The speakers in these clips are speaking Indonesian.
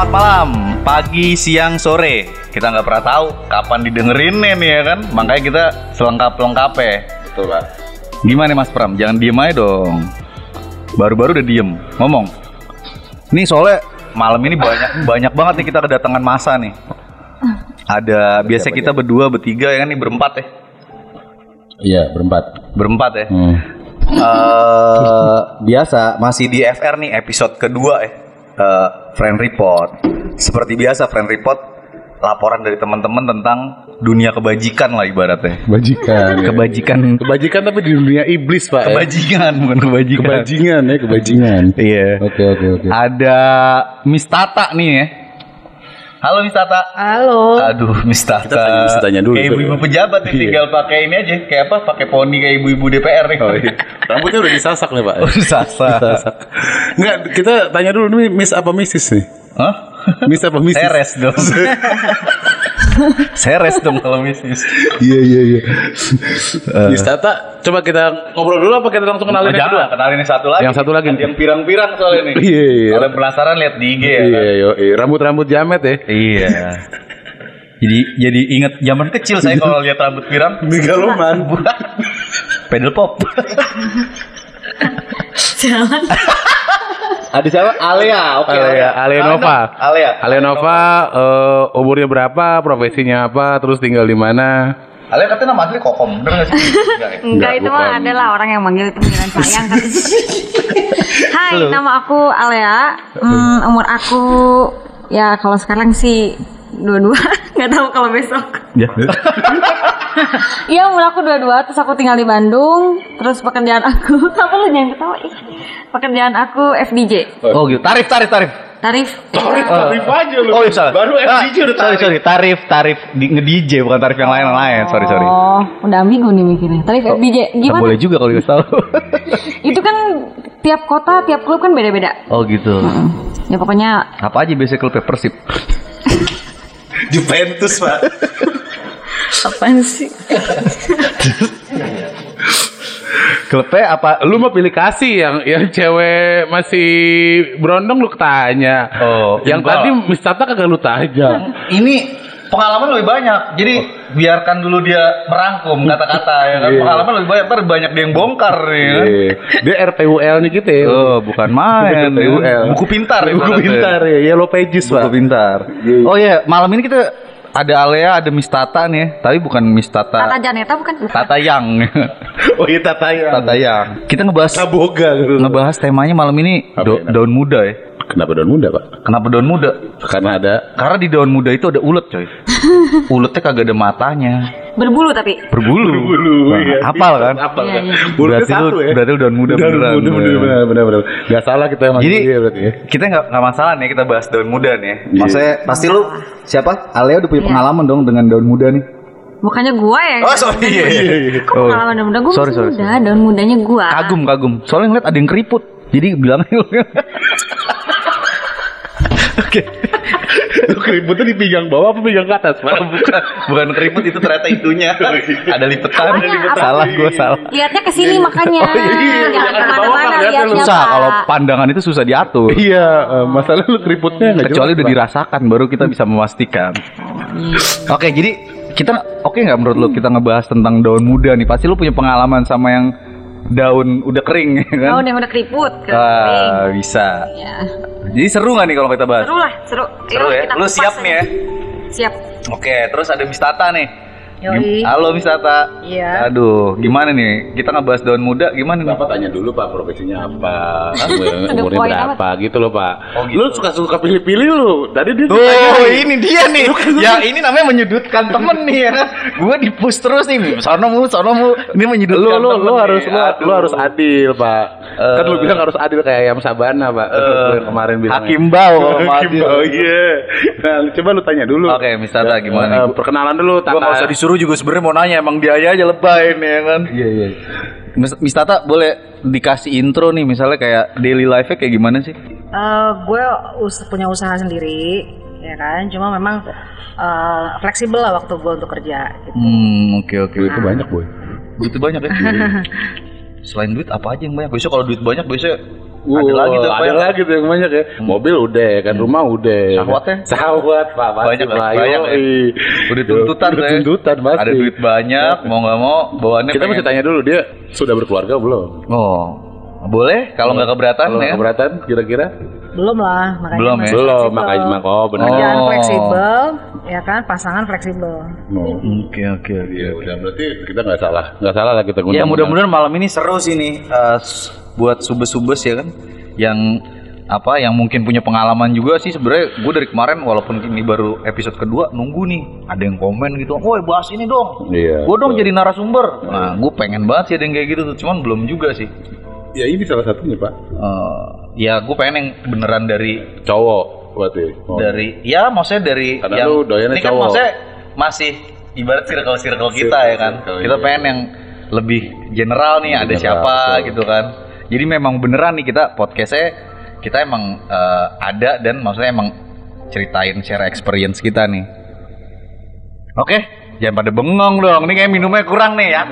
Selamat malam, pagi, siang, sore. Kita nggak pernah tahu kapan didengerinnya nih ya kan. Makanya kita selengkap lengkap ya. Betul pak. Gimana Mas Pram? Jangan diem aja dong. Baru-baru udah diem. Ngomong. Nih soalnya malam ini banyak banyak banget nih kita kedatangan masa nih. Ada biasa kita berdua, bertiga ya kan nih berempat ya. Iya berempat. Berempat ya. Hmm. Eh, biasa masih di FR nih episode kedua ya. Eh, friend report. Seperti biasa friend report laporan dari teman-teman tentang dunia kebajikan lah ibaratnya. Kebajikan. Kebajikan Kebajikan tapi di dunia iblis pak. ya? kebajikan bukan kebajikan. Kebajingan ya kebajingan. Iya. Oke oke oke. Ada Miss Tata nih ya. Halo Miss Tata. Halo. Aduh Miss Tata. Kita tanya Miss Tatanya dulu. Kayak ibu-ibu pejabat nih, Iya. tinggal pakai ini aja. Kayak apa? Pakai poni kayak ibu-ibu DPR nih. Oh, iya. Rambutnya udah disasak nih pak. Sasa. Disasak. Enggak, kita tanya dulu nih Miss apa Missis nih? Hah? Miss apa Missis? Seres dong. Seres dong kalau missis. Iya iya iya. Miss Tata, coba kita ngobrol dulu apa kita langsung kenalin yang kedua? Kenalin yang satu lagi. Yang satu lagi. Yang pirang-pirang soalnya nih. Iya iya. Kalau penasaran lihat di IG ya. Iya kan? iya. iya. Rambut-rambut jamet ya. Iya. Jadi jadi inget zaman kecil saya kalau lihat rambut pirang Megaloman. pedal pop. Jangan. Ada siapa? Alea. Oke. Alea, Alea Nova. Alea. Alea Nova eh, umurnya berapa, profesinya apa, terus tinggal di mana? Alea katanya nama asli Kokom. Bener gak sih? Enggak ya? Enggak, itu mah adalah orang yang manggil itu panggilan sayang kan. Hai, nama aku Alea. Hmm, umur aku ya kalau sekarang sih dua-dua. Nggak tahu kalau besok. Ya. Iya, umur aku dua-dua. Terus aku tinggal di Bandung. Terus pekerjaan aku apa lu jangan ketawa? ih. Pekerjaan aku FDJ. Oh gitu. Tarif tarif tarif. Tarif. Tarif aja lu. Oh iya salah. Baru FDJ udah Sorry sorry. Tarif tarif di nge DJ bukan tarif yang lain lain. Sorry sorry. Oh, udah ambigu nih mikirnya. Tarif FDJ Nggak gimana? boleh juga kalau dikasih tahu. Itu kan tiap kota, tiap klub kan beda-beda. oh gitu. Hmm. Ya pokoknya Apa aja biasa klubnya Persib? Juventus, Pak. apaan sih? Klubnya apa? Lu mau pilih kasih yang yang cewek masih berondong lu tanya. Oh, yang enggak. tadi Miss Tata kagak lu tanya. Ini pengalaman lebih banyak. Jadi biarkan dulu dia merangkum kata-kata ya kan. Iya. Pengalaman lebih banyak. Ntar banyak dia yang bongkar nih kan. Iya. Dia RPUL nih gitu ya. Oh, bukan main. ya. RPUL. Buku pintar ya. Buku pintar ya, Yellow Pages, Buku Pak. pintar. Iya. Oh iya, malam ini kita ada Alea, ada Miss Tata nih. ya. Tapi bukan Miss Tata Tata. Janeta bukan? Tata Yang. Oh iya Tata ya. Tata Yang. Kita ngebahas Taboga. ngebahas temanya malam ini do- ya? daun muda ya. Kenapa daun muda, Pak? Kenapa daun muda? Karena ada Karena di daun muda itu ada ulet, coy. Uletnya kagak ada matanya. Berbulu tapi. Berbulu. bulu. Wah, Apal kan? Apal Iya, kan? iya. Bulutnya Berarti lu- satu ya. berarti daun muda Daun beneran. muda bener bener bener. Gak salah kita emang Jadi dia berarti ya. kita nggak nggak masalah nih kita bahas daun muda nih. Iya. Maksudnya pasti lu siapa? Alea udah punya Iya. pengalaman dong dengan daun muda nih. Bukannya gua ya? Oh sorry. Iya, iya. Kok pengalaman daun muda? Gua Sorry, sorry, muda, daun mudanya gua. Kagum kagum. Soalnya ngeliat ada yang keriput. Jadi bilang Oke. Lu keriputnya di pinggang bawah apa pinggang ke atas, Pak? bukan bukan keriput itu ternyata itunya. ada lipetan. Apanya? Apa? Salah gua salah. Lihatnya ke sini makanya. Oh, iya, iya. Jangan ke Pak. Lihatnya. Susah Pak. kalau pandangan itu susah diatur. Iya, eh, masalah lu keriputnya nggak Kecuali udah dirasakan baru kita bisa memastikan. Oke, jadi kita oke nggak menurut lu kita ngebahas tentang daun muda nih? Pasti lu punya pengalaman sama yang daun udah kering ya kan? Oh, udah udah keriput. kering. Ah, bisa. Ya. Jadi seru gak nih kalau kita bahas? Seru lah, seru. Seru Yuk, ya. kita Lu siap nih ya? Siap. Oke, terus ada Miss Tata nih. Yoi. Halo Miss Tata. Iya. Aduh, gimana nih? Kita ngebahas daun muda gimana nih? Bapak tanya dulu Pak profesinya apa, Aduh, umurnya berapa gitu loh Pak. Oh, gitu. Lu suka-suka pilih-pilih lu. Tadi dia Tuh, ditanyain. ini dia nih. ya ini namanya menyudutkan temen nih ya kan. Gue di push terus nih. Sono mu, sono mu. Ini lu menyudutkan lu temen lu nih. harus lu, lu harus adil Pak. kan lu bilang harus adil kayak ayam sabana Pak. Eh, Lu yang kemarin bilang. Hakim Bau mau Hakim adil. Bau, iya. Nah, lu coba lu tanya dulu. Oke, Miss Tata gimana? Eh, perkenalan dulu Gue nggak usah disuruh juga sebenarnya mau nanya emang dia aja lebay nih ya kan. Iya iya. Miss, Miss Tata boleh dikasih intro nih misalnya kayak daily life-nya kayak gimana sih? Eh, gue us- punya usaha sendiri ya kan cuma memang eh, fleksibel lah waktu gue untuk kerja gitu. Hmm, oke oke. Itu banyak boy. Duit banyak ya. Selain duit apa aja yang banyak? Biasanya kalau duit banyak biasanya ada lagi tuh ada yang- lagi tuh yang banyak ya. Mobil udah kan, rumah udah. Syahwatnya? Syahwat, Pak. pasti, Banyak, Pak. banyak ya. Udah tuntutan Udah saya. tuntutan pasti. Ada duit banyak, mau nggak mau bawaannya Kita mesti tanya dulu dia sudah berkeluarga belum? Oh, boleh kalau nggak keberatan Kalau ya. keberatan kira-kira? Belum lah, makanya Belum ya? masih Belum, makanya mak oh benar. Kerjaan Oh. fleksibel, ya kan, pasangan fleksibel. Oh. Oke oke oke. Iya, udah berarti kita nggak salah, nggak salah lah kita Ya mudah-mudahan malam ini seru sih nih s- buat subes-subes ya kan yang apa yang mungkin punya pengalaman juga sih sebenarnya gue dari kemarin walaupun ini baru episode kedua nunggu nih ada yang komen gitu, woi bahas ini dong, Iya. gue dong jadi narasumber. Nah gue pengen banget sih ada yang kayak gitu tuh, cuman belum juga sih. Ya ini salah satunya pak. Eh, ya gue pengen yang beneran dari Cowok berarti. Oh. dari ya maksudnya dari Karena yang lu doyannya ini kan cowok. maksudnya masih ibarat circle circle kita Circle- ya kan circle, kita iya. pengen yang lebih general nih ada General, siapa betul. gitu kan jadi memang beneran nih kita podcastnya kita emang eh, ada dan maksudnya emang ceritain share experience kita nih oke jangan pada bengong dong ini kayak minumnya kurang nih ya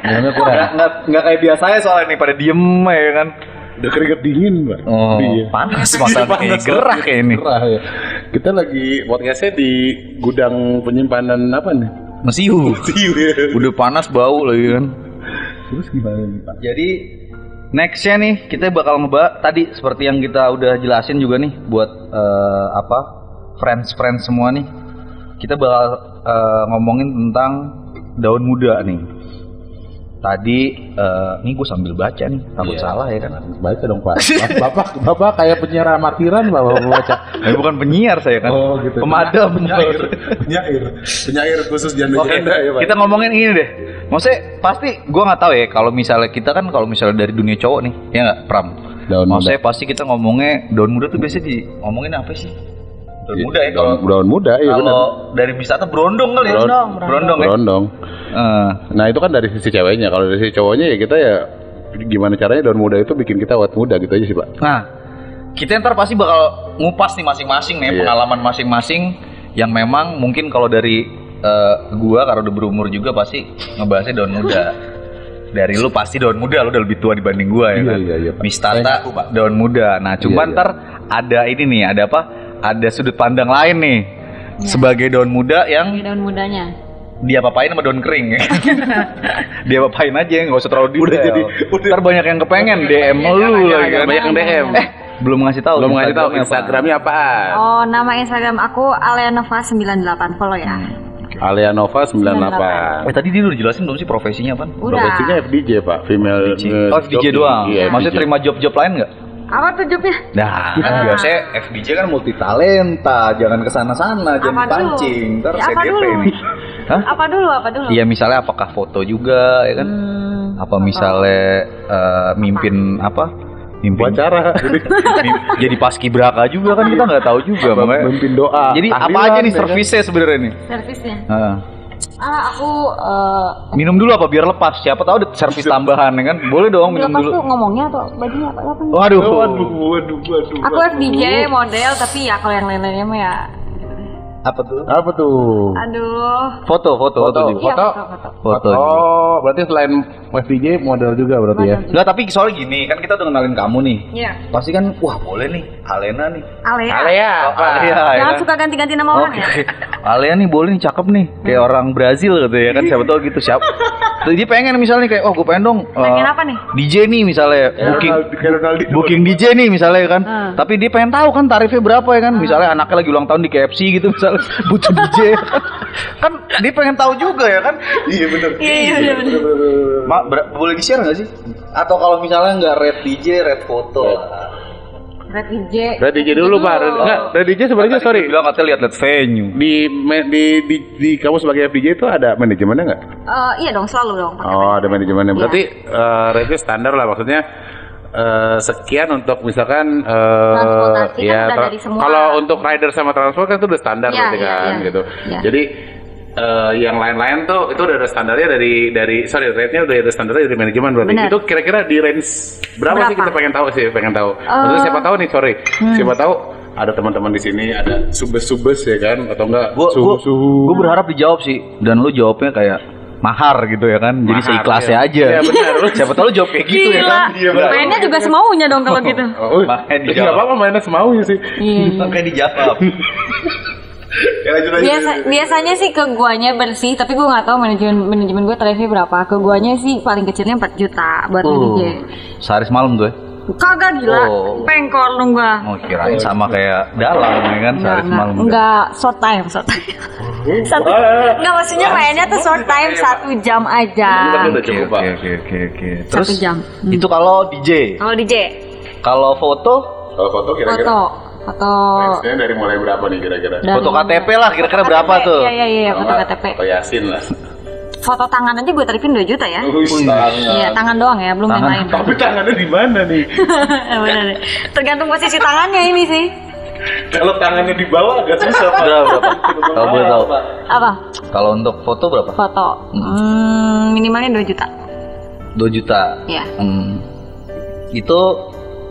minumnya kurang. nggak nggak kayak biasanya soalnya nih pada diem ya kan Udah keringet dingin pak. oh Iya. panas masalahnya kayak gerah kayak ini Gerah ya. Kita lagi podcastnya di gudang penyimpanan apa nih? mesiu Iya. udah panas bau lagi kan Terus gimana nih pak? Jadi nextnya nih kita bakal ngebahas tadi seperti yang kita udah jelasin juga nih buat eh, apa friends friends semua nih kita bakal eh, ngomongin tentang daun muda nih. Tadi eh, nih gue sambil baca nih takut Iya. salah ya kan. Baca dong pak. Bapak, bapak kayak penyiar amatiran bapak baca. Eh, bukan penyiar saya kan. Oh, gitu. Pemadam. Penyair, penyair, penyair khusus janda Oke, janda ya pak. kita ngomongin ini deh. Maksudnya pasti gue nggak tahu ya kalau misalnya kita kan kalau misalnya dari dunia cowok nih, ya nggak Pram. Daun Maksudnya pasti kita ngomongnya daun muda tuh biasanya di ngomongin apa sih? Daun muda ya kalau daun, daun muda ya benar. dari wisata berondong kali ya. Berondong, Berondong ya. Berondong. Eh, Nah itu kan dari sisi ceweknya. Kalau dari sisi cowoknya ya kita ya gimana caranya daun muda itu bikin kita awet muda gitu aja sih pak. Nah, kita ntar pasti bakal ngupas nih masing-masing nih Iya. pengalaman masing-masing yang memang mungkin kalau dari eh, gua kalau udah berumur juga pasti ngebahasnya daun muda. Dari lu pasti daun muda, lu udah lebih tua dibanding gua ya Iya, kan. iya, iya, Pak. Miss Tata Saya ngaku, Pak. daun muda. Nah, cuman Iya, iya. ntar ada ini nih, ada apa? Ada sudut pandang lain nih. Sebagai daun muda yang Ini daun mudanya. dia apain sama daun kering ya. dia apain aja nggak usah terlalu detail. Udah jadi- udah- Ntar banyak yang kepengen DM lu lagi kan. banyak yang DM. Eh, belum ngasih tahu. Belum ngasih tahu Instagramnya apa. Oh, nama Instagram aku Aleanova98. Follow ya. Alia Nova 98. Eh tadi dia udah jelasin belum sih profesinya apa? Udah. Profesinya FDJ pak, female eh, Oh FDJ doang. Iya, Maksudnya FDJ. terima job-job lain nggak? Apa tuh jobnya? Nah, kan biasanya FDJ kan multi talenta, jangan ke sana-sana, jangan Apa dulu? dipancing, ntar Ya, apa CDP dulu? nih. Hah? Apa dulu? Apa dulu? Iya misalnya apakah foto juga ya kan? Hmm, Apa misalnya eh, mimpin apa? Mimpin Upacara. Mim- jadi paskibraka juga kan kita nggak tahu juga makanya. Memimpin doa. Jadi apa aja nih ya kan? servisnya sebenarnya nih? servisnya. Heeh. Ah, aku eh minum dulu apa biar lepas? Siapa tahu ada servis tambahan ya kan? Boleh dong minum lepas dulu. tuh ngomongnya atau bajunya apa apa nih? Waduh. Waduh, waduh, waduh. Aku FDJ model tapi ya kalau yang lain-lainnya mah ya Apa tuh? Apa tuh? aduh. Foto, foto, foto. Foto. juga. Iya, Foto? foto, foto. Foto. Oh, berarti selain FDJ model juga berarti ya? Model. Enggak, tapi soalnya gini, kan kita udah kenalin kamu nih. Iya. Pasti kan, wah boleh nih, Alena nih. Alea. Alea apa? Alea, ya Jangan kan? suka ganti-ganti nama orang Oke. ya. Alea nih boleh nih, cakep nih. Kayak orang Brazil gitu ya kan, siapa tahu gitu. Siap. Dia pengen misalnya kayak, oh gue pengen dong. Pengen apa nih? DJ nih misalnya, booking Kayak Ronaldinho. booking DJ nih misalnya kan. Hmm. Tapi dia pengen tahu kan tarifnya berapa ya kan. Misalnya anaknya lagi ulang tahun di KFC gitu misalnya butuh DJ. kan dia pengen tahu juga ya kan. Iya bener. Iya, iya, bener. Ma, ber- boleh di-share nggak sih? Atau kalau misalnya nggak red DJ, red foto. Red DJ. Red DJ dulu pak. Red- Enggak, Red DJ sebenarnya sorry. Bilang katanya lihat-lihat venue. Di, di, di, di kamu sebagai FDJ itu ada manajemennya nggak? Eh, iya dong, selalu dong. pakai Oh, ada manajemennya. Iya. Berarti eh, rate standar lah maksudnya eh, sekian untuk misalkan eh, Transportasi kan udah tra- dari semua. Kalau untuk rider sama transport kan itu udah standar berarti iya, kan iya. gitu. Iya. Jadi eh, yang lain-lain tuh itu udah ada standarnya dari dari sorry rate-nya udah ada standarnya dari manajemen berarti. Benar. Itu kira-kira di range berapa, sih Berapa? kita pengen tahu sih, pengen tahu. Maksudnya siapa tahu nih, sorry. Siapa tahu ada teman-teman di sini ada subes-subes ya kan atau enggak Gue suhu-suhu. gue berharap dijawab sih. Dan lu jawabnya kayak mahar gitu ya kan. Jadi Mahar, seikhlasnya iya. aja. Iya, benar. Siapa tahu lu jawab kayak gitu ya kan. Gila. Mainnya juga semaunya dong kalau gitu. Oh, Main nggak dijawab. apa-apa mainnya semaunya sih. Iya. Kayak dijawab. Ya, lanjut, lanjut. Biasa, biasanya sih ke guanya bersih, tapi gue nggak tahu manajemen manajemen gue tarifnya berapa. Ke guanya sih paling kecilnya 4 juta buat Oh, DJ. sehari semalam tuh ya. Kagak gila, Oh. pengkor dong gua. Mau kirain sama kayak dalam ya kan Enggak, sehari enggak, semalam. enggak short time, short time. Satu, enggak maksudnya mainnya tuh short time satu jam aja. Oke oke oke oke oke. Satu Terus jam. Hmm. itu kalau DJ, Kalau DJ, kalau foto Kalau foto kira-kira foto, foto. Range-nya dari mulai berapa nih kira-kira? dari- foto KTP lah kira-kira berapa KTP, tuh? Iya iya iya, foto KTP. Foto Yasin lah. Foto tangan aja gue tarifin 2 juta ya. Wih, tangan. Iya, tangan doang ya, belum yang Tangan. lain. Tapi tangannya di mana nih? Bener deh. Tergantung posisi tangannya ini sih. Kalau tangannya di bawah agak susah, Pak. Berapa berapa? Kalau boleh tahu. Apa? Kalau untuk foto berapa? Foto. Hmm, minimalnya 2 juta. 2 juta. Iya. Hmm. Itu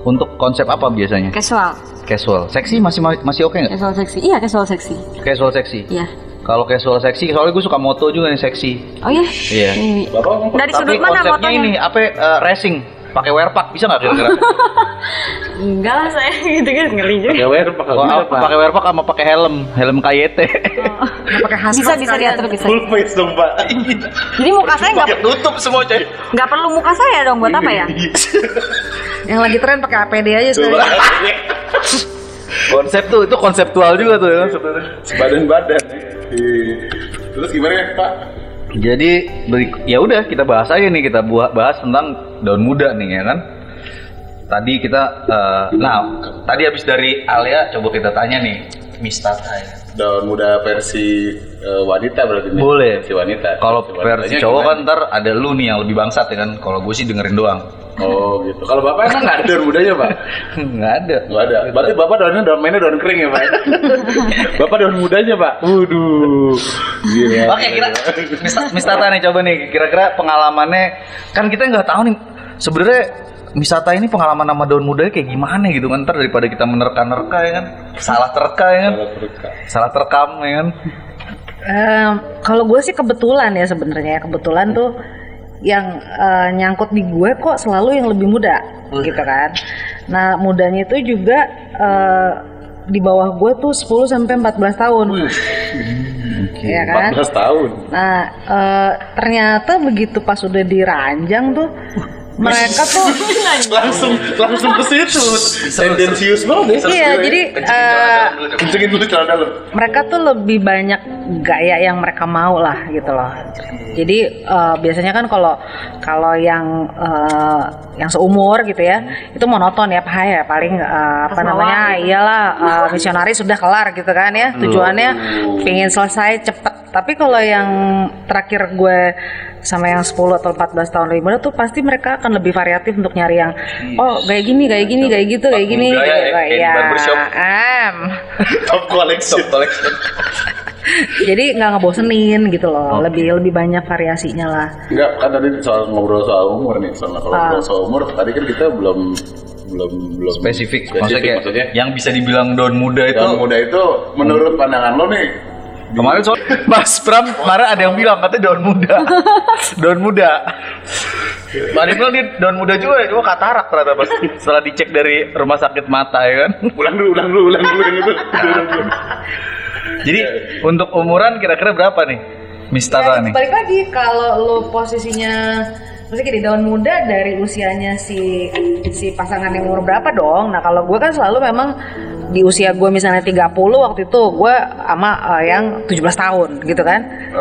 untuk konsep apa biasanya? Casual. Casual. Seksi masih masih oke nggak? Casual seksi. Iya, casual seksi. Casual seksi. Iya. Kalau casual seksi, soalnya gue suka moto juga nih seksi. Oh iya? Iya. Bapak Dari Tapi sudut mana konsepnya ini apa? eh, racing. Pakai wear pack bisa nggak kira-kira? Enggak lah saya gitu kan ngeri juga. pakai wear pakai Oh, pakai wear pack sama pakai helm, helm KYT. pakai hazmat Bisa bisa diatur bisa. Full face dong, Pak. Jadi muka saya nggak tutup semua coy. nggak perlu muka saya dong buat apa ya? Yang lagi tren pakai APD aja sekalian. Konsep tuh itu konseptual juga tuh ya sebenarnya. Badan-badan. Iya. Terus gimana ya, Pak? Jadi ya udah kita bahas aja nih kita buat bahas tentang daun muda nih ya kan. Tadi kita eh, nah tadi habis dari Alia coba kita tanya nih Miss Tata ya. Daun muda versi eh, wanita berarti nih. Boleh. Versi wanita. Kalau wanitanya versi cowok gimana? kan ntar ada lu nih yang lebih bangsat ya kan. Kalau gue sih dengerin doang. Oh gitu. Kalau bapak emang nggak ada daun mudanya pak? Nggak ada. Nggak ada. Berarti bapak daunnya daun mainnya daun kering ya pak? bapak daun mudanya pak? Waduh. Gila. Oke kira Miss, Miss Tata nih coba nih kira-kira pengalamannya kan kita nggak tahu nih sebenarnya Miss Tata ini pengalaman sama daun mudanya kayak gimana gitu kan ntar daripada kita menerka-nerka ya kan salah terka ya kan salah terekam ya kan Em, kalau gue sih kebetulan ya sebenarnya kebetulan tuh yang eh, nyangkut di gue kok selalu yang lebih muda gitu kan. Nah mudanya itu juga eh, di bawah gue tuh 10 sampai 14 tahun. Ya kan? 14 tahun. Nah eh, ternyata begitu pas udah diranjang tuh mereka tuh langsung langsung ke situ. Tendensius banget ya. iya jadi eh, Kencengin dulu celana dalam. mereka tuh lebih banyak gaya yang mereka mau lah gitu loh. Jadi eh, biasanya kan kalau kalau yang eh, yang seumur gitu ya, itu monoton ya Pak ya paling eh, apa Pas namanya? gitu. Iyalah eh, misionari sudah kelar gitu kan ya. Tujuannya pingin selesai cepet. Tapi kalau yang terakhir gue sama yang 10 atau 14 tahun lebih muda tuh pasti mereka akan lebih variatif untuk nyari yang oh kayak gini, kayak gini, kayak gitu, kayak gini. ya, gitu. kayak di Iya. barbershop. Am. Top collection. collection jadi nggak ngebosenin gitu loh Oke. lebih lebih banyak variasinya lah Enggak, kan tadi soal ngobrol soal umur nih. Soal kalau Ah. ngobrol soal umur, tadi kan kita belum belum belum spesifik, spesifik maksudnya, kayak maksudnya. yang bisa dibilang daun muda itu Daun muda itu menurut pandangan lo nih kemarin soal Mas Pram kemarin ada yang bilang katanya daun muda daun muda Mari bilang dia daun muda juga ya, cuma katarak ternyata pas setelah dicek dari rumah sakit mata ya kan. ulang dulu, ulang dulu, ulang dulu yang itu. Ulang dulu. Jadi untuk umuran kira-kira berapa nih Miss Tata nih? balik lagi kalau lo posisinya maksudnya gini daun muda dari usianya si si pasangan yang umur berapa dong? Nah kalau gue kan selalu memang di usia gue misalnya 30 waktu itu gue sama eh, yang 17 tahun gitu kan?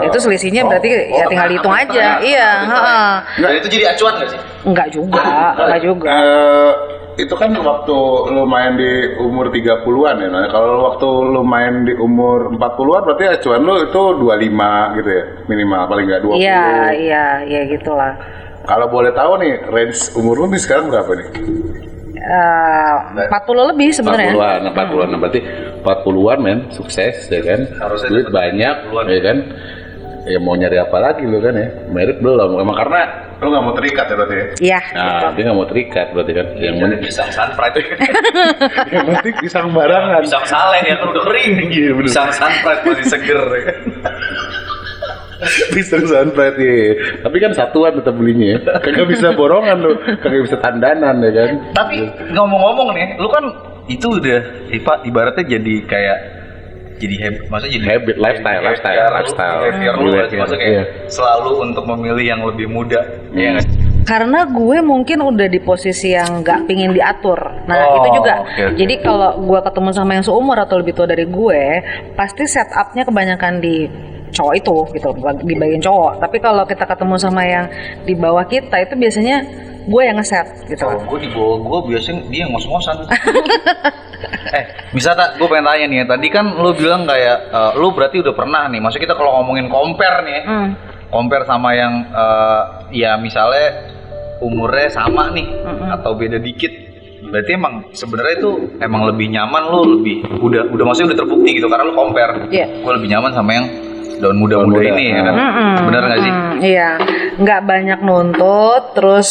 Itu selisihnya berarti ya tinggal dihitung aja. iya heeh. Enggak itu jadi acuan gak sih? enggak juga enggak juga. Eh, itu kan waktu lo main di umur 30-an ya. Nah, kalau waktu lo main di umur 40-an berarti acuan lo itu 25 gitu ya. Minimal paling enggak 20. iya iya iya gitulah Kalau boleh tahu nih range umur lo nih sekarang berapa nih? Eh, 40 lebih sebenarnya 40-an, 40-an. Nah, berarti 40-an men, sukses ya kan. Harusnya Duit banyak 40-an. ya kan. Ya mau nyari apa lagi lo kan ya? Merit belum. Emang karena lo nggak mau terikat ya berarti ya? iya Nah, dia nggak mau terikat berarti kan. Yang penting pisang sunfried yang penting pisang barangan. pisang saleh ya kan udah kering Iya, bener. pisang sunfried masih seger ya kan Pisang sunfried iya. Tapi kan satuan tetap belinya ya. Kagak bisa borongan lu, kagak bisa tandanan ya kan. Tapi ngomong-ngomong nih, lu kan itu udah Ipa ibaratnya jadi kayak jadi habit, maksudnya jadi Habit, lifestyle, jadi lifestyle, lu- lifestyle. behavior lu Iya, berarti maksudnya kayak iya. selalu untuk memilih yang lebih muda. Iya nggak? Karena gue mungkin udah di posisi yang nggak pingin diatur. Nah Oh, itu juga. oke, oke. Jadi kalau gue ketemu sama yang seumur atau lebih tua dari gue, pasti setupnya kebanyakan di cowok itu gitu di bagian cowok. Tapi kalau kita ketemu sama yang di bawah kita itu biasanya gue yang ngeset gitu. Kalau gue di bawah gue biasanya dia yang ngos-ngosan. eh, bisa tak? Gue pengen tanya nih ya. Tadi kan lu bilang kayak eh, lu berarti udah pernah nih. Maksudnya kita kalau ngomongin compare nih, ya, Hmm. compare sama yang eh, ya misalnya umurnya sama nih atau beda dikit. Berarti emang sebenarnya itu emang lebih nyaman lu lebih udah udah maksudnya udah terbukti gitu karena lu compare. Iya. Gue lebih nyaman sama yang daun muda-muda muda. ini ya kan. Mm-mm. Bener gak sih? Mm, iya, nggak banyak nuntut, terus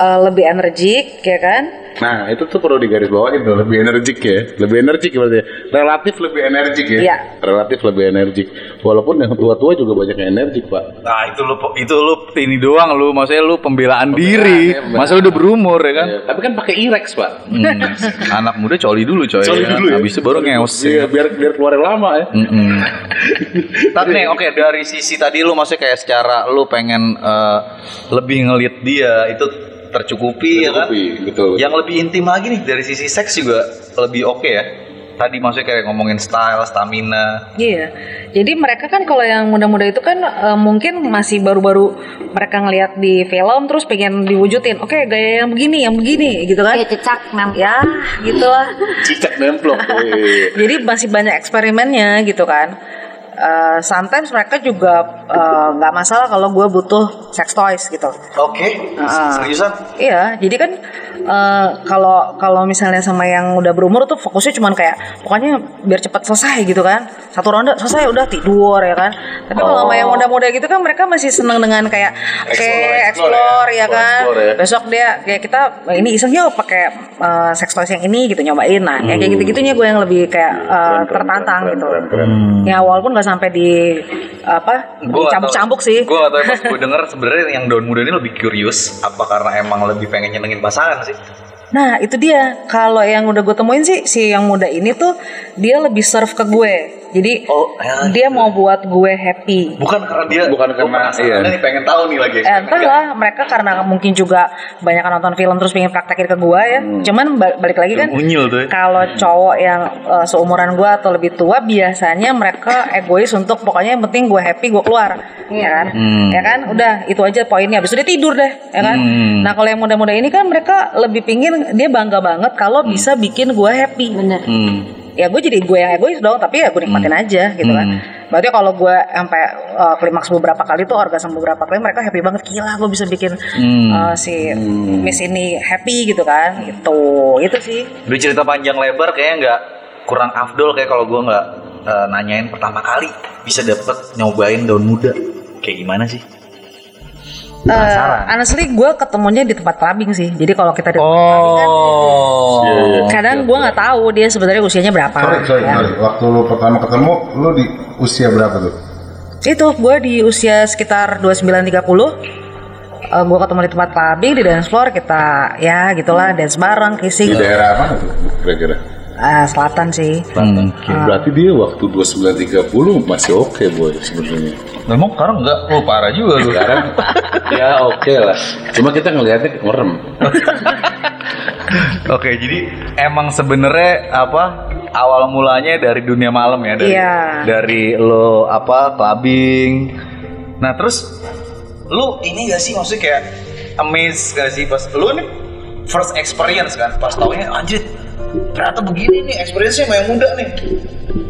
eh, lebih energik, ya kan? Nah, itu tuh perlu digarisbawahi tuh, lebih energik ya. Lebih energik berarti. ya. Relatif lebih energik ya. Iya. Relatif lebih energik. Walaupun yang tua-tua juga banyak yang energik, Pak. Nah itu lu itu lu ini doang lu maksudnya lu pembelaan, diri. ya, benar. Masa udah berumur ya kan? Ya, tapi kan pakai Irex, Pak. Hmm, anak muda coli dulu coy. Coli ya dulu ya. Habis itu baru ngeos. Iya, biar biar keluar yang lama ya. Mm-mm. Tapi nih oke dari sisi tadi lu maksudnya kayak secara lu pengen eh, lebih ngelit dia itu tercukupi, ya kan? Tercukupi, betul. Yang lebih intim lagi nih dari sisi seks juga lebih oke ya. Tadi maksudnya kayak ngomongin style, stamina. Iya. Jadi mereka kan kalau yang muda-muda itu kan eh, mungkin masih baru-baru mereka ngelihat di film terus pengen diwujudin. Oke, gaya yang begini, yang begini gitu kan. Kayak cecak nam. Ya, gitulah. Cicak nemplok. Jadi masih banyak eksperimennya gitu kan. Eh, sometimes mereka juga eh, nggak masalah kalau gue butuh sex toys gitu. Oke. Ah. Seriusan? Iya, jadi kan eh, kalau kalau misalnya sama yang udah berumur tuh fokusnya cuman kayak pokoknya biar cepat selesai gitu kan. Satu ronde selesai udah tidur ya kan. Tapi kalau sama yang muda-muda gitu kan mereka masih seneng dengan kayak oke Explore, explore, explore ya ya. kan. Explore ya. Besok dia kayak kita "Wah, ini iseng yuk pakai eh, sex toys yang ini gitu nyobain. Nah, kayak kayak gitu-gitunya gue yang lebih kayak Keren, keren, tertantang keren, gitu. keren, keren. Ya walaupun nggak sampai di apa cambuk-cambuk sih. Gue gak tau pas gue denger sebenarnya yang daun muda ini lebih curious apa karena emang lebih pengen nyenengin pasangan sih? Nah itu dia. Kalau yang udah gue temuin sih si yang muda ini tuh dia lebih serve ke gue. Jadi Oh, ya, dia mau buat gue happy. Bukan karena dia Bukan gua karena- iya. nih pengen tahu nih lagi. Eh, entah lah mereka karena mungkin juga banyak nonton film terus pengen praktekin ke gue ya. Cuman ba- balik lagi kan ya. kalau cowok yang eh, seumuran gue atau lebih tua biasanya mereka egois untuk pokoknya yang penting gue happy gue keluar. Ya kan? Hmm. ya kan? Udah itu aja poinnya. Habis itu dia tidur deh ya kan? Hmm. nah kalau yang muda-muda ini kan mereka lebih pingin dia bangga banget kalau bisa bikin gue happy Bener. Hmm. ya gue jadi gue yang egois dong tapi ya gue nikmatin aja gitu kan Hmm. berarti kalau gue sampai uh, klimaks beberapa kali tuh orgasme beberapa kali mereka happy banget gila gue bisa bikin Hmm. uh, si miss ini happy gitu kan gitu itu sih Udah cerita panjang lebar kayaknya nggak kurang afdol kayak kalau gue nggak eh, nanyain pertama kali bisa dapet nyobain daun muda kayak gimana sih? Uh, honestly gue ketemunya di tempat clubbing sih jadi kalau kita di tempat clubbing kan Oh. Iya, iya. kadang gue nggak tahu dia sebenarnya usianya berapa Sorry, sorry, ya. sorry. Waktu lu pertama ketemu, lu di usia berapa tuh? itu gue di usia sekitar 29-30 uh, gue ketemu di tempat clubbing di dance floor kita ya gitulah dance bareng Di kissing daerah mana tuh? Kira-kira. Ah, selatan sih Hmm. Berarti dia waktu 2930 masih oke boy sebenarnya. Memang sekarang enggak, oh parah juga lu. Sekarang ya oke lah. Cuma kita ngelihatnya merem. Oke, jadi emang sebenarnya apa awal mulanya dari dunia malam ya dari Iya. dari lo apa clubbing. Nah, terus lu ini gak sih maksudnya kayak amazed gak sih pas lu nih first experience kan pas taunya anjir ternyata begini nih experience-nya sama yang muda nih.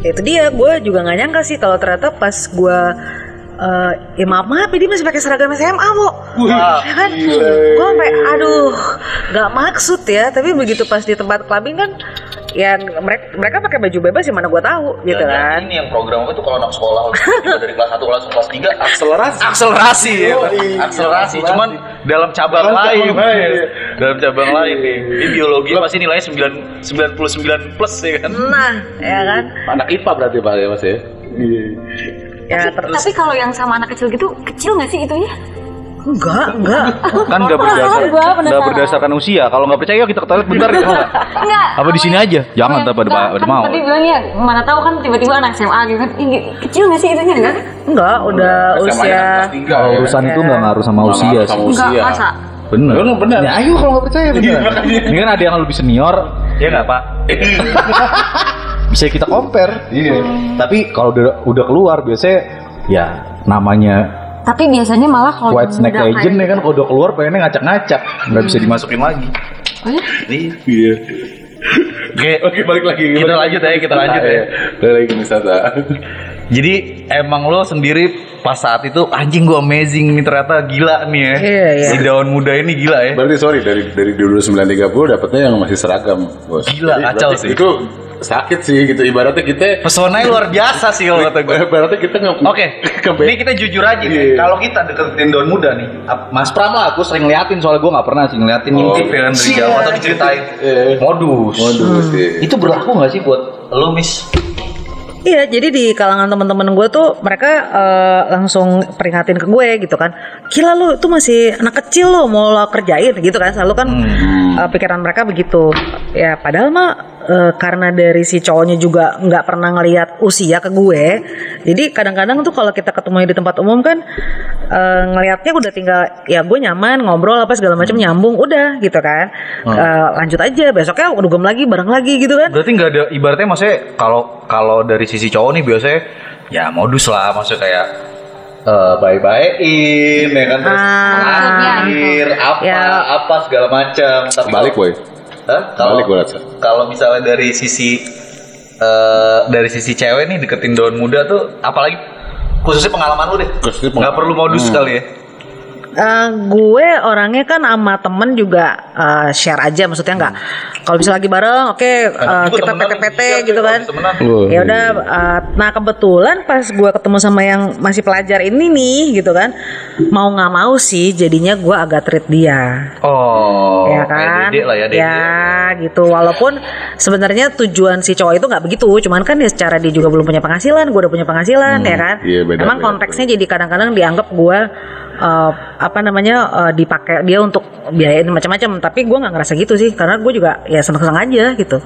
itu dia gue juga nggak nyangka sih kalau ternyata pas gue eh ya maaf maaf ya dia masih pakai seragam SMA bu Wah, ya kan? gue sampai aduh nggak maksud ya tapi begitu pas di tempat clubbing kan ya mereka mereka pakai baju bebas ya mana gue tahu gitu Dan kan Ini yang program itu kalau anak sekolah udah dari kelas 1 kelas kelas 3 Akselerasi. akselerasi ya. Akselerasi akselerasi. cuman dalam cabang lain ya. dalam cabang lain nih ini biologi pasti nilainya 9 99 plus ya kan nah ya kan Anak IPA berarti Pak ya Mas ya. Iya. ya terus Tapi kalau yang sama anak kecil gitu, kecil nggak sih itunya? Enggak enggak Kan nggak berdasar, Gua penasaran. nggak berdasarkan usia. Kalau nggak percaya, kita ke toilet bentar ya. Enggak. Apa di sini aja? Jangan, Enggak, tapi ada- kan mau. Tadi bilangnya mana tahu kan tiba-tiba anak SMA gitu kan. Kecil nggak sih itunya enggak? enggak udah usia Kalau urusan itu nggak ngaruh sama usia sih. Enggak, usia. masa? Bener. Bener, bener. Ya ayo kalau nggak percaya bener. Ini kan ada yang lebih senior, ya nggak pak? Bisa kita compare. Iya. Tapi kalau udah udah keluar biasanya ya namanya Tapi biasanya malah kalau White Snake Legend kayak- ya kan kalau udah keluar pengennya ngacak-ngacak, nggak bisa dimasukin lagi. Oh ya? Iya. Oke, Oke, balik lagi. Kita lanjut ya, kita lanjut ya. Balik lagi ke wisata. Jadi emang lo sendiri pas saat itu anjing gua amazing nih ternyata gila nih ya. Iya, iya. Si daun muda ini gila ya. Berarti sorry dari dari dulu 930 dapatnya yang masih seragam, Bos. Gila, Jadi kacau sih. Itu sakit sih gitu ibaratnya kita Pesonanya luar biasa sih kalau kata gue. ibaratnya kita nge Oke, Kebe- ini kita jujur aja nih. Iya. Kalau kita deketin daun muda nih, Mas Pram lah, aku sering ngeliatin soalnya gue nggak pernah sih ngeliatin Oh. ngintip ya dari jauh atau diceritain Iya. modus. Waduh, sih. Itu berlaku nggak sih buat lo, Miss? Iya, jadi di kalangan teman-teman gue tuh mereka eh, langsung peringatin ke gue gitu kan. Gila lu itu masih anak kecil lo mau lo kerjain gitu kan. Selalu kan eh, pikiran mereka begitu. Ya padahal mah eh, karena dari si cowoknya juga nggak pernah ngelihat usia ke gue. Jadi kadang-kadang tuh kalau kita ketemu di tempat umum kan eh, ngelihatnya udah tinggal ya gue nyaman ngobrol apa segala macam nyambung udah gitu kan. Eh, lanjut aja besoknya dugem lagi bareng lagi gitu kan. Berarti nggak ada ibaratnya maksudnya kalau kalau dari sisi cowok nih biasanya ya modus lah maksudnya kayak eh bye-byein ya kan terus Ah. akhir apa Ya. apa segala macam. Tapi Balik, boy. Hah? Kalau kalau misalnya dari sisi eh dari sisi cewek nih deketin daun muda tuh apalagi khususnya pengalaman lu deh. Khususnya Nggak pengalaman. perlu modus Hmm. kali ya. Eh, gue orangnya kan sama temen juga eh, share aja maksudnya nggak. Kalau bisa lagi bareng oke eh, Enak juga kita temenan, PT-PT bisa gitu kan. ya udah eh, nah kebetulan pas gue ketemu sama yang masih pelajar ini nih gitu kan mau nggak mau sih jadinya gue agak treat dia. Oh, ya kan? lah ya, Dede. ya gitu. Walaupun sebenarnya tujuan si cowok itu nggak begitu cuman kan ya secara dia juga belum punya penghasilan gue udah punya penghasilan ya kan? iya, beda, emang beda, konteksnya jadi kadang-kadang dianggap gue eh, apa namanya eh, dipakai dia untuk biayain macam-macam tapi gue nggak ngerasa gitu sih karena gue juga ya seneng-seneng aja gitu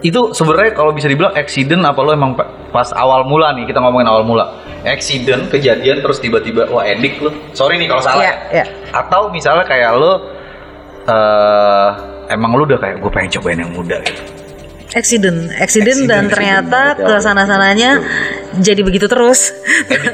Itu sebenarnya kalau bisa dibilang accident apa lo emang pa- pas awal mula nih kita ngomongin awal mula. Accident, kejadian terus tiba-tiba wah edik lo. Sorry nih kalau salah. Iya, ya. iya. Atau misalnya kayak lo eh emang lo udah kayak gue pengen cobain yang muda gitu. Accident accident, dan ternyata ke sana sananya jadi begitu terus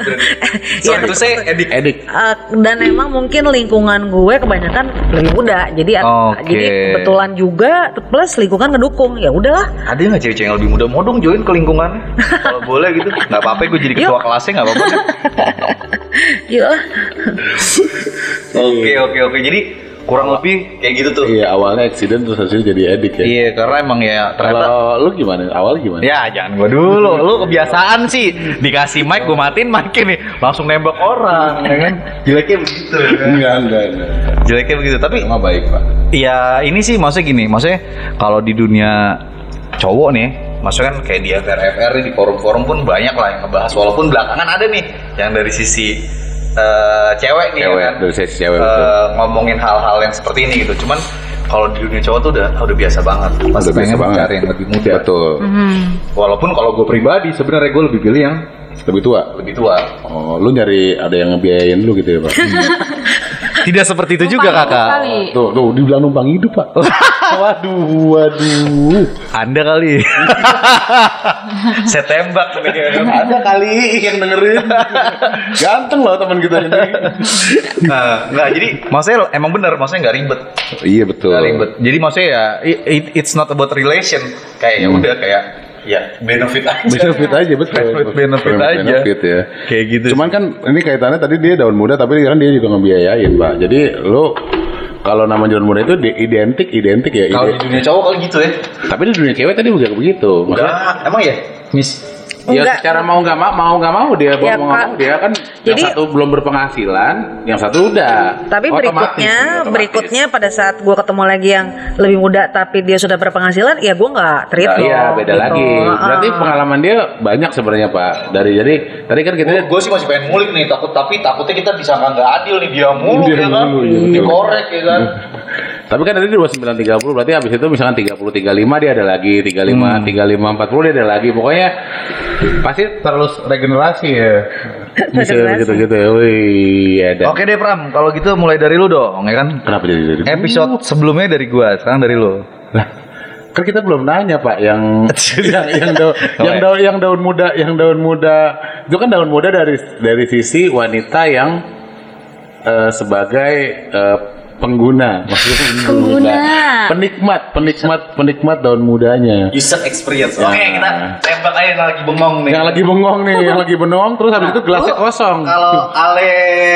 Sorry itu saya edik. Edik. Eh, dan emang mungkin lingkungan gue kebanyakan lebih muda jadi Oke. jadi kebetulan juga plus lingkungan ngedukung ya udahlah Ada nggak cewek-cewek yang lebih muda mau dong join ke lingkungan? kalau boleh gitu, nggak apa-apa gue jadi ketua Yuk. kelasnya nggak apa-apa. yuk Oke oke oke jadi kurang lebih kayak gitu tuh. Iya, awalnya accident terus hasilnya jadi edik ya. Iya karena emang ya ternyata Kalau lu gimana? Awal gimana? Ya jangan gua dulu, lu kebiasaan sih dikasih mic gua matiin mic nih langsung nembak orang, ya kan? Jeleknya begitu. kan? Enggak, enggak, enggak. Jeleknya begitu. Tapi Emang baik, Pak. ya ini sih maksudnya gini, maksudnya kalau di dunia cowok nih, maksudnya kan kayak di FR di forum-forum pun banyak lah yang ngebahas. Walaupun belakangan ada nih yang dari sisi eh, cewek nih, ya Cewek, kan? cewek, Eh, betul. ngomongin hal-hal yang seperti ini gitu. Cuman kalau di dunia cowok tuh udah udah biasa banget. Pasti Udah biasa pengen banget. cari yang lebih muda. Betul. Walaupun kalau gue pribadi sebenarnya gue lebih pilih yang Lebih tua. lebih tua. Oh, lu nyari ada yang ngebiayain lu gitu ya, Pak? Tidak seperti itu juga Numpang kakak. kali. tuh, tuh dibilang numpang hidup, Pak. waduh, waduh. Anda kali. Saya tembak. Ada kali yang dengerin. Ganteng loh teman kita ini. Nah, nggak jadi maksudnya emang bener maksudnya nggak ribet. iya betul. Nggak ribet. Jadi maksudnya ya it- it- it's not about relation. Kayak ya udah kayak ya benefit aja. Benefit aja betul. Benefit, benefit aja. Benefit ya. Kayak gitu. Cuman kan ini kaitannya tadi dia daun muda tapi kan dia juga ngebiayain, Pak. Jadi lu kalau nama daun muda itu di- identik identik ya. kalau di dunia cowok kalau gitu ya. Tapi di dunia cewek tadi juga begitu. Maksudnya Enggak, emang ya? Miss. Ya Enggak. secara mau nggak mau, mau nggak mau dia Ya, mau mau dia kan Jadi- yang satu belum berpenghasilan, yang satu udah. Tapi Otomatis, berikutnya, otomatis. berikutnya pada saat gue ketemu lagi yang lebih muda tapi dia sudah berpenghasilan, ya gue nggak treat Nah, loh. Iya beda gitu. lagi. Berarti pengalaman dia banyak sebenarnya Pak. Dari jadi tadi kan kita gue sih masih pengen ngulik nih takut tapi takutnya kita disangka nggak adil nih dia mulu Dia ya kan mulu, iya, dikorek ya kan Tapi kan tadi 29 30 berarti habis itu misalkan 30 35 dia ada lagi, 35 Hmm. 35 40 dia ada lagi. Pokoknya pasti Terus regenerasi ya. bisa Regenerasi. gitu-gitu ya. Wih, ada. oke deh Pram kalau gitu mulai dari lu dong ya kan Kenapa jadi dari episode sebelumnya dari gua sekarang dari lu Lah, kan kita belum nanya Pak yang yang yang daun yang daun yang daun muda yang daun muda itu kan daun muda dari dari sisi wanita yang eh, sebagai eh, pengguna maksudnya Pengguna. penikmat penikmat penikmat daun mudanya user experience Ya. oke kita tembak aja yang lagi bengong nih yang lagi bengong nih yang lagi bengong terus habis itu gelasnya Lu kosong kalau Ale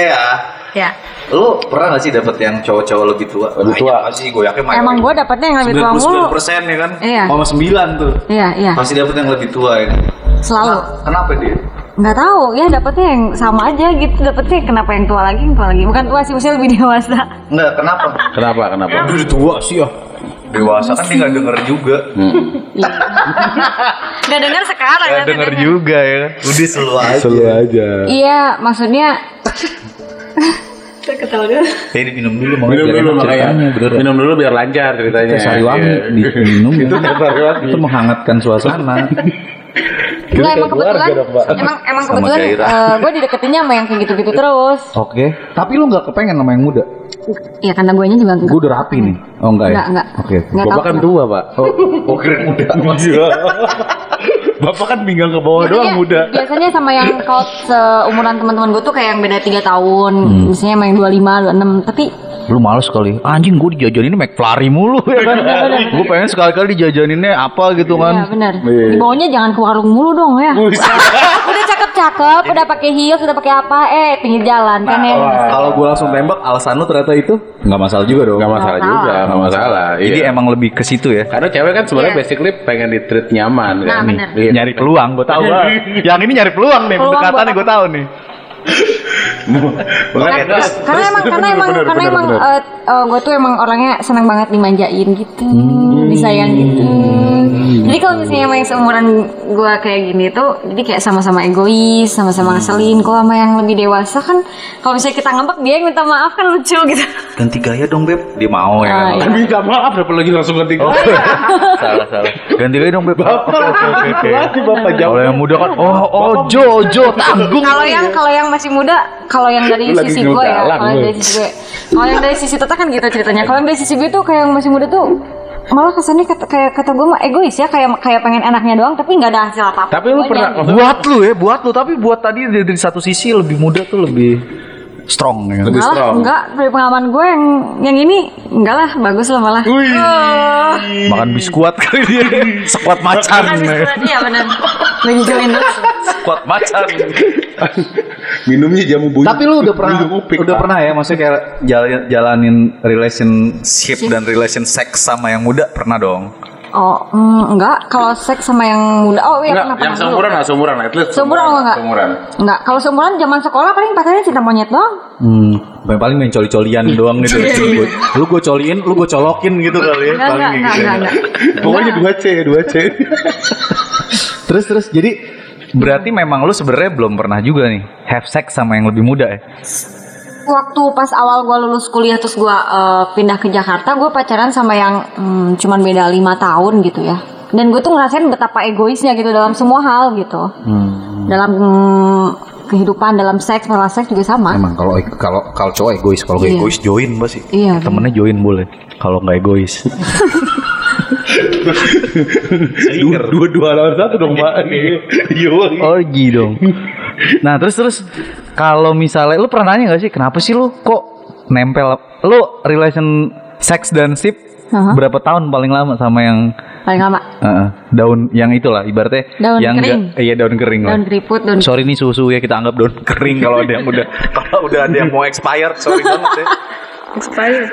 ya Ya. lu pernah gak sih dapet yang cowok-cowok lebih tua Lebih tua. Banyak sih gue yakin Emang gue dapetnya yang lebih tua mulu. persen ya kan Iya. sama sembilan tuh Iya, iya. pasti dapet yang lebih tua ya kan Selalu. kenapa dia Nggak tahu, ya dapetnya yang sama aja gitu. Dapetnya kenapa yang tua lagi, yang tua lagi. Bukan tua sih, maksudnya lebih dewasa. Enggak, kenapa? kenapa kenapa Udah tua sih ya. Dewasa kan dia nggak denger juga. Gak dengar sekarang. Nggak ya, denger dengarnya. juga ya. Udah selalu aja. selalu aja Iya, maksudnya Kayak minum dulu mau minum dulu makanya minum dulu biar lancar ceritanya Sariwangi Iya. diminum itu itu menghangatkan suasana. Enggak emang kebetulan emang emang kebetulan gairah. gue dideketinnya sama yang kayak gitu-gitu terus. Oke. Tapi lu nggak kepengen sama yang muda? Ya karena gue juga enggak. Gue udah rapi nih. Oh enggak ya? Enggak, enggak. Oke. Enggak tahu. bapak kan tua pak Oh, oh kira muda. bapak kan pinggang ke bawah Biasanya, doang muda biasanya sama yang kalau seumuran teman-teman gue tuh kayak yang beda 3 tahun, misalnya sama yang 25, 26, tapi Lu males kali. Anjing gue dijajaninnya McFlurry mulu ya kan. gue pengen sekali-kali dijajaninnya apa gitu ya kan. benar. Iya. Dibawanya jangan ke warung mulu dong ya. udah cakep-cakep, udah pakai heels, udah pakai apa, eh pinggir jalan kan ya. Kalau gue langsung tembak alasan lu ternyata itu nggak masalah juga dong. nggak masalah Nggak juga nggak masalah Jadi iya. emang lebih ke situ ya. karena cewek kan sebenarnya Iya. basically pengen di treat nyaman Nah, kan bener. Iya. nyari peluang, gue tahu. Yang ini nyari peluang nih, Peluang pendekatannya buat gue tahu nih. Makanya Karena, terus- karena emang karena bener, emang bener, karena bener, emang bener. gue tuh emang orangnya senang banget dimanjain gitu, disayang gitu. Jadi kalau misalnya sama yang seumuran gue kayak gini tuh, jadi kayak sama-sama egois, sama-sama ngeselin. Kalau sama yang lebih dewasa kan, kalau misalnya kita ngambek dia yang minta maaf kan lucu gitu. Ganti gaya dong beb. Dia mau ya. Ah, kan? iya. minta maaf dapat lagi langsung ganti Oh, salah salah. Ganti gaya dong beb. Oke oke oke. oke. Lagi bapak jauh Kalau yang muda kan, oh oh Jo Jo tanggung. Kalau yang kalau yang masih muda, kalau yang dari Lu sisi gue ya, kalau dari sisi gue, kalau yang dari sisi Tata kan gitu ceritanya. Kalau yang dari sisi gue tuh kayak yang masih muda tuh malah kesannya kata, kayak kata gue mah egois ya, kayak kayak pengen enaknya doang, tapi nggak ada hasil apa-apa. tapi lu pernah buat lu ya, buat lu. Tapi buat tadi dari, dari satu sisi lebih muda tuh lebih strong ya. Lebih Malah strong. enggak dari pengalaman gue yang yang ini enggak lah bagus lah malah. Oh, Makan biskuat kali dia. Sekuat macan. habis berat, iya benar. Lagi join. Sekuat macan. minumnya jamu buyut Tapi lu udah pernah upik, udah pernah ya maksudnya kayak jalanin, jalanin relationship dan relation sex sama yang muda pernah dong. Oh, mm, enggak. Kalau seks sama yang muda, oh iya Enggak, pernah yang seumuran lah, seumuran at least. Seumuran enggak? Seumuran. Enggak, kalau seumuran zaman sekolah paling pacarnya cinta monyet doang. Hmm, paling paling main coli-colian doang gitu. Lu, lu gue coliin, lu gue colokin gitu kali ya. Enggak, paling enggak, gitu. enggak, enggak, enggak. Pokoknya dua C, dua C. Terus terus jadi berarti memang lu sebenarnya belum pernah juga nih have sex sama yang lebih muda ya? Waktu pas awal gue lulus kuliah terus gue eh, pindah ke Jakarta, gue pacaran sama yang hmm, cuman beda lima tahun gitu ya. Dan gue tuh ngerasain betapa egoisnya gitu dalam semua hal gitu. Dalam mm, kehidupan, dalam seks, masalah seks juga sama. Emang kalau kalau kalau cowok egois, kalau Iya. egois join pasti. Iya, Temennya join boleh. Kalau nggak egois. Dua, dua, dua lawan satu dong, Pak. Iya. Orgi dong. Nah terus terus kalau misalnya lu pernah nanya gak sih kenapa sih lu kok nempel lu relation sex dan sip Aha. berapa tahun paling lama sama yang Paling lama. Heeh, daun yang itulah ibaratnya Daun yang kering. nggak- iya daun kering lah. Daun keriput, daun Sorry nih susu ya kita anggap daun kering kalau ada yang udah kalau udah ada yang mau expired sorry banget ya. expired.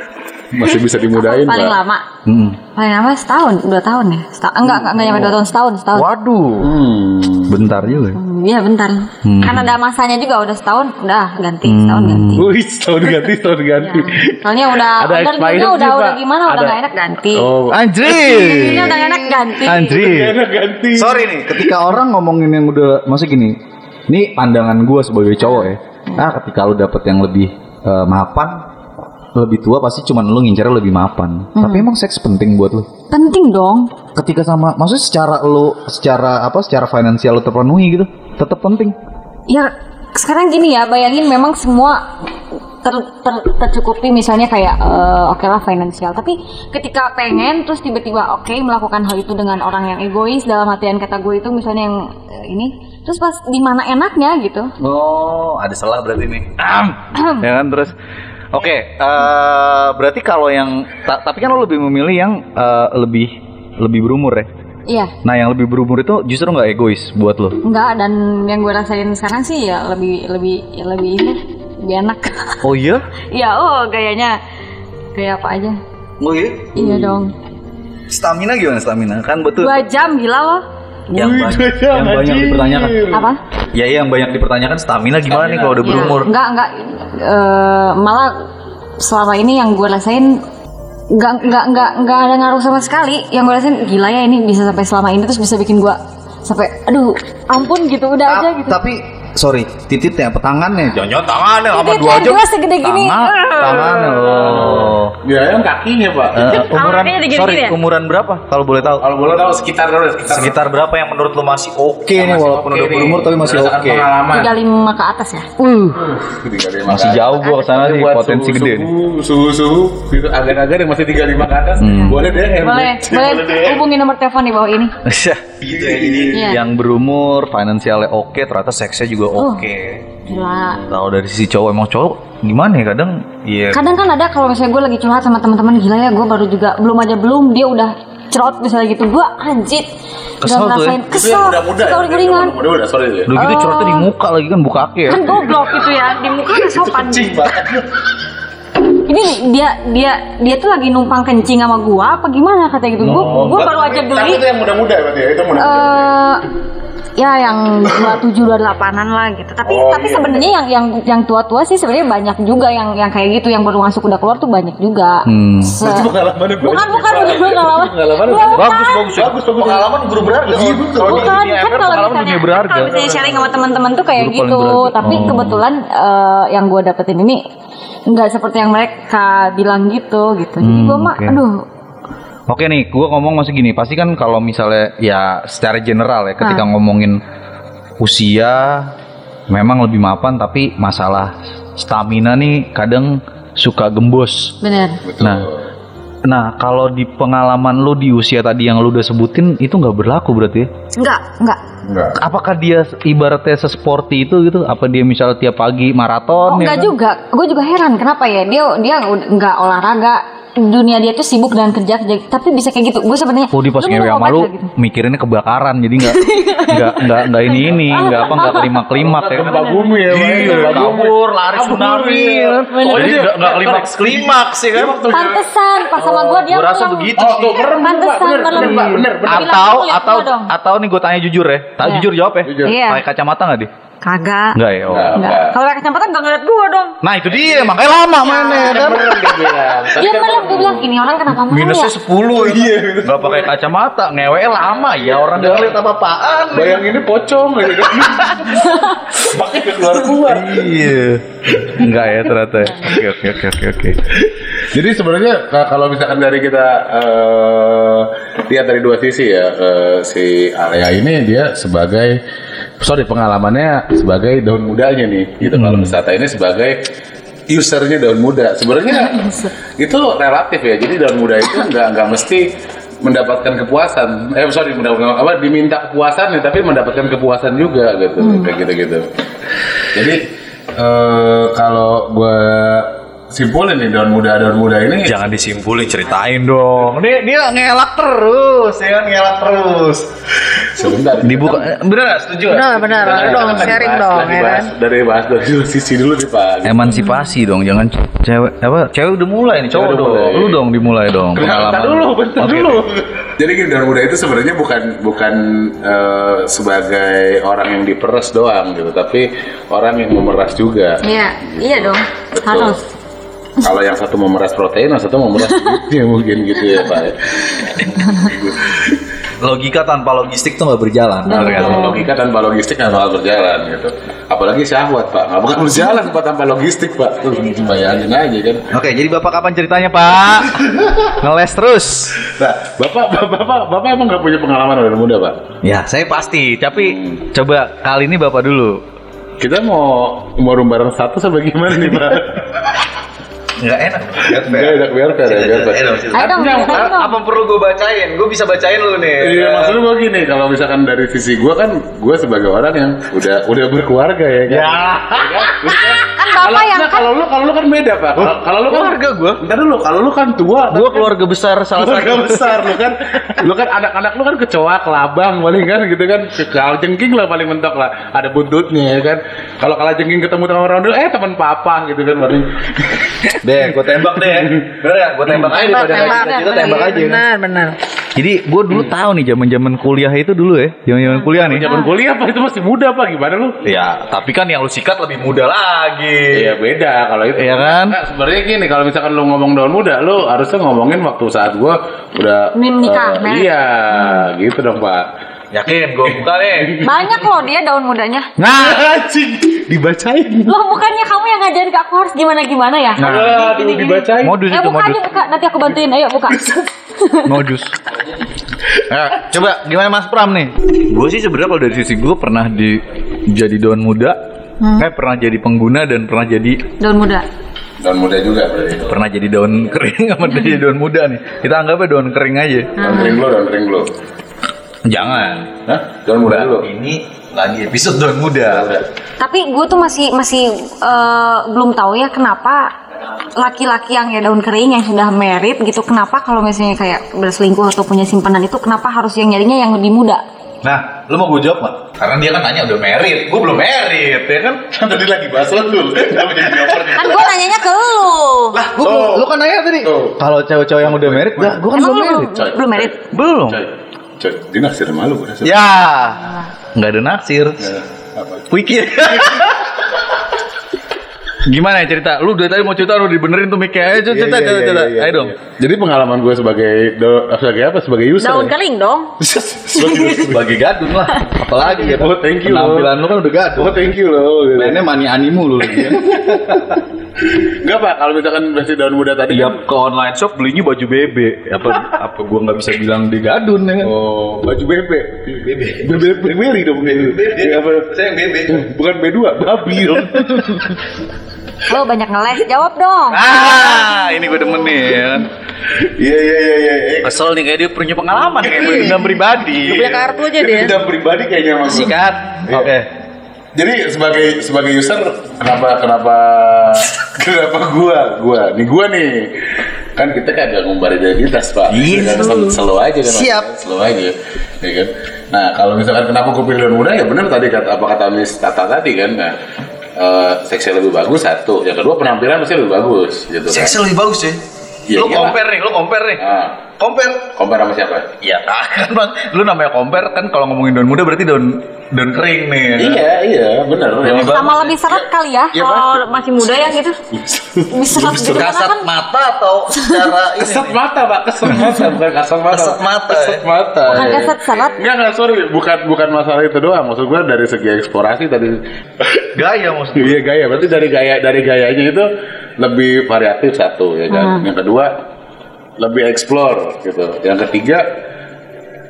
Masih bisa dimudahin, paling Pak. lama Hmm. paling lama setahun dua tahun ya Setahun- enggak enggak enggak nyampe dua tahun setahun setahun Waduh, Hmm. bentar juga. Hmm, Iya bentar Hmm. kan ada masanya juga udah setahun udah ganti setahun ganti Wih, setahun ganti, setahun ganti. soalnya udah Ada order udah sih, udah Pak. gimana udah Ada. nggak enak ganti Oh, Anjir. ini udah enak ganti Anjir. enak ganti. Sorry nih, ketika orang ngomongin yang udah masih gini, ini pandangan gue sebagai cowok ya. Nah, ketika lu dapet yang lebih eh, mapan, lebih tua pasti cuman lu ngincarnya lebih mapan. Tapi emang seks penting buat lu. penting dong Ketika sama, maksudnya secara lu, secara apa, secara finansial lu terpenuhi gitu, tetap penting. ya sekarang gini ya bayangin memang semua ter, ter- tercukupi misalnya kayak eh, oke lah finansial tapi ketika pengen terus tiba-tiba oke melakukan hal itu dengan orang yang egois dalam artian kata gue itu misalnya yang eh, ini terus pas di mana enaknya gitu Oh, ada salah berarti nih. ya kan terus. Oke, eh, berarti kalau yang ta- tapi kan lo lebih memilih yang eh, lebih lebih berumur ya. iya Nah, yang lebih berumur itu justru nggak egois buat lo. enggak dan yang gue rasain sekarang sih ya lebih lebih ya lebih ini lebih enak Oh iya? ya oh gayanya gaya apa aja Oh iya? iya dong Stamina gimana stamina? Kan betul. dua jam gila loh yang, Wih, banyak, yang banyak dipertanyakan. apa Ya, iya, yang banyak dipertanyakan stamina gimana nih kalau udah Ya, berumur? Enggak, enggak. Eh, malah selama ini yang gue rasain enggak, enggak, enggak, enggak ada ngaruh sama sekali. Yang gue rasain gila ya ini bisa sampai selama ini terus bisa bikin gue sampai aduh ampun gitu udah aja Ta- gitu. Tapi sorry, tititnya apa tangannya? Jangan tangannya lama Titit dua jam. gua segede gini. Tangan, tangannya. Oh. Ya, yang kakinya, Pak. Eh, umuran, sorry, ya? umuran berapa? Kalau boleh tahu? Kalau boleh tahu sekitar berapa? Sekitar, Sekitar berapa yang menurut lo masih oke nih Masih walaupun udah nih. berumur tapi masih oke. Pengalaman. 35 ke atas ya. Masih jauh gua ke sana sih potensi gede. nih. Suhu, suhu, gitu, agar-agar yang masih 35 ke atas, Hmm. boleh DM. Boleh, boleh hubungi nomor telepon di bawah ini. gitu ya Iya. yang berumur finansialnya oke ternyata seksnya juga Oh. oke Gila. kalau dari sisi cowok emang cowok gimana ya kadang iya Kadang kan ada kalau misalnya gue lagi curhat sama teman-teman gila ya gue baru juga belum aja belum dia udah cerot misalnya gitu gue anjit Kesel tuh ya. Itu kesel yang suka ya, uring-uringan yang Muda-muda, sorry ya. udah gitu curhatnya di muka lagi kan buka kaki ya kan goblok gitu ya di muka kan sopan Cing banget. ini dia dia dia tuh lagi numpang kencing sama gua apa gimana katanya gitu gua Oh, gua baru aja Tapi beli itu yang muda-muda berarti ya, itu muda-muda. Ya yang 27 28-an lah gitu. Tapi Oh, tapi iya. sebenarnya yang yang yang tua-tua sih sebenarnya banyak juga yang yang kayak gitu yang baru masuk udah keluar tuh banyak juga. Hmm. Se- Itu pengalamannya bukan bukan bukan pengalaman. Pengalaman Bukan, bagus, bukan. bagus, bagus, bagus. Pengalaman guru berharga. Iya, betul. Bukan, dunia kan kalau pengalaman misalnya, berharga. kalau misalnya sharing sama teman-teman tuh kayak Guru gitu. berharga. Tapi Oh. kebetulan eh, yang gue dapetin ini nggak seperti yang mereka bilang gitu gitu. Jadi Hmm, gue mah, aduh, Oke nih, gua ngomong masih gini. Pasti kan kalau misalnya ya secara general ya, ketika Ah. ngomongin usia, memang lebih mapan, tapi masalah stamina nih kadang suka gembos. bener. Nah, nah kalau di pengalaman lu di usia tadi yang lu udah sebutin itu nggak berlaku berarti ya? Enggak, enggak. Enggak. Apakah dia ibaratnya sesporty itu gitu? Apa dia misalnya tiap pagi maraton? Oh, ya enggak kan? juga. Gue juga heran kenapa ya dia dia enggak olahraga. Dunia dia tuh sibuk dengan kerja kerja, tapi bisa kayak gitu. Gue sebenarnya. Oh di pas ngewe sama lu gitu? mikirinnya kebakaran jadi nggak nggak nggak nggak ini ini nggak apa nggak kelima kelimak ya Gempa bumi ya. Iya, kabur lari tsunami. Bener. jadi nggak nggak klimaks klimaks ya kan Pantesan pas sama gue dia gua rasa bilang, begitu Oh, tuh. Pantesan merem. bener, atau "Lu lihat atau gua dong." atau nih gue tanya jujur ya tak Iya. jujur jawab ya. Iya. pakai kacamata nggak dia Kagak. nggak ya oh. Enggak. Enggak. Kalau pakai kacamata enggak ngeliat gue dong. nah itu dia makanya lama mainnya ya kan dia bilang. Dia malah gue bilang ini orang kenapa marah minusnya ya? 10 iya nggak pakai kacamata ngewe lama ya orang nggak ngeliat apa apaan Bayang ini pocong gitu. Pakai keluar keluar. iya enggak ya ternyata ya. oke oke oke oke oke Jadi sebenarnya nah, kalau misalkan dari kita eh, lihat dari dua sisi ya, eh, si Arya ini dia sebagai sorry pengalamannya sebagai daun mudanya nih, gitu. Kalau Sata ini sebagai usernya daun muda. Sebenarnya itu relatif ya. Jadi daun muda itu nggak nggak mesti mendapatkan kepuasan. Eh sorry, mendapatkan apa? Diminta kepuasan ya, tapi mendapatkan kepuasan juga gitu, kayak gitu gitu. Jadi eh, kalau gue simpulin nih daun muda daun muda ini Jangan disimpulin, ceritain dong. Dia dia ngelak terus, ya kan ngelak terus. sebentar Dibuka, bener nggak? setuju? nggak? Benar, benar. Dong, sharing bahas- dong, ya bahas kan? dari bahas dari sisi dulu nih pak Emansipasi dong, jangan cewek apa? Cewek udah mulai nih, cowok Cewek udah dong. mulai. Lu dong dimulai dong. Bentar dulu, bentar dulu. Jadi gini, daun muda itu sebenarnya bukan bukan eh, sebagai orang yang diperes doang gitu, tapi orang yang memeras juga. Iya, iya dong. Harus. Kalau yang satu memeras protein, yang satu memeras duitnya mungkin gitu ya Pak. ya. Logika tanpa logistik tuh nggak berjalan. Kan? Logika tanpa logistik nggak bakal berjalan gitu. Apalagi syahwat Pak, nggak bakal berjalan Pak tanpa logistik Pak. Tuh bayangin aja kan. Oke, jadi bapak kapan ceritanya pak? Ngeles terus. Nah, bapak bapak bapak, bapak emang nggak punya pengalaman dari muda Pak? Ya, saya pasti. Tapi coba kali ini bapak dulu. Kita mau mau bareng satu sampai gimana nih Pak? Nggak enak. Enggak, enak biar fair ya, biar fair. Apa perlu gue bacain? Gue bisa bacain lu nih. Iya maksudnya gue gini kalau misalkan dari sisi gue kan gue sebagai orang yang udah udah berkeluarga ya kan. Ya. Kan Kalau bapak yang nah, kan kalau lu kalau lu kan beda pak. Kalau kalau lu kan Keluarga gua. Entar dulu kalau lu kan tua. Gue keluarga besar salah keluarga satu. besar lu kan. Lu kan anak-anak lu kan kecoa, kelabang paling kan gitu kan. Kalau jengking lah paling mentok lah. Ada buntutnya ya kan. Kalau kalah jengking ketemu sama orang dulu eh teman papa gitu kan paling. Deh, gue tembak deh. Bener ya? Gue tembak aja Tembak, daripada tembak. cita-cita, tembak aja. Benar, benar. Jadi gue dulu tahu nih zaman-zaman kuliah itu dulu ya, zaman-zaman kuliah nih. Zaman kuliah pak itu masih muda pak gimana lu? Ya, tapi kan yang lu sikat lebih muda lagi. Iya beda kalau itu. Iya kan? Nah, sebenarnya gini kalau misalkan lu ngomong daun muda, lu harusnya ngomongin waktu saat gua udah Nikah, eh, married. iya, gitu dong pak. Yakin gue buka nih. banyak loh dia daun mudanya. Nah, Anjing, dibacain. Loh bukannya kamu yang ngajarin ke aku harus gimana gimana ya? Nah, aduh, dibacain. modus Ya itu modus. aja buka, nanti aku bantuin. Ayo buka. modus. Nah, coba gimana Mas Pram nih? Gue sih sebenarnya kalau dari sisi gue pernah di jadi daun muda, kayak pernah jadi pengguna dan pernah jadi daun muda. Daun muda juga berarti. pernah jadi daun kering sama jadi daun muda nih. Kita anggapnya daun kering aja. Daun kering lu, daun kering lu. Jangan. Hah? Daun muda dulu. Ini lagi episode daun muda. Tapi gue tuh masih masih eh, belum tahu ya kenapa laki-laki yang ya daun kering yang sudah merit gitu kenapa kalau misalnya kayak berselingkuh atau punya simpanan itu kenapa harus yang nyarinya yang lebih muda? Nah, lu mau gue jawab nggak? Karena dia kan tanya udah merit, gue belum merit, ya kan? Tadi lagi bahas lu dulu. Kenapa jadi jawab Kan gue nanyanya ke lu. Lah, gua belum- lu kan nanya tadi. Tuh. Kalau cewek-cewek yang udah merit, gue kan belum lu belum, merit. coy. belum merit? Belum. Coy, dia naksir sama lu rasa. Ya, nggak ada naksir. Ya, apa? Wiki. Gimana ya cerita? Lu dari tadi mau cerita lu dibenerin tuh mic-nya. Ayo cerita, Iya, iya, cerita, iya, cerita. iya, Ayo dong. Jadi pengalaman gue sebagai do- sebagai apa? Sebagai user. Daun ya? kering dong. sebagai Sebagai gadun lah. Apalagi ya. Oh, thank you, Penampilan lu kan udah gadun. Oh, thank you loh. gitu. Mainnya mani animu lu lagi. ya. Enggak pak, kalau misalkan masih daun muda tadi kan- ke online shop belinya baju bebe. Apa apa gua nggak bisa bilang di gadun ya kan? Oh, baju bebek. Bebek. Bebek bebek dong. Bebek. Apa? Saya yang bebe. Bukan B2, babi dong. Lo banyak ngeles, jawab dong. Ah, ini gue demen nih ya kan. Iya iya iya iya. Kesel nih kayak dia punya pengalaman kayak gue dendam pribadi. Punya kartu aja dia. Dendam pribadi kayaknya mas. Sikat. Oke. Jadi sebagai sebagai user kenapa kenapa kenapa gua gua nih gua nih kan kita kagak ngumbar identitas pak Iya, Kita selalu. selalu, aja kan. Siap. selalu aja ya kan nah kalau misalkan kenapa gua pilih muda ya benar tadi kata apa kata Miss Tata tadi kan nah eh, seksi lebih bagus satu yang kedua penampilan pasti lebih bagus gitu kan Seksi lebih bagus ya. Iya, lu iyalah. compare nih, lu compare nih. nah, Compare. compare sama siapa Iya kan bang. Lu namanya compare kan kalau ngomongin daun muda berarti daun daun kering nih. ya kan? iya iya benar bagus. Sama lebih seret kali ya, Iya, kalau masih muda ya gitu. Bisa seret gitu karena Kasat kan mata atau secara ini? Kesat nih? mata pak, kesat mata bukan kasat mata. Kesat mata, Kesat ya? mata. bukan ya. keset seret. Enggak enggak sorry, bukan bukan masalah itu doang. Maksud gue dari segi eksplorasi tadi. Gaya maksudnya. iya gaya, berarti dari gaya dari gayanya itu lebih variatif satu ya kan. Yang kedua lebih explore gitu. Yang ketiga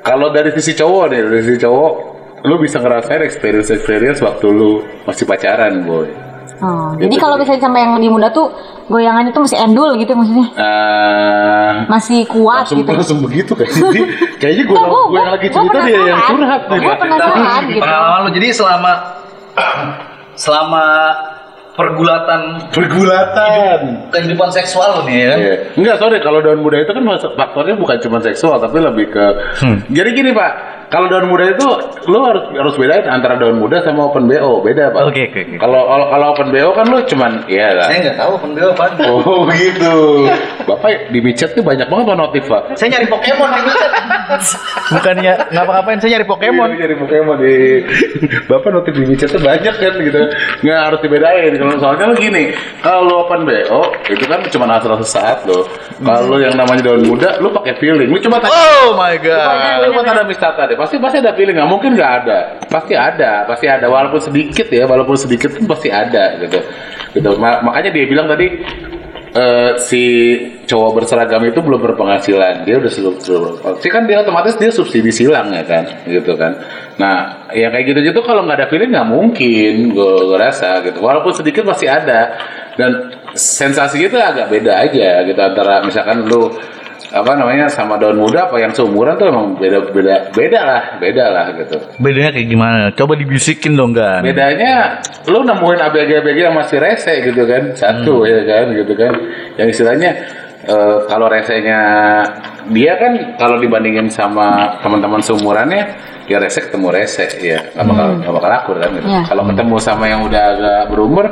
kalau dari sisi cowok nih, dari sisi cowok lu bisa ngerasain experience experience waktu lu masih pacaran boy. Oh, jadi kalau misalnya sama yang lebih muda tuh goyangannya tuh masih endul gitu maksudnya. Nah, Masih kuat langsung gitu. langsung begitu kayaknya. kayaknya gue gue yang lagi cerita dia yang penasaran. curhat nih. Pak. penasaran gitu. Pengalaman lu jadi selama selama pergulatan Pergulatan. kehidupan seksual nih ya. Iya. Enggak, sorry kalau daun muda itu kan faktornya bukan cuma seksual tapi lebih ke Hmm. Jadi gini, Pak. Kalau daun muda itu lu harus harus bedain antara daun muda sama open BO, beda, Pak. Oke, oke, oke. Kalau kalau kalau open BO kan lu cuman iya lah. Saya nggak tahu pendeo apa. Oh gitu. Bapak di micet tuh banyak banget Pak notif, Pak. Saya nyari Pokemon di Micet. Bukannya ngapa-ngapain, saya nyari Pokemon. Iya, Jadi Pokemon di Bapak notif di micet tuh banyak kan gitu. Nggak harus dibedain. Kalau soalnya lu gini, kalau lu open BO itu kan cuma asal sesaat lo. Kalau yang namanya daun muda, lu pakai feeling. Lu coba tanya Oh my god. Lu buat ada wisata deh, pasti pasti ada feeling nggak mungkin nggak ada, pasti ada, pasti ada walaupun sedikit ya, walaupun sedikit pun pasti ada gitu, gitu. Ma- makanya dia bilang tadi eh, si cowok berseragam itu belum berpenghasilan, dia udah sebelum sih kan dia otomatis dia subsidi silang ya kan, gitu kan. Nah, ya kayak gitu-gitu kalau nggak ada feeling nggak mungkin, gue rasa gitu. Walaupun sedikit pasti ada dan sensasinya itu agak beda aja gitu antara misalkan lu apa namanya sama daun muda apa yang seumuran tuh emang beda beda beda lah beda lah gitu Bedanya kayak gimana? Coba dibisikin dong kan. bedanya lu nemuin abg-abg yang masih rese gitu kan satu ya kan gitu kan yang istilahnya eh, kalau resenya dia kan kalau dibandingin sama teman-teman seumurannya ya rese ketemu rese ya nggak bakal nggak bakal akur kan gitu. Iya. kalau ketemu sama yang udah agak berumur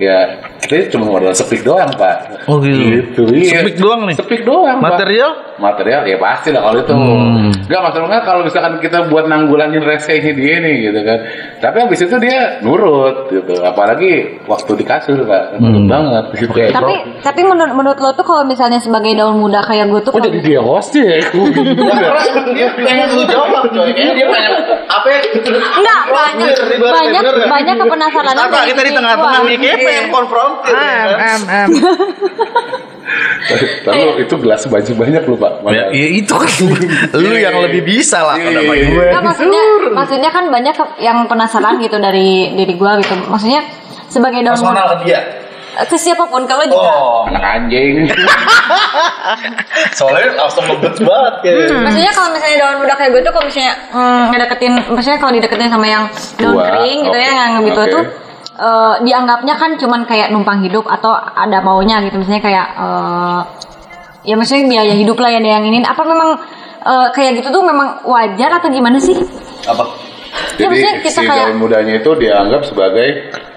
ya kita cuma modal sepik doang pak Oh, gitu. gitu iya. Sepik doang nih? sepik doang Pak Material? material ya pasti lah kalau itu Hmm. nggak masalahnya kalau misalkan kita buat nanggulangin resenya dia nih gitu kan tapi habis itu dia nurut gitu apalagi waktu di kasur pak nurut Hmm. banget gitu Tapi tapi menurut menurut lo tuh kalau misalnya sebagai daun muda kayak gue tuh oh jadi dia hostnya ya. Dia pengen lu jawab coy. Dia pengen apa ya? Enggak, banyak banyak banyak kepenasaran Apa kita di tengah-tengah nih pengen konfrontir. ya Am, kan? am, am. Lalu itu gelas baju banyak lu pak Ya, ya itu kan lu yang lebih bisa lah Iya, kenapa iya, gue. Enggak, maksudnya maksudnya kan banyak yang penasaran gitu dari diri gue gitu. Maksudnya sebagai daun muda Personal ke dia. ke siapa pun kalau juga. Oh, anak anjing soalnya langsung ngebet banget kayak. Maksudnya kalau misalnya daun muda kayak gue tuh kalau misalnya mm, ngedeketin, maksudnya kalau dideketin sama yang daun kering gitu ya, oke, yang gitu oke. tuh eh, dianggapnya kan cuman kayak numpang hidup atau ada maunya gitu, misalnya kayak eh, ya maksudnya biaya hidup lah yang yang ini. Apa memang eh, kayak gitu tuh memang wajar atau gimana sih? Apa? Ya, maksudnya jadi kita si kayak- daun mudanya itu dianggap sebagai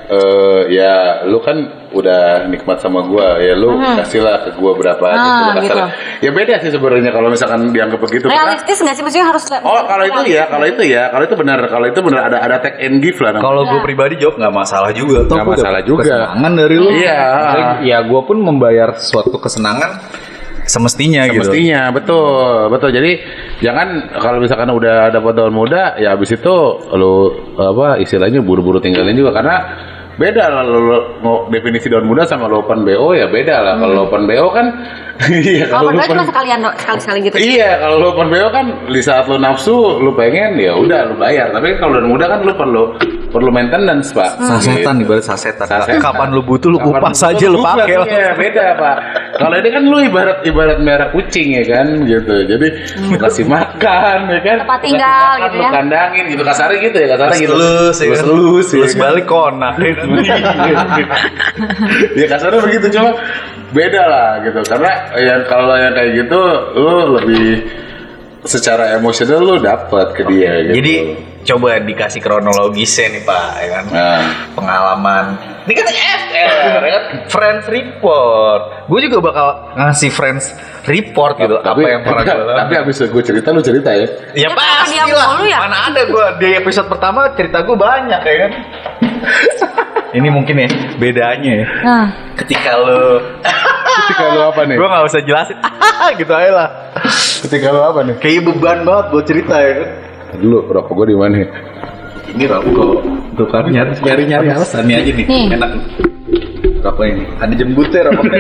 eh, ya lu kan udah nikmat sama gua ya lu kasihlah ke gua berapa Ah, gitu, gitu. ya beda sih sebenarnya kalau misalkan dianggap begitu Realistis nggak sih? Maksudnya harus Oh kalau itu ya, kalau itu ya, kalau itu benar, kalau itu benar ada ada take and give lah. namanya. Kalau gue pribadi jawab nggak masalah juga. Nggak masalah juga. Kesenangan dari lu. Iya. Ya gue pun membayar suatu kesenangan semestinya, gitu. Mestinya betul, betul. Jadi jangan kalau misalkan udah dapat daun muda, ya habis itu lu apa istilahnya buru-buru tinggalin juga karena beda lah lo, lo- mau definisi daun muda sama lo open BO ya beda lah. Kalau open BO kan iya Kalau kalau lo padahal cuma sekalian do- sekali-sekali gitu. Iya, kalau lu open BO kan di saat lu nafsu, lu pengen ya udah lu bayar. Tapi kalau daun muda kan lu perlu perlu maintenance, Pak. Sasetan Gitu. ibarat sasetan. Sasetan. Kapan lu butuh lu Kapan kupas lu aja lu pakai. Iya, beda, Pak. Kalau ini kan lu ibarat ibarat merah kucing ya kan gitu. Jadi lu kasih makan ya kan. Tempat Lu tinggal makan, gitu lu ya. kandangin gitu kasarnya gitu ya, kasarnya gitu. Lus, ya kan? Lus, ya Lus kan? balik konak. ya kasarnya begitu cuma beda lah gitu karena yang kalau yang kayak gitu lu lebih secara emosional lu dapat ke dia gitu. Jadi coba dikasih kronologisnya nih Pak, ya kan? nah, Pengalaman. Ini kan FR, ya kan? Friends report. Gue juga bakal ngasih friends report gitu. apa yang pernah gue lakukan. tapi abis gue cerita lu cerita ya. Ya Ya, pasti lah. ya? Mana ada gue di episode pertama cerita gue banyak ya kan. Ini mungkin ya bedanya ya. Nah, Ketika lo, Ketika lu apa nih? gue nggak usah jelasin, gitu aja lah. Ketika lu apa nih? Kayak beban banget buat cerita ya kan. Dulu rokok gue di mana? Ini rokok, tuh kan nyari nyari nyari alasan ini aja nih, Nih. enak. Rokok ini, ada jembutnya rokoknya.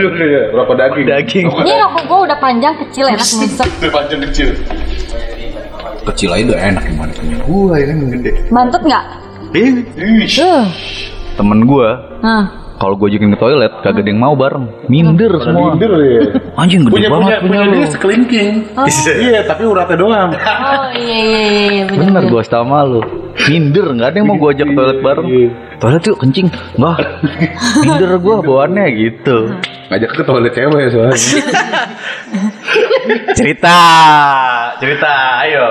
rokok daging. Daging. ini rokok gue udah panjang kecil enak ngisep. Panjang kecil. Kecil aja udah enak gimana punya gua ya kan yang gede. Bantut nggak? Ih, Uh. temen gua Nah, kalau gue ajakin ke toilet kagak ada yang mau bareng. Minder semua. Minder ya. anjing gede Punya banget punya punya dia sekelingking. Iya, tapi uratnya doang. oh iya iya iya, iya bener, gue sama lu. Minder nggak ada yang mau gue ajak ke toilet bareng. toilet yuk kencing. Nggak. Minder gue bawaannya gitu. Ngajak ke toilet cewek soalnya. cerita cerita ayo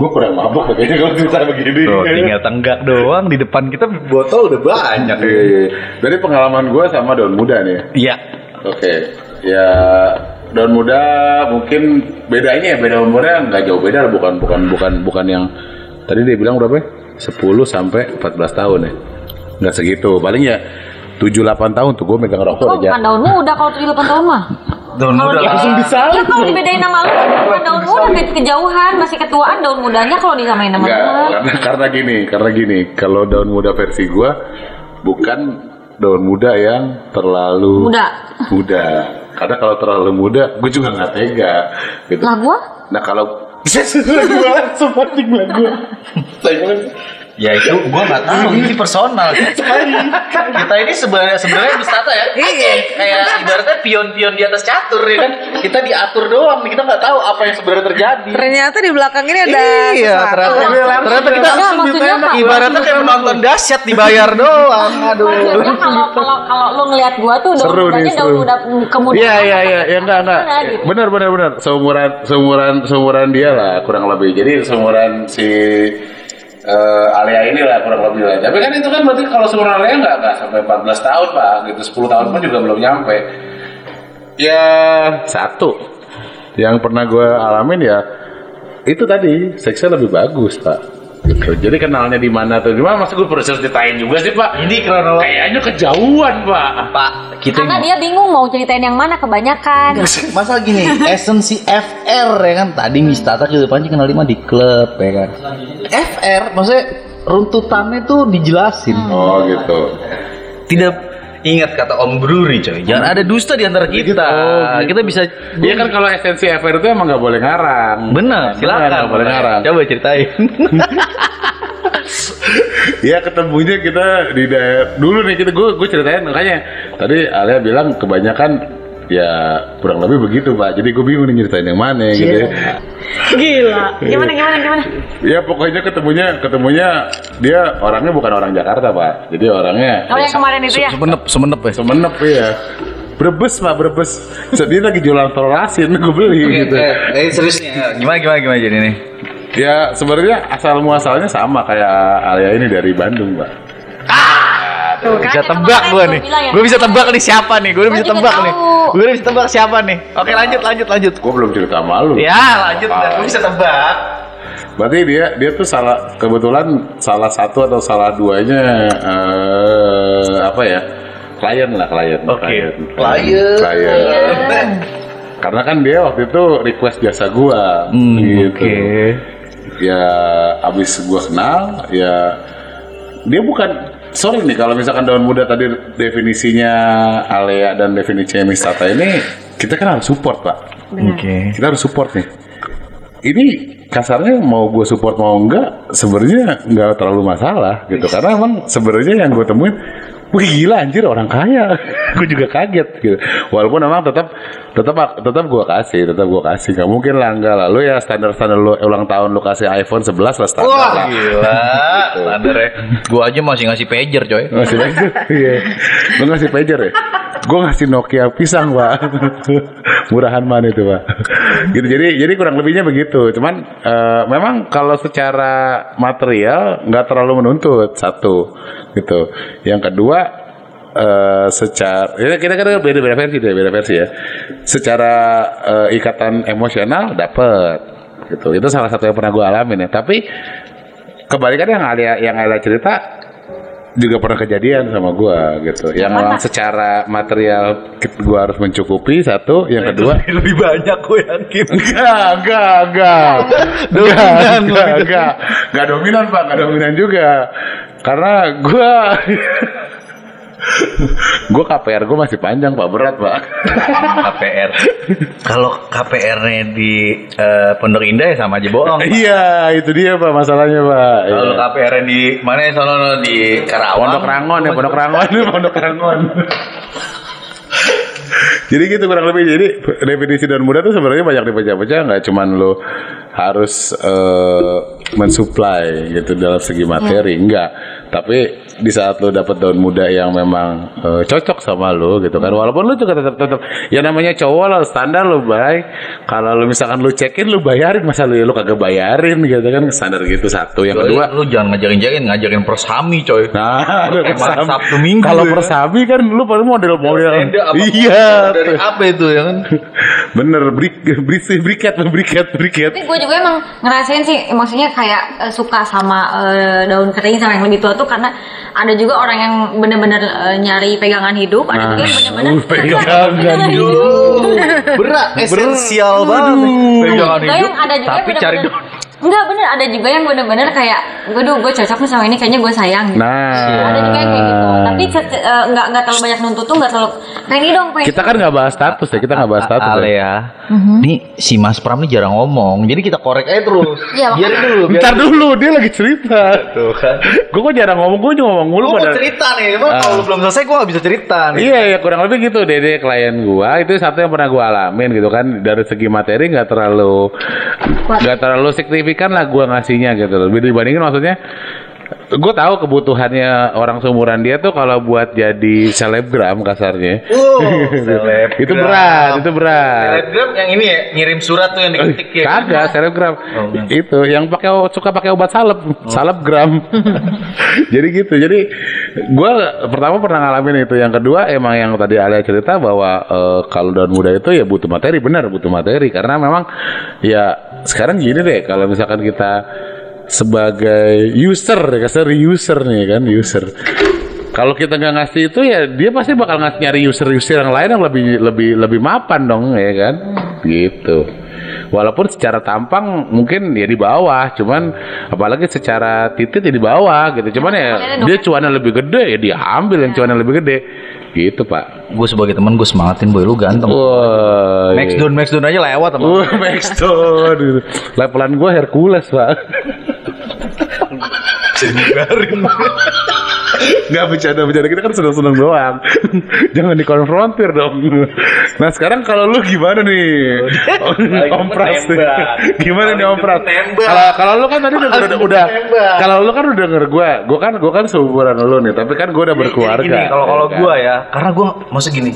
gue kurang mabok kayaknya kalau cerita begini. Tuh, tinggal tenggak doang di depan kita botol udah banyak Iya, iya. Dari pengalaman gue sama daun muda nih. iya Oke, ya daun muda mungkin bedanya ya beda umurnya nggak jauh beda bukan bukan bukan bukan yang tadi dia bilang berapa? ya? 10 sampai 14 tahun ya. Nggak segitu. Paling ya 7 8 tahun tuh gue megang rokok Oh, aja. bukan daun muda kalau 78 tahun mah. daun Kalau muda di- langsung Ya kalau dibedain nama lu bukan daun muda ke kejauhan masih ketuaan daun mudanya kalau disamain nama Enggak, gua. karena karena gini, karena gini, kalau daun muda versi gue bukan daun muda yang terlalu Muda. muda. Karena kalau terlalu muda, gue juga nggak tega. Gitu. Lah gua Nah kalau gue langsung pancing lah gue. Ya itu gua nggak tahu ini personal. kita ini sebenarnya sebenarnya wisata ya. Iya. Kayak ibaratnya pion-pion di atas catur ya kan. Kita diatur doang, kita nggak tahu apa yang sebenarnya terjadi. Ternyata di belakang ini ada Iya, sesuatu. ternyata, ternyata kita Enggak, maksudnya apa? ibaratnya kayak penonton dahsyat dibayar doang. Aduh. Maksudnya kalau kalau kalau lu ngelihat gua tuh daun Seru nih, seru. muda kemudian. Iya iya iya ya enggak enggak. gitu. Benar benar benar. Seumuran seumuran seumuran dia lah kurang lebih. Jadi seumuran si eh Alia ini lah kurang lebih lah. Tapi kan itu kan berarti kalau seumuran Alia enggak enggak sampai 14 tahun pak. Gitu 10 tahun pun juga belum nyampe. Ya satu yang pernah gue alamin ya itu tadi seksnya lebih bagus pak. Gitu. Jadi kenalnya di mana tuh? Di mana? Masa gue perlu ceritain juga sih pak? Ini kronologi. Kayaknya kejauhan pak. Pak, kita Karena dia bingung mau ceritain yang mana kebanyakan. Masalah gini, esensi FR ya kan tadi Miss Tata ke depan kenal lima di klub ya kan. FR maksudnya runtutannya tuh dijelasin. Oh gitu. Tidak ingat kata Om Bruri coy, jangan ada dusta di antara kita. Kita bisa Iya kan kalau esensi FR itu emang nggak boleh ngarang. Bener, silakan. nggak boleh ngarang. Coba ceritain. Iya ketemunya kita di daerah dulu nih kita gue gue ceritain makanya tadi Alia bilang kebanyakan ya kurang lebih begitu pak. Jadi gue bingung nih nyeritain yang mana gitu. ya. Gila. Gimana gimana gimana? Ya pokoknya ketemunya ketemunya dia orangnya bukan orang Jakarta pak. Jadi orangnya Oh yang kemarin itu ya. semenep, semenep ya. Semenep ya. Brebes pak Brebes. Dia lagi jualan telur asin gue beli gitu. eh, serius nih, gimana gimana gimana jadi nih? Ya sebenarnya asal muasalnya sama kayak Alia ini dari Bandung pak. Tuh, kan, bisa tebak gue gua nih. ya. Gue bisa tebak nih siapa nih. Gue Gua bisa tebak nih. Gue bisa tebak siapa nih. Oke lanjut lanjut lanjut. Gue belum cerita malu. Ya lanjut. Gue bisa tebak. Berarti dia dia tuh salah kebetulan salah satu atau salah duanya eh, apa ya? Klien lah klien. Oke. Klien. Klien. Klien. Karena kan dia waktu itu request jasa gua Hmm, gitu. Oke. Ya abis gua kenal ya dia bukan sorry nih kalau misalkan daun muda tadi definisinya Alea dan definisinya Mistata ini kita kan harus support pak Oke. kita harus support nih. Ini kasarnya mau gue support mau enggak, sebenarnya nggak terlalu masalah gitu. Karena emang sebenarnya yang gue temuin, wih gila anjir orang kaya. gue juga kaget gitu. Walaupun emang tetap tetap tetap gue kasih, tetap gue kasih. Gak mungkin lah enggak lah. Lu ya standar standar lu ulang tahun lu kasih iPhone 11 lah standar Wah lah. gila. Standar ya. Gue aja masih ngasih pager coy. Ngasih pager? Iya. Lu ngasih pager ya? Gue ngasih Nokia pisang, Pak. Murahan mana itu, Pak? gitu. Jadi jadi kurang lebihnya begitu. Cuman eh, memang kalau secara material nggak terlalu menuntut satu gitu. Yang kedua eh secara ya kita kan beda beda versi deh beda versi ya secara eh, ikatan emosional dapet gitu itu salah satu yang pernah gue alamin ya tapi kebalikannya yang Alia yang Alia cerita juga pernah kejadian sama gua gitu. Yang memang secara material gua harus mencukupi satu, yang kedua Lebih banyak gue yakin. enggak, enggak, enggak. Dominan, enggak, enggak, lebih enggak. Enggak dominan, Pak, enggak dominan juga. Karena gua gua KPR gua masih panjang, Pak, berat, Pak. KPR. Kalau KPR-nya di eh, Pondok Indah ya sama aja bohong. Iya, itu dia, Pak, masalahnya, Pak. Kalau Iya. KPR-nya di mana ya sono no, di Karawang. Pondok Rangon ya, Pondok Rangon, Pondok Rangon. Jadi gitu kurang lebih. Jadi definisi dan muda tuh sebenarnya banyak dipecah-pecah. Nggak cuman lo harus eh, mensuplai gitu dalam segi materi enggak tapi di saat lo dapat daun muda yang memang eh, cocok sama lo gitu kan walaupun lo juga tetap tetap ya namanya cowok lah standar lo bay kalau lo misalkan lo cekin lo bayarin masa lo lo kagak bayarin gitu kan standar gitu satu yang kedua lu jangan ngajarin-ngajarin, ngajarin persami coy. Nah, persami. Sabtu Minggu Kalau ya. persami kan lu model-model. Tenda apa Iya. dari apa itu ya kan? Bener, brik, brik, briket, briket, briket. Tapi gue juga emang ngerasain sih, maksudnya kayak eh, suka sama eh, daun kering sama yang lebih tua tuh karena ada juga orang yang bener-bener eh, nyari pegangan hidup, ada juga yang bener-bener uh, pegangan Aduh, berat, esensial banget. Pegangan Ada hidup, yang ada juga tapi cari Enggak bener, ada juga yang bener-bener kayak Gue gue cocok nih sama ini, kayaknya gue sayang gitu. Nah, Ada juga yang kayak gitu Tapi se- eh, nggak nggak terlalu banyak nuntut tuh, nggak terlalu Pengen ini dong, pengen kita kan nggak bahas status ya, kita nggak bahas status. ya. Alea, nih si Mas Pram nih jarang ngomong, jadi kita korek aja terus. Iya, biar dulu, biar Bentar dulu, dia lagi cerita. Tuh kan. Gue kok jarang ngomong, gue cuma ngomong mulu Gue mau cerita nih, emang Ah. kalau lu belum selesai gue gak bisa cerita nih. Iya ya kurang lebih gitu Dede klien gua itu satu yang pernah gua alamin gitu kan dari segi materi nggak terlalu nggak terlalu signifikan lah gua ngasihnya gitu loh dibandingin maksudnya gue tahu kebutuhannya orang seumuran dia tuh kalau buat jadi selebgram kasarnya Uh, selebgram. itu berat itu berat Selebgram yang ini ya, ngirim surat tuh yang diketik ya. Kagak, selebgram. bukan. itu yang pakai suka pakai obat salep, salebgram. jadi gitu. Jadi gua pertama pernah ngalamin itu. Yang kedua emang yang tadi Alia cerita bahwa eh, kalau daun muda itu ya butuh materi, benar butuh materi karena memang ya sekarang gini deh kalau misalkan kita sebagai user, kasar user nih kan, user. Kalau kita nggak ngasih itu ya dia pasti bakal ngasih nyari user-user yang lain yang lebih lebih lebih mapan dong ya kan, gitu. Walaupun secara tampang mungkin ya di bawah, cuman apalagi secara titik ya di bawah gitu. Cuman ya dia cuannya lebih gede ya dia ambil yang cuannya lebih gede, gitu pak. Gue sebagai teman gue semangatin boy lu ganteng. Wah, Max down, max down aja lewat sama. Wah, Maxton. gitu. Levelan gue Hercules, Pak. Nggak bercanda bercanda kita kan seneng seneng doang. Jangan dikonfrontir dong. Nah sekarang kalau lu gimana nih? Om Pras. Gimana nih Om Pras? Kalau kalau lu kan tadi udah udah, udah kalau lu kan udah denger gue, gue kan gue kan seumuran lu nih, tapi kan gue udah berkeluarga. Kalau kalau ya kan? gue ya, karena gue maksud gini,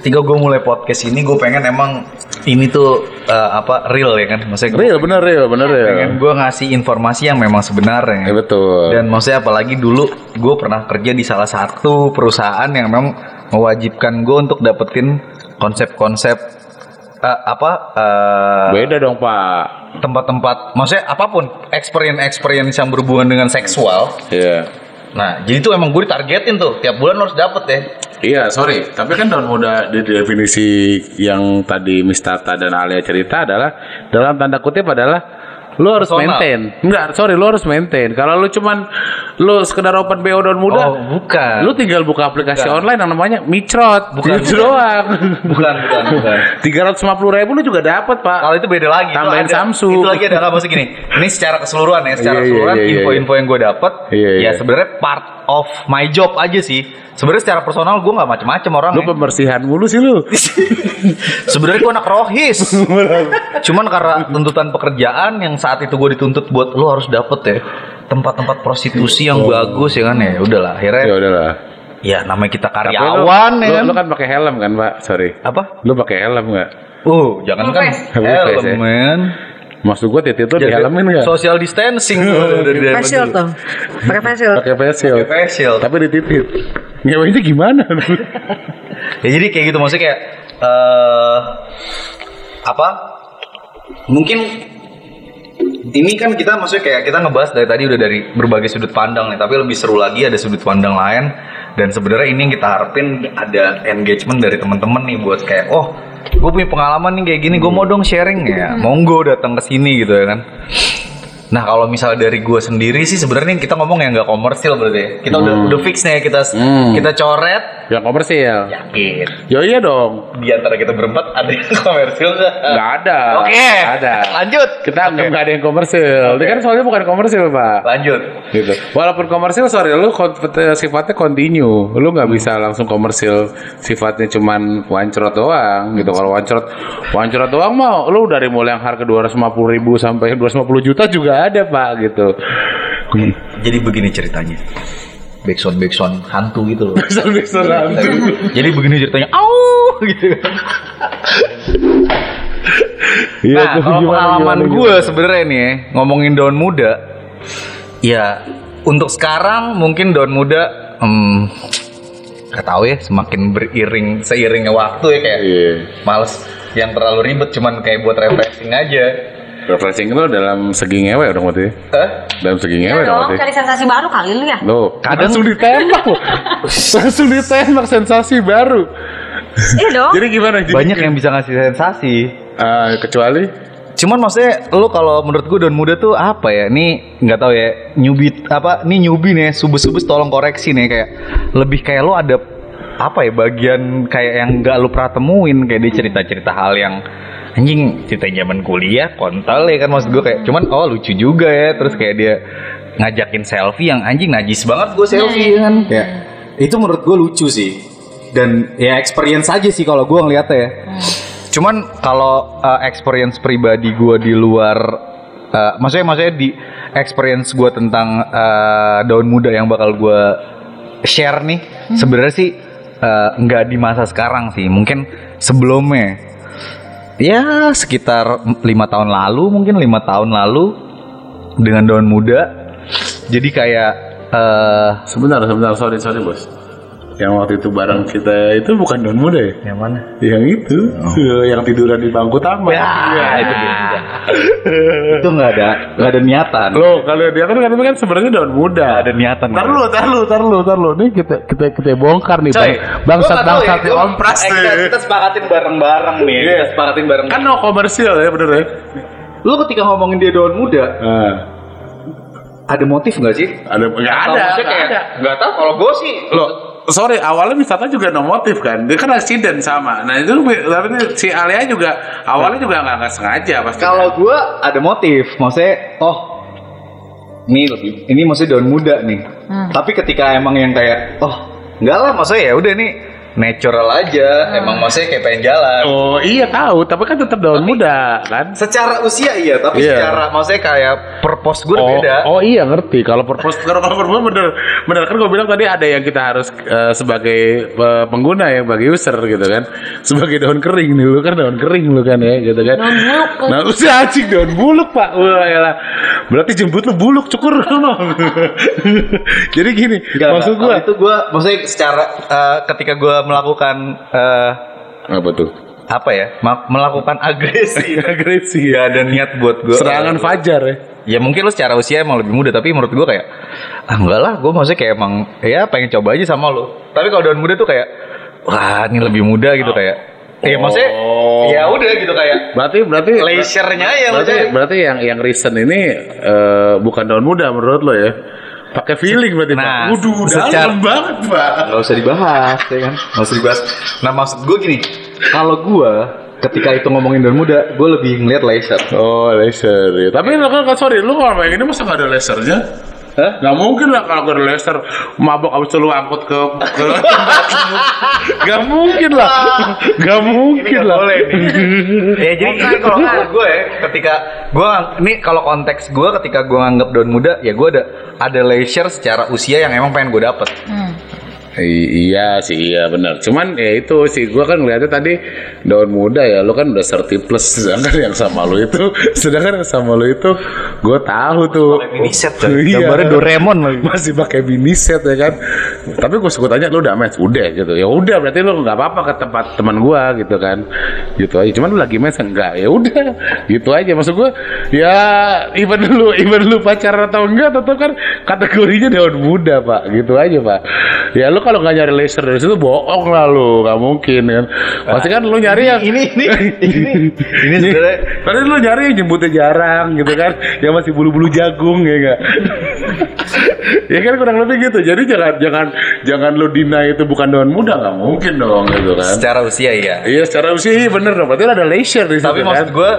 ketika gue mulai podcast ini, gue pengen emang ini tuh eh, apa real ya kan, maksudnya real bener real bener real. pengen gue ngasih informasi yang memang sebenarnya. Ya, betul. Dan maksudnya apalagi dulu gue pernah kerja di salah satu perusahaan yang memang mewajibkan gue untuk dapetin konsep-konsep eh, apa eh, Beda dong Pak. tempat-tempat, maksudnya apa pun experience-experience yang berhubungan dengan seksual. Iya. Nah, jadi tuh emang gue ditargetin tuh tiap bulan harus dapet ya. Iya, sorry. Tapi kan daun muda di definisi yang tadi Mistata dan Alia cerita adalah dalam tanda kutip adalah lu harus Personal. maintain. Enggak, sorry, lu harus maintain. Kalau lu cuman lu sekedar open BO daun muda, Oh, bukan. lu tinggal buka aplikasi Bukan. online yang namanya Microt. Bukan. Gitu doang. Bukan, bukan, bukan. Tiga ratus lima puluh ribu lu juga dapat pak. Kalau itu beda lagi. Tambahin Samsung. Itu lagi ada maksud gini. Ini secara keseluruhan ya, secara Iya, iya, keseluruhan iya, iya, info-info yang gue dapat Iya, ya iya. sebenarnya part of my job aja sih. Sebenarnya secara personal gue nggak macem-macem orang. Lu pembersihan mulu sih lu. Sebenarnya gue anak rohis. Cuman karena tuntutan pekerjaan yang saat itu gue dituntut buat lo harus dapet ya tempat-tempat prostitusi yang bagus ya kan ya. Udahlah akhirnya ya udahlah. ya namanya kita Tapi lu- karyawan ya lu, kan. lu kan pakai helm kan pak? Sorry. Apa? Lu pakai helm nggak? Uh, jangan kan ya. helm men. Maksud gua titik itu dihelemin nggak? Social distancing tuh Facial tuh. Pakai facial. Pakai facial. Pakai facial. Tapi dititip. Ngewenya gimana? Ya jadi kayak gitu maksudnya kayak eh apa? Mungkin ini kan kita maksudnya kayak kita ngebahas dari tadi udah dari berbagai sudut pandang nih, tapi lebih seru lagi ada sudut pandang lain dan sebenarnya ini yang kita harapin ada engagement dari teman-teman nih buat kayak oh gue punya pengalaman nih kayak gini gue mau dong sharing ya. Monggo datang ke sini gitu ya kan. Nah kalau misalnya dari gue sendiri sih sebenarnya kita ngomong yang nggak komersil berarti ya. kita udah udah fix nih kita kita coret Yang komersil. Yakin. Ya iya dong. Di antara kita berempat ada yang komersil nggak? Nggak ada. Oke. Nggak ada. Lanjut. Kita nggak ada yang komersil. Ini kan soalnya bukan komersil, Pak. Lanjut. gitu. Walaupun komersil sorry lu sifatnya continue. Lu nggak bisa langsung komersil sifatnya cuman wancrot doang gitu. Kalau wancrot wancrot doang mau lu dari mulai yang harga 250 ribu sampai 250 juta juga ada, Pak gitu. Jadi begini ceritanya. Backsound backsound hantu gitu loh. Bisa-bisa hantu. Jadi begini ceritanya. Au gitu. Iya, nah, kalau gimana, pengalaman gimana, gue sebenarnya nih ya, ngomongin daun muda, ya untuk sekarang mungkin daun muda, hmm, gak tahu ya, semakin beriring seiringnya waktu ya kayak Iya. males yang terlalu ribet, cuman kayak buat refreshing aja. Refreshing lu dalam segi ngewe dong berarti. Eh? Dalam segi Iya ngewe dong dong, berarti. cari sensasi baru kali lu ya. Loh, Kadang- langsung ditembak loh. langsung ditembak sensasi baru. Iya dong. Jadi gimana? Jadi, Banyak yang bisa ngasih sensasi. Ah, kecuali Cuman maksudnya lu kalau menurut gue daun muda tuh apa ya? Ini nggak tahu ya. Nyubit apa? Ini nyubi nih, subus-subus tolong koreksi nih kayak lebih kayak lu ada apa ya bagian kayak yang nggak lu pernah temuin kayak dia cerita-cerita hal yang anjing cerita zaman kuliah kontol ya kan maksud gue kayak cuman oh lucu juga ya terus kayak dia ngajakin selfie yang anjing najis banget gue selfie kan Ya, itu menurut gue lucu sih. Dan ya experience aja sih kalau gue ngeliatnya ya. Cuman kalau uh, experience pribadi gue di luar, uh, maksudnya maksudnya di experience gue tentang uh, daun muda yang bakal gue share nih, sebenarnya sih uh, nggak di masa sekarang sih, mungkin sebelumnya. Ya sekitar lima tahun lalu, mungkin lima tahun lalu dengan daun muda. Jadi kayak uh, sebentar sebentar sorry sorry bos. Yang waktu itu bareng kita itu bukan daun muda ya? yang mana? Yang itu, yang tiduran di bangku taman. Ya, Iya. itu dia. itu nggak ada nggak ada niatan. Lo kalau dia kan katanya kan sebenarnya daun muda. ada niatan. Tar lu, tar lu, tar lu, tar lu. Nih kita kita kita bongkar nih Coy, bang. Bangsat gua nggak tahu bangsat ya, gua- om pras eh, kita, kita sepakatin bareng-bareng nih. Iya. Kita sepakatin bareng. Kan no komersil ya bener ya. lu ketika ngomongin dia daun muda, Nah, ada motif nggak sih? ada nggak ada, maksudnya nggak kayak, ada. Nggak tahu. Kalau gue sih, Lo, sorry awalnya wisata juga no motif kan. Dia kan accident sama. Nah itu tapi si Alia juga awalnya juga nggak nggak sengaja pasti. kalau gue ada motif, maksudnya, oh, ini lebih, ini maksudnya daun muda nih. Tapi ketika emang yang kayak, oh, enggak lah, maksudnya ya udah nih natural aja. Emang maksudnya kayak pengen jalan. Oh iya tahu, tapi kan tetap daun muda kan. Secara usia iya, tapi Iya. secara maksudnya kayak purpose gue Oh, beda. oh iya ngerti. Kalau purpose kalau kalau purpose bener bener kan gue bilang tadi ada yang kita harus eh, sebagai eh, pengguna ya, bagi user gitu kan. Sebagai daun kering nih lu kan daun kering lu kan ya gitu kan. Daun buluk. Nah, usia anjing daun buluk, Pak. Wah, elah. Berarti jembut lu buluk cukur Jadi gini, Enggak, maksud Kalau itu gue maksudnya secara eh, ketika gue melakukan eh, apa tuh? apa ya ma- melakukan agresi Agresi Gak ada niat buat gue Serangan fajar ya. ya mungkin lu secara usia emang lebih muda tapi menurut gue kayak ah enggak lah gue maksudnya kayak emang ya pengen coba aja sama lu tapi kalau daun muda tuh kayak wah ini lebih muda gitu kayak ya maksudnya Oh. ya udah gitu kayak Berarti berarti leisure-nya ya berarti maksudnya berarti yang yang recent ini eh, bukan daun muda menurut lo ya. Pakai feeling berarti, Nah, Pak. Waduh, secara- dalam banget, Pak. nggak usah dibahas ya kan nggak usah dibahas nah maksud gue gini kalau gue ketika itu ngomongin daun muda gue lebih ngeliat leisure Oh, laser ya. Tapi lo kan sorry, lu kalau main ini masa nggak ada lasernya? Hah? Gak mungkin lah kalau gak ada laser mabok abis itu lu angkut ke, ke Gak mungkin lah. Gak mungkin nggak lah. boleh nih. ya jadi ini kalau gue ya ketika gue ini kalau konteks gue ketika gue nganggap daun muda ya gue ada ada leisure secara usia yang emang pengen gue dapet I- iya sih iya benar cuman ya itu sih gua kan ngeliatnya tadi daun muda ya lo kan udah 30 plus sedangkan yang sama lo itu sedangkan yang sama lo itu gue tahu tuh mini set, coy. Iya. Gambarnya Doraemon lagi. masih pakai mini set ya kan tapi gue suka tanya lo udah match udah gitu. Ya udah berarti lo nggak apa-apa ke tempat teman gua gitu kan. Gitu aja. Cuman lo lagi match enggak ya udah. Gitu aja. Maksud gua ya even lu even lu pacaran atau enggak tetap kan kategorinya daun muda pak. Gitu aja pak. Ya lu kalau nggak nyari laser dari situ bohong lah lu. Nggak mungkin kan. Pasti kan lu nyari yang ini ini ini. Ini sebenarnya lu nyari yang jemputnya jarang gitu kan. Yang masih bulu-bulu jagung ya enggak Ya kan kurang lebih gitu. Jadi jangan jangan jangan lu deny itu bukan daun muda nggak mungkin dong gitu kan. Secara usia iya. Iya secara usia iya bener dong. Berarti ada leisure di situ Tapi kan. maksud gue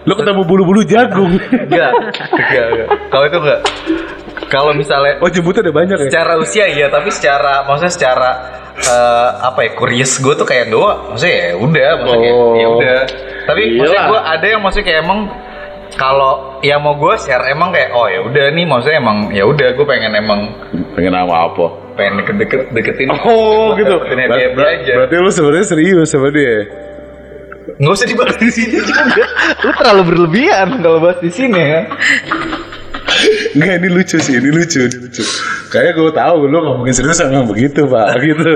lu ketemu bulu-bulu jagung. enggak, enggak, enggak. Kalau itu enggak. Kalau misalnya oh jemputnya ada banyak ya. secara usia iya, tapi secara maksudnya secara eh, apa ya curious gue tuh kayak doa maksudnya ya udah maksudnya kayak, Oh. ya udah tapi maksudnya Iyalah. gue ada yang maksudnya kayak emang kalau ya mau gue share emang kayak oh ya udah nih maksudnya emang ya udah gue pengen emang Pengen nama apa? Pengen deket-deket deketin Oh gitu. deketin Ber- happy aja berarti lu sebenarnya serius sama dia. nggak usah dibahas di sini juga lu terlalu berlebihan kalau bahas di sini ya Enggak ini lucu sih, ini lucu, ini lucu. Kayak gue tahu lu ngomongin serius emang begitu pak, gitu.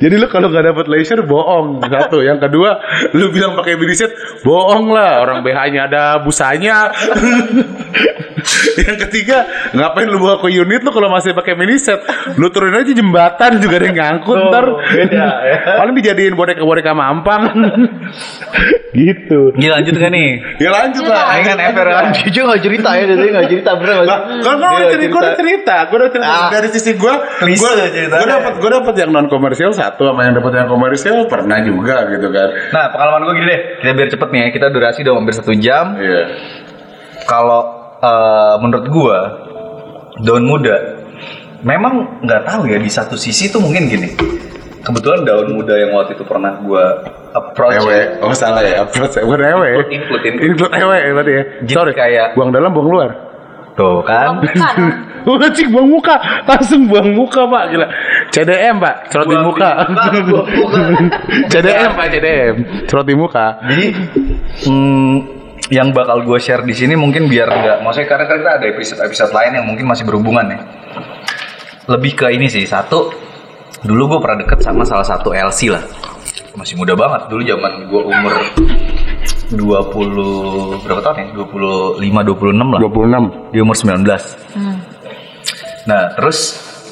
Jadi lu kalau nggak dapet leisure bohong satu. Yang kedua, lu bilang pakai miniset bohong lah. Orang BH-nya ada busanya. yang ketiga, ngapain lu bawa ke unit lu kalau masih pakai miniset? Lu turunin aja jembatan juga ada yang ngangkut ntar. beda, ya. Paling dijadiin boneka-boneka mampang. gitu. Gila lanjut kan nih Ya lanjut lah. Ini kan dia juga nggak cerita ya dia nggak cerita bener nggak kan gue Dia udah nggak cerita, gue udah cerita, gue udah cerita. Ah. dari sisi gue, gue gue dapat gue dapat yang non komersial satu sama yang dapat yang komersial pernah juga gitu kan. Nah pengalaman gue gini deh. Kita biar cepet nih ya. Kita durasi udah hampir satu jam. Iya. Kalau eh, menurut gue Daun muda Memang nggak tahu ya Di satu sisi tuh mungkin gini Kebetulan daun muda yang waktu itu pernah gue approach Ewe, oh salah ya, approach bukan ewe. Include, include, include. Include ewe ya berarti ya. Jadi Sorry, kayak- buang dalam, buang luar. Tuh kan. Oh, cik buang muka, langsung buang muka pak, gila. CDM pak, cerot di muka. muka. CDM pak, CDM, cerot di muka. Jadi hmm, yang bakal gue share di sini mungkin biar nggak, maksudnya karena kan kita ada episode episode lain yang mungkin masih berhubungan ya. Lebih ke ini sih satu, dulu gue pernah deket sama salah satu LC lah, masih muda banget. Dulu zaman gue umur 20 berapa tahun ya? 25 26 lah. 26 Di umur 19. Nah, terus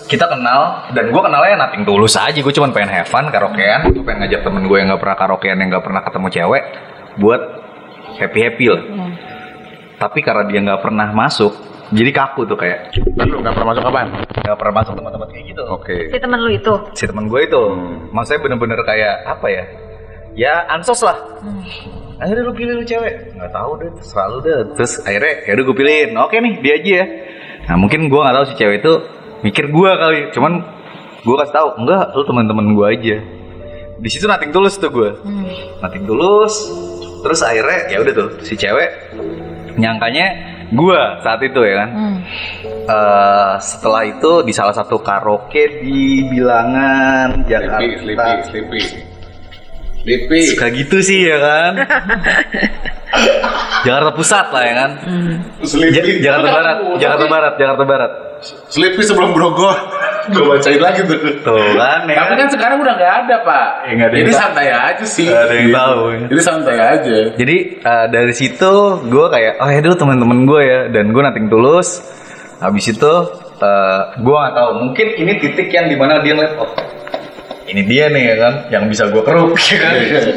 kita kenal dan gue kenalnya nating tulus aja. Gue cuma pengen have fun karaokean. Gue pengen ngajak temen gue yang nggak pernah karaokean yang nggak pernah ketemu cewek buat happy happy lah tapi karena dia nggak pernah masuk jadi kaku tuh kayak Kan lu gak pernah masuk kapan? nggak pernah masuk teman-teman kayak gitu. Oke. Si temen lu itu. si teman gue itu. Maksudnya bener-bener kayak apa ya? Ya ansos lah. Akhirnya lu pilih lu cewek. Nggak tahu deh selalu deh. Terus akhirnya ya udah gue pilihin oke nih dia aja ya. Nah mungkin gue nggak tahu si cewek itu mikir gue kali. Cuman gue kasih tahu enggak lu teman-teman gue aja. Di situ nating tulus tuh gue nating tulus. Terus akhirnya ya udah tuh si cewek nyangkanya gue saat itu ya kan Eh, setelah itu di salah satu karaoke di bilangan Jakarta Sleepy, sleepy, sleepy. Sleepy. suka gitu sih ya kan Jakarta Pusat lah ya kan Ja- Sleepy. Jakarta Barat Jakarta Barat Jakarta Barat Sleepy sebelum Grogol. Gue bacain lagi tuh. tuh kan ya Tapi kan sekarang udah gak ada pak Ya, nggak ada yang Jadi tahu. santai aja sih Nggak ada yang tahu, ya. Jadi santai aja Jadi eh, dari situ gue kayak oh ya dulu teman-teman gue ya dan gue nating tulus. Habis itu eh, gue nggak tahu mungkin ini titik yang di mana dia ngeliat oh ini dia nih ya kan yang bisa gue keruk ya kan.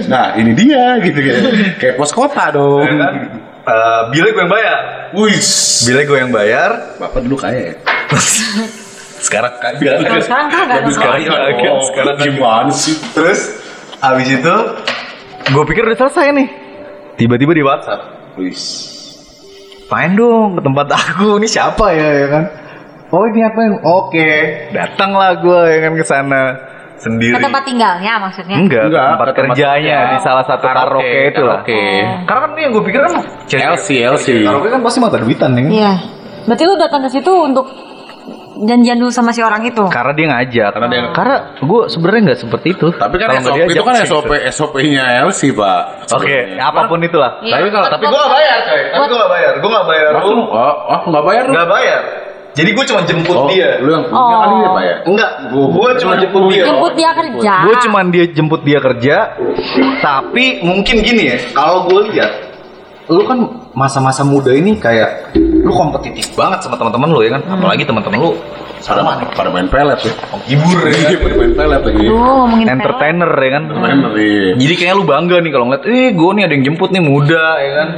Nah ini dia gitu kan Kayak pos kota dong Ya kan? Eh, bilnya gue yang bayar. Wih Bilnya gue yang bayar. Bapak dulu kaya ya Sekarang kagak. Sekarang kagak. Sekarang kagak. Oh, Sekarang kagak. gimana sih Terus abis itu gue pikir udah selesai nih. Tiba-tiba di WhatsApp. Wih Main dong ke tempat aku. Ini siapa ya ya kan? Oh ini apa yang? Oke. Datanglah gue ya kan ke sana sendiri. Ke tempat tinggalnya maksudnya. Enggak, Enggak, tempat tempat kerjanya kerja. di salah satu karaoke, Karaoke, itu lah. karaoke. Karena kan ini yang gue pikir kan LC, LC. Karaoke kan pasti mata duitan ya. kan? Iya. Berarti lu datang ke situ untuk janjian dulu sama si orang itu. Karena dia ngajak. Karena dia- Karena gue sebenarnya nggak seperti itu. Tapi kan nggak SOP itu kan sih. SOP SOP-nya LC pak Oke, apa pun itulah. Iya. Tapi kalau tapi gue gak bayar, coy. Tapi gue gak bayar. Gue gak bayar. Langsung, oh, oh nggak bayar lu? Gak bayar. Jadi gue cuma jemput Oh, dia. lu yang punya Oh. kali ya pak ya? Enggak, gue cuma jemput dia. Jemput dia kerja. Gue cuman dia jemput dia kerja. Tapi mungkin gini ya, kalau gue lihat, lu kan masa-masa muda ini kayak lu kompetitif banget sama teman-teman lu ya kan, apalagi teman-teman lu Pada, pada main pelet ya? hibur ya Iya, pada main pelet lagi. Lu ngomongin entertainer ya kan. Main iya. Jadi kayaknya lu bangga nih kalau ngeliat, eh gue nih ada yang jemput nih muda ya kan.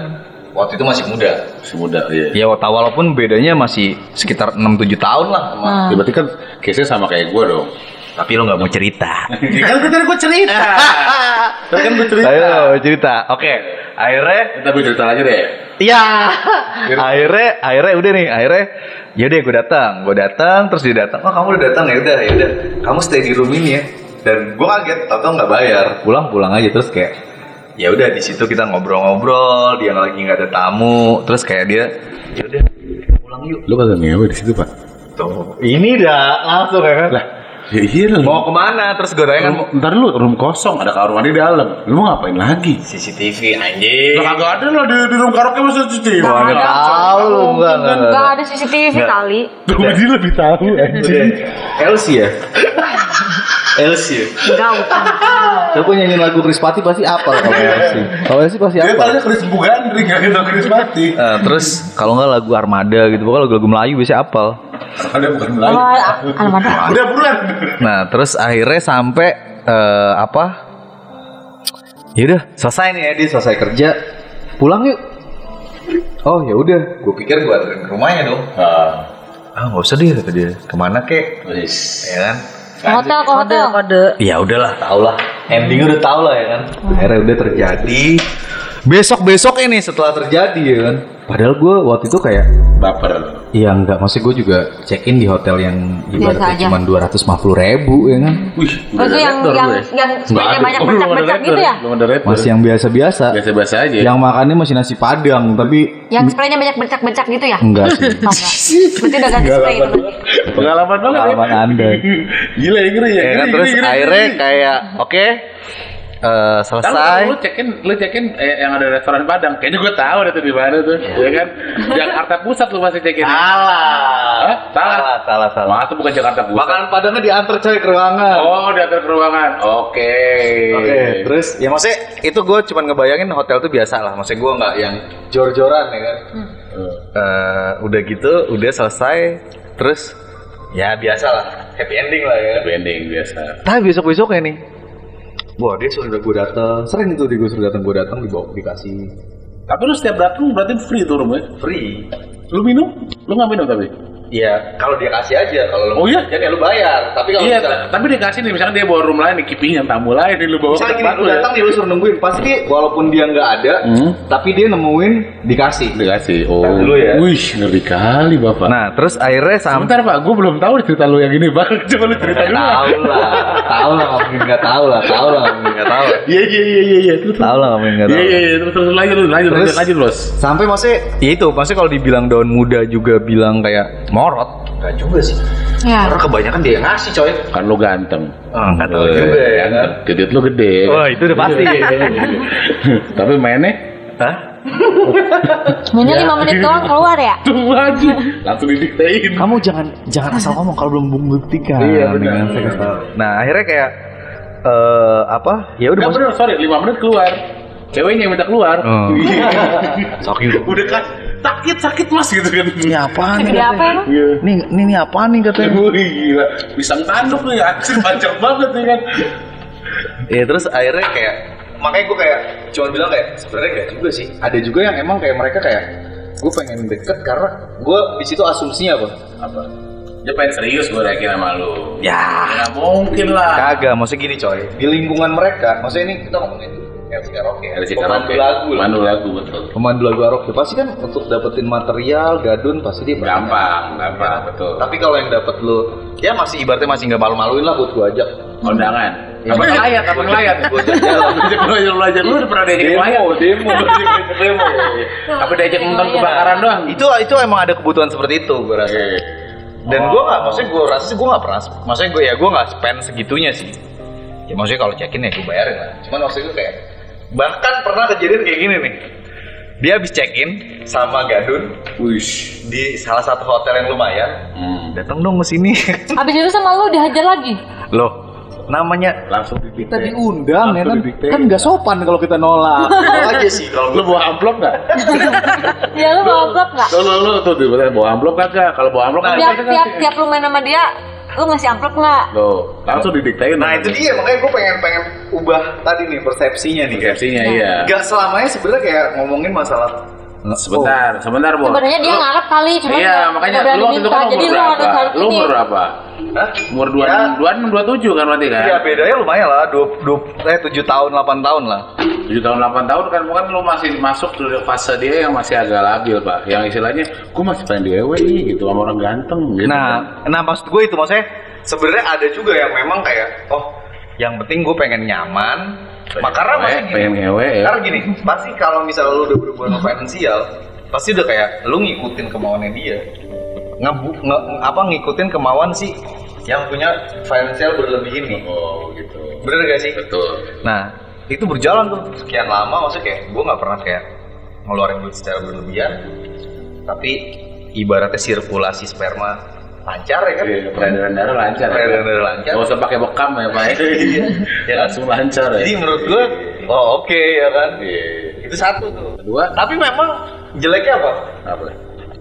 waktu itu masih muda. Masih muda, iya. Ya walaupun bedanya masih sekitar 6-7 tahun lah sama. Ya, berarti kan case-nya sama kayak gue dong. Tapi lo nggak mau cerita. kan gue tadi gue cerita. Kan gue cerita. Ayo cerita. Oke, akhirnya Kita gue cerita lagi deh. Iya. akhirnya, akhirnya udah nih, akhirnya ya udah gue datang, gue datang, terus dia datang. Oh kamu udah datang ya udah, ya udah. Kamu stay di room ini ya. Dan gue kaget, tau nggak bayar. Pulang pulang aja terus kayak ya udah di situ kita ngobrol-ngobrol, dia lagi nggak ada tamu, terus kayak dia ya udah pulang yuk. Lu kagak ngewe di situ, Pak? Tuh, ini dah langsung ya kan. Lah, ya iya lah. Mau ke mana? Terus gue tanya kan Ntar lu room kosong, ada kamar mandi di dalam. Lu mau ngapain lagi? CCTV anjing. Lah kagak ada lah di, di room karaoke. Wah, nggak tahu lu enggak enggak. Gak ada CCTV kali. Dia lebih tahu anjing. Elsie ya? Elsie ya? Enggak, bukan. Coba nyanyiin lagu Chris Pati pasti apal kalau Elsie. Kalau Elsie pasti Dia apal. tanya Chris Bugandri gak gitu Chris Mati. Eh, terus kalau nggak lagu Armada gitu, pokoknya lagu-lagu Melayu biasanya apal. Ada bukan Melayu. Oh, Armada. Udah buruan. Nah, terus akhirnya sampai eh, apa? Ya udah, selesai nih ya dia selesai kerja. Pulang yuk. Oh ya udah, gue pikir gue anterin ke rumahnya dong. Ah nggak usah deh kata dia. Ke mana kek? Ya kan? Ke hotel, ke hotel. Kode. Ya udahlah, tau lah. Endingnya udah tau lah ya kan. Akhirnya udah terjadi. Besok besok ini setelah terjadi ya kan. Padahal gue waktu itu kayak Baper. Iya enggak, maksudnya gue juga check in di hotel yang ibaratnya aja. cuma 250 ribu ya kan. Wih, Oh, itu yang yang yang sepeda banyak becak-becak gitu ya? Belum ada red. Masih yang biasa-biasa. biasa-biasa aja. Yang makannya masih nasi padang, tapi Yang spraynya banyak becak-becak gitu ya? enggak sih. Oh, enggak. Berarti udah ganti spray itu. Pengalaman banget. ya. Pengalaman Anda. Gila ya ngeri ya. Ya kan ngeri, terus akhirnya ngeri. kayak oke eh, Tahu selesai. lu cekin, lu cekin eh, yang ada restoran Padang. Kayaknya gue tahu deh tuh di mana tuh, ya kan? Jakarta Pusat lu masih cekin. Salah. Hah? Salah. Salah, salah, salah. Masa bukan Jakarta Pusat? Makanan padangnya diantar coy ke ruangan. Oh, diantar ke ruangan. Oke. Oke, terus ya maksudnya itu gue cuman ngebayangin hotel tuh biasa lah. Maksudnya gue nggak yang jor-joran ya kan. Eh, udah gitu, udah selesai, terus ya biasa lah, happy ending lah ya. Happy ending biasa. Tapi besok besoknya nih, wah dia suruh gue datang, sering itu dia gue suruh datang gue datang dibawa dikasih Tapi lu setiap datang berarti free tuh rumahnya. free. Lu minum? Lu nggak minum tapi? Iya, kalau dia kasih aja, kalau lu Oh iya? jadi ya lu bayar. Tapi kalau Iya, misalnya- tapi dikasih nih misalnya dia bawa room lain keeping tamu lain nih lu bawa Misalnya ke gini, tempat lu ya. datang nih lu suruh nungguin, pasti dia walaupun dia nggak ada, Hmm. tapi dia nemuin dikasih. Dikasih. Oh. Dulu ya. Wih, ngeri kali Bapak. Nah, terus akhirnya sampai Sebentar Pak, gue belum tahu cerita lu yang ini Bang. Coba lu cerita dulu. tahu lah, tahu lah, mungkin nggak tahu lah, tahu lah, mungkin nggak tahu. Iya iya iya iya iya. Tahu lah, mungkin nggak Iya tahu. iya iya terus terus lanjut lanjut Terus- lanjut lanjut bos. Sampai maksudnya, ya itu, maksudnya kalau dibilang daun muda juga bilang kayak morot, nggak juga sih. Ya. Karena kebanyakan dia yang ngasih coy. Kan lu ganteng. Oh, nggak tahu Eh, juga ya kan. Titit lu gede. Wah, itu udah pasti. Tapi mainnya Hah? Mainnya 5 menit doang keluar ya? tuh aja langsung didiktein. Kamu jangan jangan asal ngomong kalau belum membuktikan. Iya, benar. Dengan saya kasih tahu. Nah, akhirnya kayak eh apa? Ya udah Enggak bener, sorry, 5 menit keluar. Ceweknya yang minta keluar. Oh. Sakit. Udah kan sakit sakit mas gitu kan. Ini apaan nih? Segede apa? Iya. Nih, nih, nih apaan nih katanya? Wih gila, pisang tanduk nih anjir panjang banget nih kan. Ya terus akhirnya kayak makanya gue kayak cuma bilang kayak sebenarnya kayak juga sih. Ada juga yang emang kayak mereka kayak gue pengen deket karena gue di situ asumsinya apa? Apa? Dia pengen serius gue yakin sama lu. Ya, Ya mungkin lah. kagak. Maksudnya gini coy, di lingkungan mereka, maksudnya ini kita ngomongin LC karaoke, LC pemandu karaoke. lagu, lah. Pemandu lagu betul. pemandu lagu karaoke pasti kan untuk dapetin material gadun pasti dia banyak. Gampang, gampang betul. Tapi kalau yang dapet lu, ya masih ibaratnya masih nggak malu-maluin lah buat gue ajak. Kondangan. Ya, Apa ngelayat? Apa ngelayat? Gua jalan. Ajak lu udah pernah diajak ngelayat. demo, demo. Apa diajak nonton kebakaran doang? itu itu emang ada kebutuhan seperti itu gue rasa. Dan gue nggak, maksudnya gue rasa sih gue nggak pernah, maksudnya gue ya gue nggak spend segitunya sih. Ya maksudnya kalau check in ya gue bayarin lah. Cuman maksudnya gue kayak bahkan pernah kejadian kayak gini nih. Dia habis check in sama Gadun Wish. di salah satu hotel yang lumayan. Hmm. Datang dong ke sini. Abis itu sama lu dihajar lagi? Loh, namanya Langsung didikte. Kita diundang ya kan? Kan nggak sopan kalau kita nolak. aja sih kalau Lu bawa amplop nggak? Ya lu bawa amplop gak? Lu lu lu tuh di bawa amplop kagak? Kalau bawa amplop kan Tiap, tiap, tiap lu main sama dia, lu ngasih amplop gak? Loh, langsung didiktein. Nah itu dia makanya gue pengen pengen ubah tadi nih persepsinya nih. Persepsinya iya. Gak selamanya sebenarnya kayak ngomongin masalah Sebentar, sebentar, Bu. Sebenarnya dia ngarep kali, cuma Iya, makanya lu waktu itu kan Jadi umur berapa? Lu umur berapa? Hah? Umur 2 Ya. 26 27 kan berarti kan? Iya bedanya lumayan lah, dua, dua, eh 7 tahun, 8 tahun lah 7 tahun 8 tahun kan bukan lu masih masuk ke fase dia yang masih agak labil, Pak. Yang istilahnya gua masih pengen diewe nih gitu sama orang ganteng gitu. Nah, nah maksud gue itu maksudnya sebenarnya ada juga yang memang kayak oh yang penting gue pengen nyaman. Mak karena ngewe, masih gini, pengen ngewe ya. Karena gini, pasti kalau misalnya lu udah berhubungan sama finansial, pasti udah kayak lu ngikutin kemauannya dia. Ngebu, nge, apa ngikutin kemauan sih yang punya finansial berlebih ini. Oh, gitu. Bener gak sih? Betul. Nah, itu berjalan tuh sekian lama, maksudnya kayak gue nggak pernah kayak ngeluarin duit secara berlebihan, tapi ibaratnya sirkulasi sperma lancar ya kan? Iya, peredaran darah lancar. ya. Peredaran darah lancar. Gak usah pakai bekam ya, Pak. ya kan? Langsung lancar ya. Jadi menurut gue, oh oke ya kan? Iya. Itu satu tuh. Kedua, Tapi memang jeleknya apa? apa?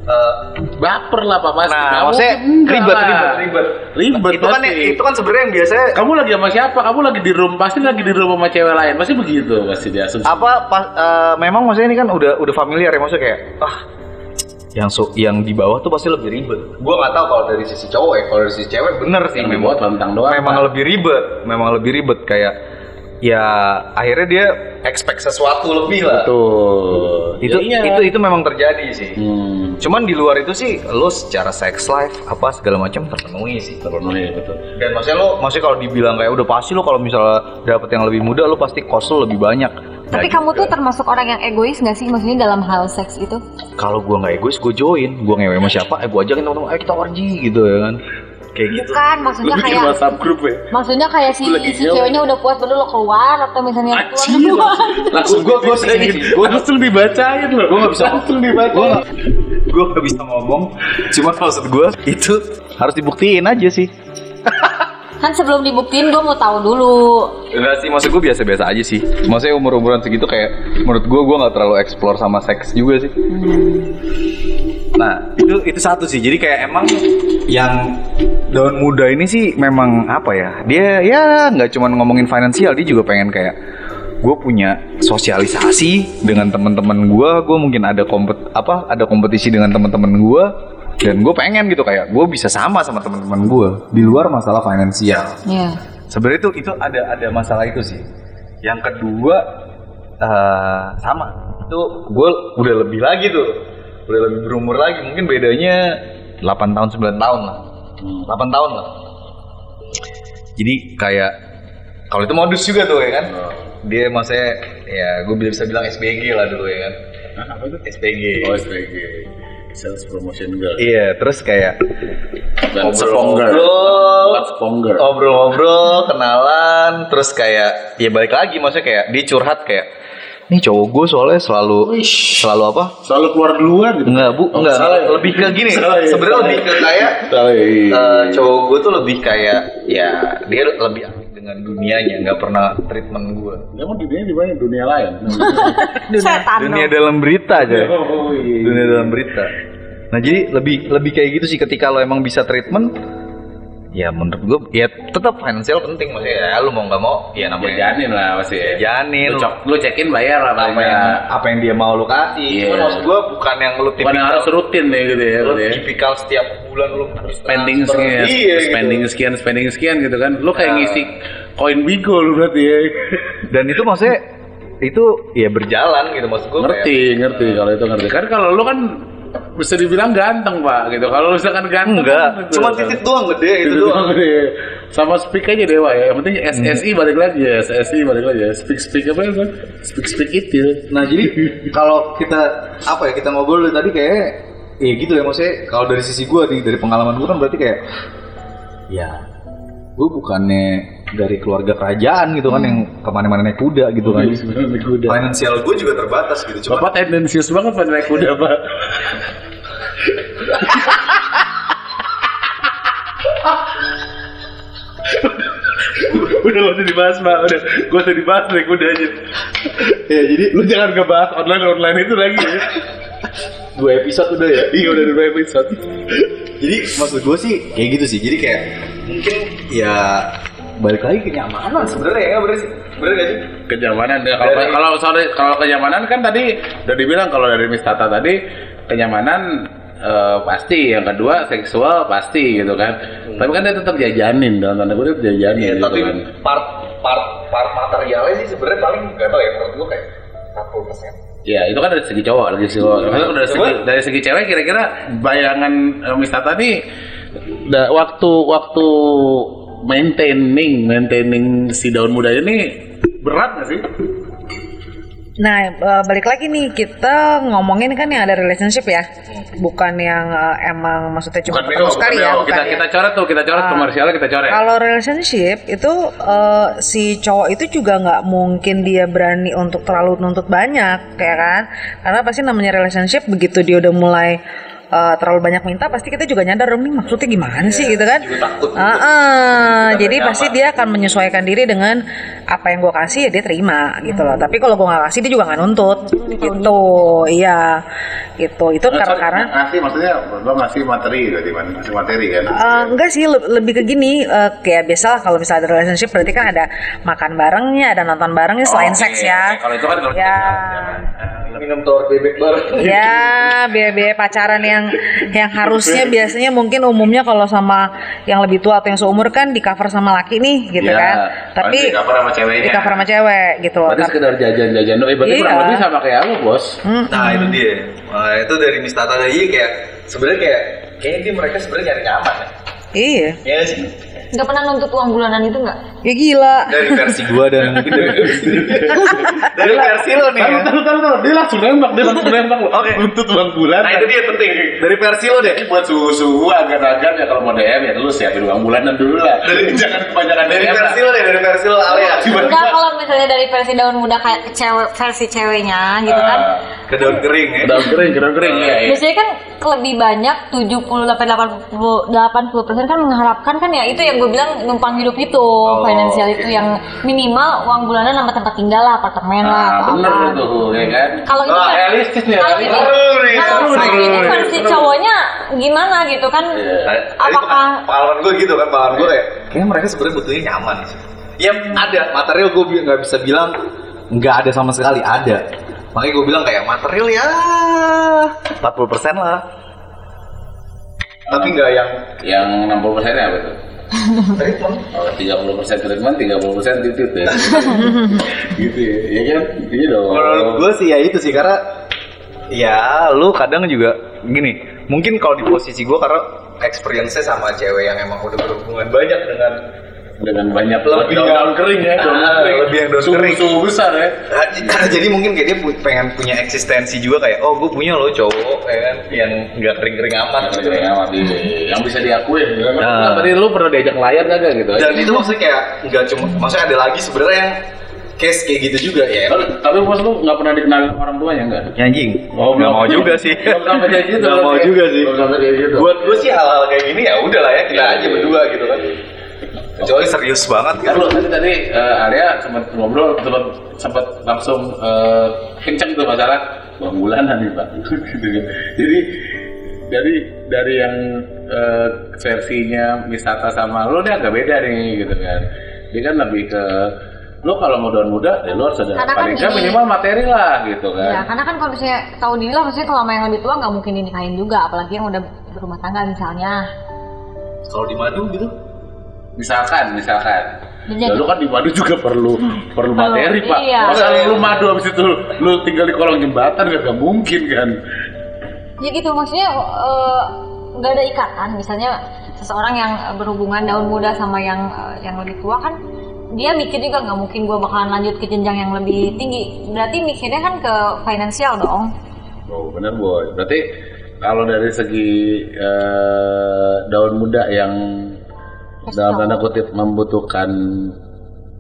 Eh, Baper lah, Pak. Pasti. nah, maksudnya ribet, ribet, ribet, Ribet Itu kan, pasti. itu kan sebenarnya yang biasanya Kamu lagi sama siapa? Kamu lagi di room, pasti lagi di room sama cewek lain. Pasti begitu, pasti dia asumsi. apa pas, eh, memang maksudnya ini kan udah udah familiar ya maksudnya kayak ah yang so, yang di bawah tuh pasti lebih ribet. Gua nggak tahu kalau dari sisi cowok ya, kalau dari sisi cewek bener sih Yang memang dibawa tentang doang. memang Pak. lebih ribet, memang lebih ribet kayak ya akhirnya dia expect sesuatu lebih lah. Betul. Itu Ya, iya. itu itu memang terjadi sih. Hmm, Cuman di luar itu sih lo secara sex life apa segala macam terpenuhi sih. terpenuhi betul. Dan maksudnya lo maksudnya kalau dibilang kayak udah pasti lo kalau misalnya dapet yang lebih muda lo pasti lo lebih banyak. Tapi Nah, kamu tuh termasuk orang yang egois gak sih? Maksudnya dalam hal seks itu? kalau gua nggak egois gue join gue ngewe sama siapa eh gue ajakin teman-teman ayo kita orgy gitu ya kan kayak gitu Bukan, maksudnya Lu bikin kayak WhatsApp grup ya? Maksudnya kayak si, si ceweknya udah puas baru lo keluar atau misalnya keluar Anjir, duluan. langsung Gua- gua dibacain. sih, gua- langsung dibacain loh. gue nggak bisa langsung dibacain. gue nggak bisa ngomong cuma maksud gue itu harus dibuktiin aja sih Kan sebelum dibuktiin gue mau tahu dulu. Enggak sih, maksud gue biasa-biasa aja sih. Maksudnya umur-umuran segitu kayak menurut gue gue nggak terlalu explore sama seks juga sih. Nah itu itu satu sih. Jadi kayak emang yang daun muda ini sih memang apa ya? Dia ya nggak cuma ngomongin finansial, dia juga pengen kayak gue punya sosialisasi dengan teman-teman gue. Gue mungkin ada kompet apa? Ada kompetisi dengan teman-teman gue. Dan gue pengen gitu kayak gue bisa sama sama teman-teman gue di luar masalah finansial. Iya. Sebenarnya itu itu ada ada masalah itu sih. Yang kedua eh, sama itu gue udah lebih lagi tuh, udah lebih berumur lagi. Mungkin bedanya 8 tahun 9 tahun lah, 8 tahun lah. Jadi kayak kalau itu modus juga tuh ya kan. Dia maksudnya ya gue bisa bilang SBG lah dulu ya kan. Apa itu? SBG. Oh, SPG. Sales Promotion Girl. Iya, terus kayak Sponger. ngobrol-ngobrol, kenalan, terus kayak ya balik lagi maksudnya kayak dia curhat kayak nih cowok gue soalnya selalu selalu apa? Selalu keluar duluan gitu. Enggak bu, Oh, enggak. salah ya? Lebih ke gini. Salah ya, Sebenarnya salah lebih ke kayak Salah ya. eh, cowok gue tuh lebih kayak ya dia lebih dengan dunianya, nggak pernah treatment gue. Emang dunia di mana? Dunia lain. Setan Dunia dong. dalam berita aja. oh iya. Dunia dalam berita. Nah jadi lebih lebih kayak gitu sih ketika lo emang bisa treatment ya menurut gue ya tetap finansial penting maksudnya ya lu mau nggak mau ya namanya Jajanin lah pasti ya. janin Lu, cok, lu cekin bayar lah apa yang apa yang dia mau lu kasih Iya. Cuma maksud gue bukan yang lu Bukan tipikal yang harus rutin ya gitu ya. lu gitu ya. tipikal setiap bulan lu harus spending sekian, iya spending gitu. sekian, spending sekian gitu kan. Lu kayak Nah. ngisi koin bigo lu berarti ya. dan itu maksudnya itu ya berjalan gitu maksud gue ngerti, ngerti kalau itu ngerti. Kan kalau lu kan bisa dibilang ganteng pak gitu. Kalau misalkan ganteng enggak kan gitu. cuma titik doang gede itu Titik doang gede. Sama speak aja dewa ya. Yang penting SSI balik lagi ya. SSI balik lagi ya. Speak speak apa ya? Speak speak itu. Nah jadi kalau kita apa ya kita ngobrol dari tadi kayak ya gitu ya maksudnya kalau dari sisi gue dari pengalaman gue kan berarti kayak ya gue bukannya dari keluarga kerajaan gitu kan yang ke mana-mana naik kuda gitu kan. Naik kuda. Finansial gue juga terbatas gitu cuma Bapak tendensius banget pada naik kuda pak. udah gak usah dibahas pak, udah gak usah dibahas naik kuda aja. ya jadi lu jangan ngebahas online online itu lagi ya. dua episode udah ya. Iya udah dua episode. Jadi maksud gue sih kayak gitu sih. Jadi kayak mungkin ya balik lagi kenyamanan sebenarnya ya bener sih. Bener gak sih? kenyamanan ya kalau Dari- kalau sorry kalau kenyamanan kan tadi udah dibilang kalau dari Miss Tata tadi kenyamanan eh, pasti yang kedua seksual pasti gitu kan tapi kan dia tetap jajanin dalam tanda kutip jajanin Iya, gitu tapi kan part part part materialnya sih sebenarnya paling gak tau ya menurut gue kayak 40 persen. ya itu kan dari segi cowok dari segi cowok Maksudnya dari segi dari segi cewek kira-kira bayangan eh, Miss Tata nih da- waktu waktu maintaining maintaining si daun muda ini berat gak sih Nah, eh, balik lagi nih kita ngomongin kan yang ada relationship ya, bukan yang eh, emang maksudnya cuma bukan ketemu sekali bukan ya, bukan kita ya. kita coret tuh kita coret Ah. komersialnya kita coret Kalau relationship itu eh, si cowok itu juga nggak mungkin dia berani untuk terlalu nuntut banyak, ya kan? Karena pasti namanya relationship begitu dia udah mulai eh, terlalu banyak minta, pasti kita juga nyadar dong nih maksudnya gimana sih gitu kan? Ah, ah. jadi pasti dia akan menyesuaikan diri dengan apa yang gue kasih ya dia terima gitu loh. Tapi kalau gue nggak kasih dia juga nggak nuntut gitu, iya gitu. Itu Nah, karena karena ngasih maksudnya lo ngasih materi berarti kan ngasih materi kan Eh, enggak sih le- lebih ke gini eh, kayak biasa lah kalau misalnya ada relationship berarti kan ada makan barengnya ada nonton barengnya selain Oke, seks ya oke. Kalau itu kan kalau ya Minum telur bebek bareng. ya biaya-biaya pacaran yang yang harusnya biasanya mungkin umumnya kalau sama yang lebih tua atau yang seumur kan di cover sama laki nih gitu Iya, kan tapi di cover sama ceweknya. di cover sama cewek gitu berarti sekedar jajan-jajan doang. Eh, berarti Iya. kurang lebih sama kayak aku bos Hmm. Nah itu dia. Nah, itu dari Miss Tata tadi kayak sebenarnya kayak kayaknya dia mereka sebenarnya nyari nyaman ya. iya Iya sih. Gak pernah nuntut uang bulanan itu nggak? ya gila Dari versi gua dan mungkin dari versi dari versi lo nih. ya. Taruh, taruh, taruh. Dia langsung nembak, dia langsung nembak. Oke. Untuk uang bulan. Nah itu dia penting. Dari versi lo deh. buat suhu-suhu agan-agan ya kalau mau DM ya lu siapin uang bulanan dulu lah. Jangan kebanyakan Dari versi lo deh, dari versi lo alias. Enggak kalau misalnya dari versi daun muda kayak ke cewek versi ceweknya gitu kan. Ah, Ke daun kering ya. Daun kering, daun kering ya. ya. Biasanya kan lebih banyak 70 sampai 80 80 persen kan mengharapkan kan ya itu yang gue bilang numpang hidup itu Oh, finansial itu yang minimal uang bulanan sama tempat tinggal lah apartemen lah Nah, atau bener apa. tuh, ya kan? Kalau itu Oh, kan realistis nih. kalau realistis. ini kalau ini versi cowoknya gimana gitu kan Iya. apakah pengalaman gue gitu kan pengalaman gue kayak kayaknya mereka sebenarnya butuhnya nyaman sih ya ada material gue nggak bisa bilang nggak ada sama sekali ada makanya gue bilang kayak material ya 40% lah tapi nggak yang Yang 60 persennya apa tuh? Treatment Oh, 30 persen treatment, 30 persen titit ya. gitu ya, ya kan? Iya dong. menurut gue sih ya itu sih karena ya lu kadang juga gini mungkin kalau di posisi gue karena experience-nya sama cewek yang emang udah berhubungan banyak dengan dengan banyak Lebih daun, yang- kering ya, daun Ah, kering. lebih yang daun Suhu- kering. Suhu besar ya. Nah, jadi mungkin kayak dia pu- pengen punya eksistensi juga kayak oh gue punya loh cowok ya kan yang nggak kering-kering amat gitu Yang amat iya. yang bisa diakui. Nah. Nah. Tadi lu pernah diajak layar kagak gitu? dan itu maksudnya kayak nggak cuma maksudnya ada lagi sebenarnya yang case kayak gitu juga ya Tapi, tapi bos lu nggak pernah dikenalin orang tuanya enggak? anjing Oh, nggak belum. mau juga sih Belum sampai kayak gitu. nggak mau juga sih Belum sampai kayak gitu. buat gue sih hal-hal kayak gini ya udah lah ya kita Iya, aja iya. berdua gitu kan kecuali serius banget kan Kan lu tadi tadi eh, Arya sempat ngobrol sempat sempat langsung eh, kenceng tuh masalah uang bulanan nih pak. Gitu kan. Jadi dari dari yang eh, versinya Misata sama lu dia agak beda nih gitu kan. Dia kan lebih ke lu kalau mau daun muda ya lu harus ada Karena kan paling nggak gini. minimal materi lah gitu kan. Ya, karena kan kalau misalnya tahu diri lah, maksudnya kalau sama yang lebih tua nggak mungkin dinikahin juga, apalagi yang udah berumah tangga misalnya. kalau di madu gitu Misalkan, misalkan. Dan Ya, jadi- lu kan di madu juga perlu perlu materi pak. iya. Masa lu madu habis itu lu, tinggal di kolong jembatan gak, gak mungkin kan? Ya gitu, maksudnya eh, nggak ada ikatan. Misalnya seseorang yang berhubungan daun muda sama yang eh, yang lebih tua kan, dia mikir juga nggak mungkin gue bakalan lanjut ke jenjang yang lebih tinggi. Berarti mikirnya kan ke finansial dong. Oh benar boy. Berarti kalau dari segi eh, daun muda yang dalam tanda kutip membutuhkan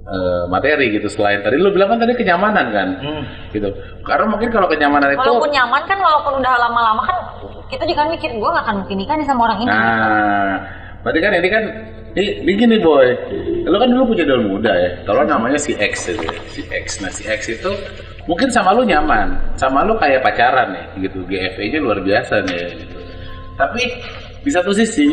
eh, materi gitu selain tadi lu bilang kan tadi kenyamanan kan gitu karena mungkin kalau kenyamanan itu Walaupun nyaman kan, walaupun udah lama-lama kan, kita juga mikir gue nggak akan mungkin nikah nih sama orang ini. Nah, berarti kan ini kan ini, ini gini boy, lo kan dulu punya daun muda ya. Kalau namanya si X itu, ya, si X. Nah si X itu mungkin sama lu nyaman, sama lu kayak pacaran nih, gitu. GFE nya luar biasa nih. Gitu. Tapi di satu sisi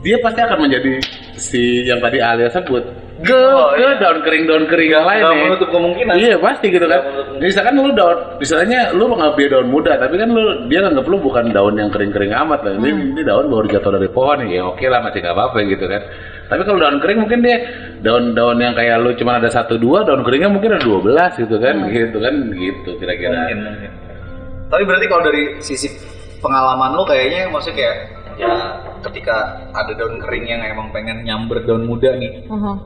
dia pasti akan menjadi si yang tadi Alia sebut ke Oh, ke iya. daun kering daun kering yang lain Nggak nih. menutup kemungkinan. Iya pasti gitu kan. Nggak Misalkan lu daun, misalnya lu mengambil daun muda, tapi kan lu dia nganggap lu bukan daun yang kering-kering amat lah. Ini, ini daun baru jatuh dari pohon ya oke lah masih nggak apa-apa gitu kan. Tapi kalau daun kering mungkin dia daun-daun yang kayak lu cuma ada satu dua, daun keringnya mungkin ada 12 gitu kan, gitu kan, gitu kira-kira. Mungkin, mungkin. Tapi berarti kalau dari sisi pengalaman lo kayaknya maksudnya kayak ya ketika ada daun kering yang emang pengen nyamber daun muda nih Mhm. eh,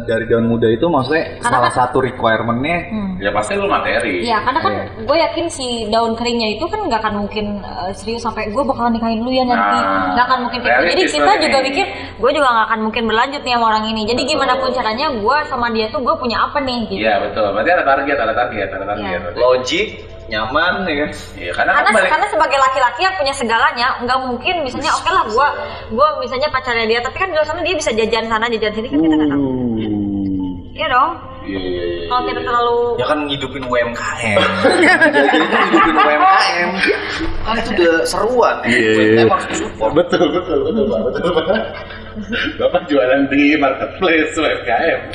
dari daun muda itu maksudnya Karena salah kan- satu requirementnya Hmm. Ya pasti lu materi. Iya, karena kan gue yakin si daun keringnya itu kan nggak akan mungkin uh, serius sampai gue bakalan nikahin lu ya nanti, Nah, nggak akan mungkin kayak gitu. Jadi kita banget juga mikir, gue juga nggak akan mungkin berlanjut nih sama orang ini. Jadi gimana pun caranya, gue sama dia tuh gue punya apa nih? Gitu. Iya betul. Berarti ada target, ada target, ada target. Iya. logik nyaman ya kan Iya, karena, kan Karena balik- karena sebagai laki-laki yang punya segalanya, nggak mungkin misalnya oke lah gue gue misalnya pacarnya dia, tapi kan di luar sana dia bisa jajan sana jajan sini kan kita nggak tahu. Iya dong. Iya, iya, iya. Kalau kita terlalu ya kan ngidupin UMKM jadi ngidupin UMKM kan itu udah seruan Iya, iya, iya. Betul, betul, betul. Betul, Pak. Bapak jualan di marketplace UMKM.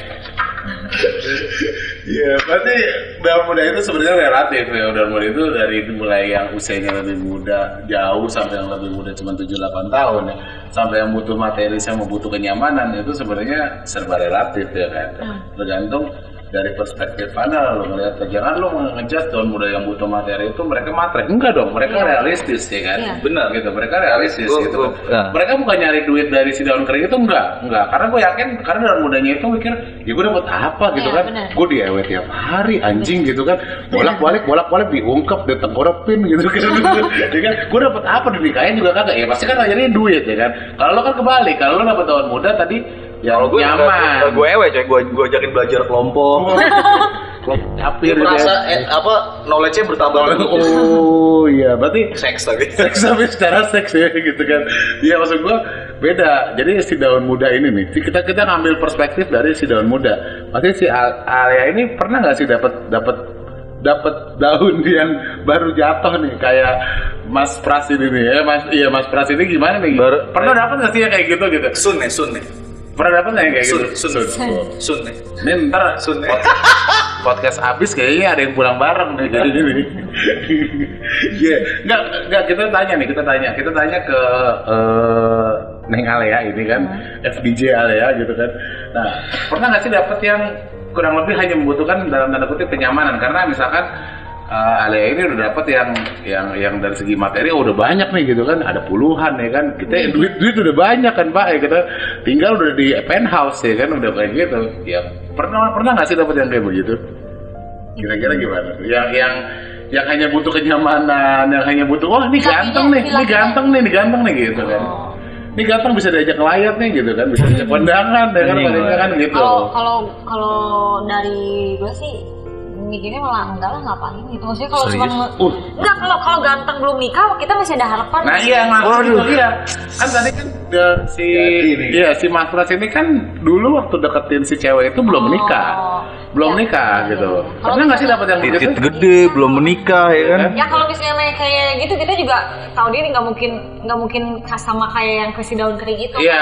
Iya, berarti daun muda itu sebenarnya relatif ya. Daun muda itu dari mulai yang usianya lebih muda jauh sampai yang lebih muda cuma 7-8 tahun ya. Sampai yang butuh materi sama butuh kenyamanan itu sebenarnya serba relatif ya kan. Tergantung dari perspektif mana lo melihat jangan lo ngejat daun muda yang butuh materi itu mereka matre enggak dong mereka Iya. realistis ya kan? Iya. Benar. gitu mereka realistis Gua- gitu. gua- ya. mereka bukan nyari duit dari si daun kering itu enggak enggak. Karena gue yakin karena daun mudanya itu mikir ya gue dapat apa gitu Iya, kan? gue diewet tiap hari anjing gitu kan. Bolak balik bolak balik diungkep ditengkorepin gitu kan. Ya kan? Gue dapat apa dinikahin juga kagak. Ya pasti kan akhirnya duit ya kan? Kalau lo kan kebalik kalau lo dapat daun muda tadi ya kalau gue nyaman. gue ewe coy. Gue gue ajakin belajar kelompok. Capir Dia merasa eh, apa knowledge-nya bertambah terus. oh iya. Berarti seks tapi. seks tapi secara seks ya gitu kan. Iya maksud gua beda. Jadi si daun muda ini nih si- kita kita ngambil perspektif dari si daun muda. Pasti si Al- Alia ini pernah nggak sih dapat dapat dapat daun yang baru jatuh nih? Kayak Mas Pras ini nih. Ya Mas iya Mas Pras ini gimana nih? Baru- pernah dapat nggak sih yang kayak gitu gitu? Sun ya sun ya pernah dapat nggak yang kayak sun gitu? sun sun. ya ini ntar sun. Ya podcast habis kayaknya ada yang pulang bareng nih kayak gini. Iya, nggak nggak kita tanya nih, kita tanya, kita tanya ke eh, Neng Alea ini kan, FDJ Alea gitu kan. Nah, pernah nggak sih dapet yang kurang lebih hanya membutuhkan dalam tanda kutip kenyamanan? Karena misalkan eh, Alea ini udah dapet yang yang yang dari segi materi oh, udah banyak nih gitu kan, ada puluhan ya kan. Kita duit duit udah banyak kan Pak ya kita tinggal udah di penthouse ya kan udah kayak gitu. Ya pernah pernah nggak sih dapet yang kayak begitu? Kira-kira gimana? Yang yang yang hanya butuh kenyamanan, yang hanya butuh wah ini ganteng nih, ini ganteng nih, ini ganteng nih gitu kan. Ini ganteng bisa diajak ngelayat nih gitu kan, bisa diajak kondangan ya kan, palingnya kan gitu. Kalau kalau kalau dari gue sih mikirnya malah enggak lah ngapain? Gitu. Maksudnya kalau cuma Uh. enggak kalau kalau ganteng belum nikah kita masih ada harapan. Nah iya maksud itu dia kan tadi kan the- si iya si Mas Pras ini kan dulu waktu deketin si cewek itu belum Oh. nikah, belum Iya. nikah gitu. Kalau Pernah nggak sih dapat yang titit gede belum menikah ya kan ya kalau misalnya kayak- gitu kita juga tahu diri nggak mungkin nggak mungkin sama kayak yang kasih daun kering itu Iya.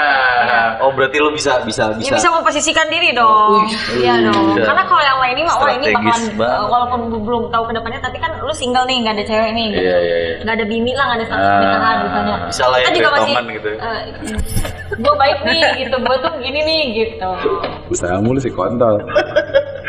oh berarti lo bisa bisa Ya bisa bisa memposisikan diri dong. Iya dong. Bisa. Karena kalau yang lain ini mah wah ini bakalan banget. uh, walaupun belum tahu ke depannya tapi kan lu single nih nggak ada cewek nih. Gitu. Iya iya iya. Nggak ada bini lah nggak ada status Ah. pernikahan misalnya. Bisa lah ya, Kita juga masih. gitu. gue baik nih gitu, gue tuh gini nih gitu. Usaha mulu sih kontol.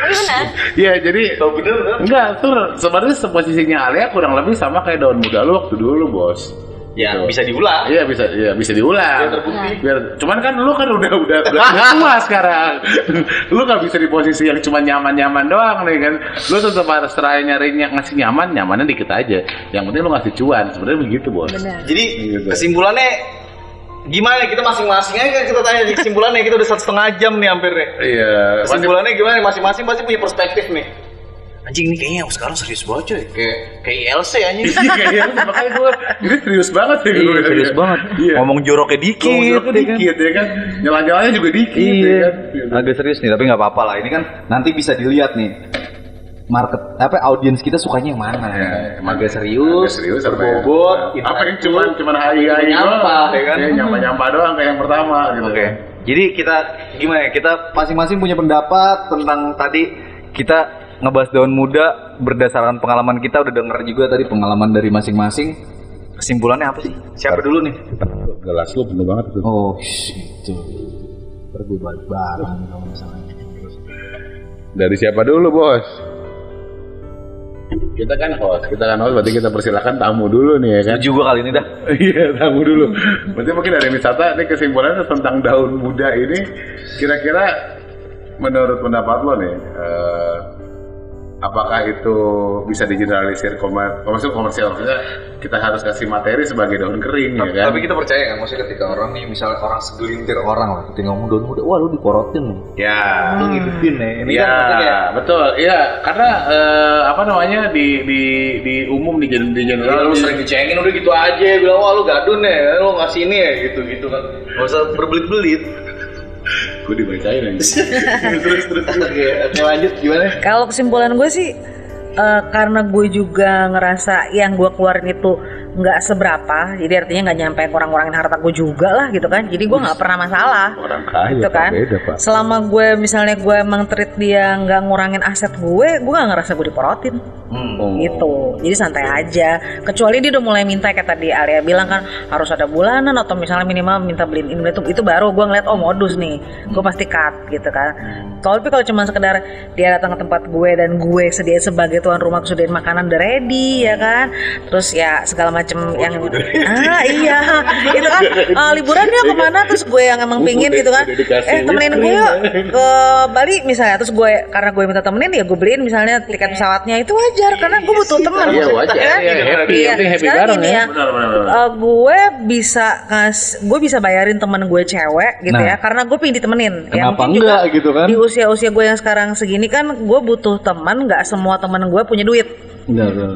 Benar. Iya jadi oh bener bener Enggak, tuh sebenarnya posisinya Alia kurang lebih sama kayak daun muda lu waktu dulu, Bos. ya Gitu. bisa diulang Iya bisa, iya bisa diulang. Biar terbukti. Biar, cuman kan lu kan udah udah udah, tua sekarang. lu gak bisa di posisi yang cuma nyaman-nyaman doang nih kan. Lu tetap harus try nyari yang ngasih nyaman, nyamannya dikit aja. Yang penting lu ngasih cuan. Sebenarnya begitu, Bos. jadi Gitu. kesimpulannya gimana kita masing-masing aja kan kita tanya kesimpulannya kita udah satu setengah jam nih hampir nih Iya. kesimpulannya gimana masing-masing pasti punya perspektif nih anjing ini kayaknya sekarang serius banget coy kayak kayak ILC anjing Iya kayaknya makanya gue ini serius banget ya Iya, gue serius banget. Iya. Ngomong joroknya dikit, Ngomong joroknya ya kan? dikit ya kan. Jalan-jalannya juga dikit ya Iya. kan. Agak serius nih, tapi nggak apa-apa lah. Ini kan nanti bisa dilihat nih market apa audiens kita sukanya yang mana. Ya, emang agak serius, agak serius apa ya? berbobot, apa yang cuman cuman hai hai Nyampah, ya kan? nyampah nyampah doang kayak yang pertama gitu Oke. Jadi kita gimana ya? Kita masing-masing punya pendapat tentang tadi kita ngebahas daun muda berdasarkan pengalaman kita udah denger juga tadi pengalaman dari masing-masing. Kesimpulannya apa sih? Siapa dulu nih? Gelas lu penuh banget itu. Oh, itu. Pergi balik barang kalau misalnya. Dari siapa dulu, Bos? Kita kan host, kita kan host, berarti kita persilakan tamu dulu nih ya kan? Setuju gua kali ini dah. Iya, tamu dulu. Berarti mungkin dari wisata, ini kesimpulannya tentang daun muda ini, kira-kira menurut pendapat lo nih, eh, apakah itu bisa digeneralisir komer, maksudnya komersial, maksudnya kita harus kasih materi sebagai daun kering ya kan? Tapi kita percaya kan, maksudnya ketika orang nih, misalnya orang segelintir orang lah, ketika ngomong daun muda, wah lu diporotin nih. Ya, Lu ngidupin nih. Ini Iya, kan maksudnya betul. Iya, karena eh, apa namanya di di di umum di di general lu sering dicengin udah gitu aja bilang wah lu gadun ya lu ngasih ini ya gitu gitu kan nggak usah berbelit-belit gue dibacain aja. terus terus terus. oke oke lanjut gimana Kalau kesimpulan gue sih eh, karena gue juga ngerasa yang gue keluarin itu nggak seberapa, jadi artinya nggak nyampe kurang-kurangin harta gue juga lah gitu kan. Jadi gue nggak pernah masalah. Orang kaya gitu kan. beda pak. Selama gue misalnya gue emang treat dia nggak ngurangin aset gue, gue nggak ngerasa gue diporotin Oh. gitu. Jadi santai aja. Kecuali dia udah mulai minta kayak tadi Arya bilang kan harus ada bulanan atau misalnya minimal minta beliin ini itu itu baru gue ngeliat oh modus nih. Gue pasti cut gitu kan. Tapi kalau cuma sekedar dia datang ke tempat gue dan gue sedia sebagai tuan rumah sediain makanan udah ready ya kan. Terus ya segala macem yang ah iya itu kan ah, liburan ya ke mana terus gue yang emang pingin gitu kan eh temenin gue yuk ke Bali misalnya terus gue karena gue minta temenin ya gue beliin misalnya tiket pesawatnya itu wajar karena gue butuh teman Iya, wajar. Ya kan? Iya, happy. Iya. Happy bareng ya. ya Benar, benar, benar. eh, gue bisa ngas gue bisa bayarin temen gue cewek gitu Nah. ya karena gue pengen ditemenin ya Kenapa mungkin enggak juga gitu kan? di usia usia gue yang sekarang segini kan gue butuh teman nggak semua teman gue punya duit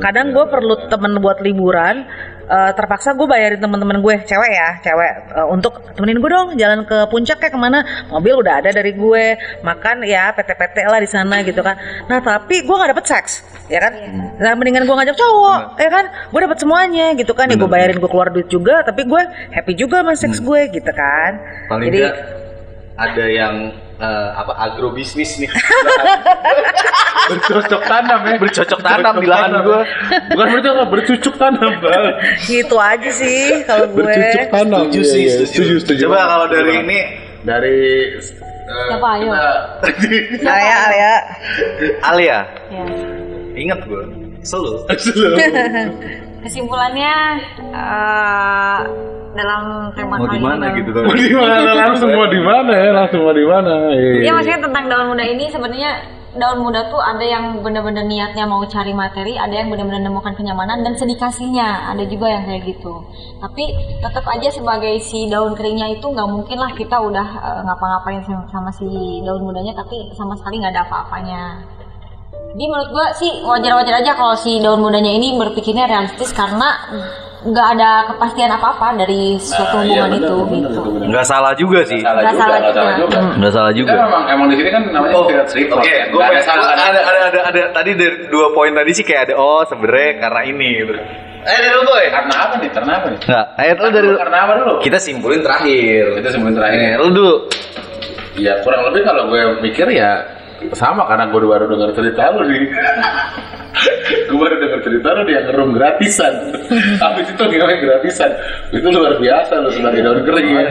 kadang gue perlu temen buat liburan eh, terpaksa gue bayarin teman-teman gue cewek ya cewek eh, untuk temenin gue dong jalan ke puncak kayak ke mana mobil udah ada dari gue makan ya PT-PT lah di sana gitu kan. Nah tapi gue nggak dapet seks ya kan? Nah mendingan gue ngajak cowok ya kan? Gue dapet semuanya gitu kan ya gue bayarin gue keluar duit juga tapi gue happy juga sama seks gue gitu kan. Paling jadi ada yang eh, apa agrobisnis nih Bercocok tanam ya. bercocok tanam di lahan gue Bukan bercocok, bercucuk tanam, Bang. gitu aja sih kalau gue Bercucuk tanam. setuju Iya, sih iya. setuju. Setuju, setuju. coba kalau dari ini dari Siapa ayo? Alia Alia Alia Ya. ingat gue selalu Kesimpulannya eh, dalam tema mau kali di mana gitu mau di mana? Langsung mau di mana ya? Langsung mau di mana? Iya maksudnya tentang daun muda ini sebenarnya daun muda tuh ada yang benar-benar niatnya mau cari materi, ada yang benar-benar menemukan kenyamanan dan sedikasinya, ada juga yang kayak gitu. Tapi tetap aja sebagai si daun keringnya itu nggak mungkin lah kita udah eh, ngapa-ngapain sama, sama si daun mudanya, tapi sama sekali nggak ada apa-apanya. Jadi menurut gua sih wajar-wajar aja kalau si daun mudanya ini berpikirnya realistis karena nggak ada kepastian apa-apa dari suatu hubungan itu gitu. nggak salah juga sih salah Nggak juga salah nggak salah juga. juga nggak salah juga memang emang di sini kan namanya Oh, street oke, kan. gue ada salah ada, ada, ada, ada, tadi dari dua poin tadi sih kayak ada oh sebenarnya karena ini gitu. Eh dari lu boy. karena apa nih karena apa nih Nggak, ayat lu dari karena apa dulu kita simpulin terakhir. Kita simpulin terakhir. Nih, lu dulu. ya kurang lebih kalau gue mikir ya sama karena gue baru dengar cerita lu nih. Gue baru dengar cerita lu dia ngerum gratisan. Habis itu ngerum gratisan. Itu luar biasa lu sebagai daun kering ya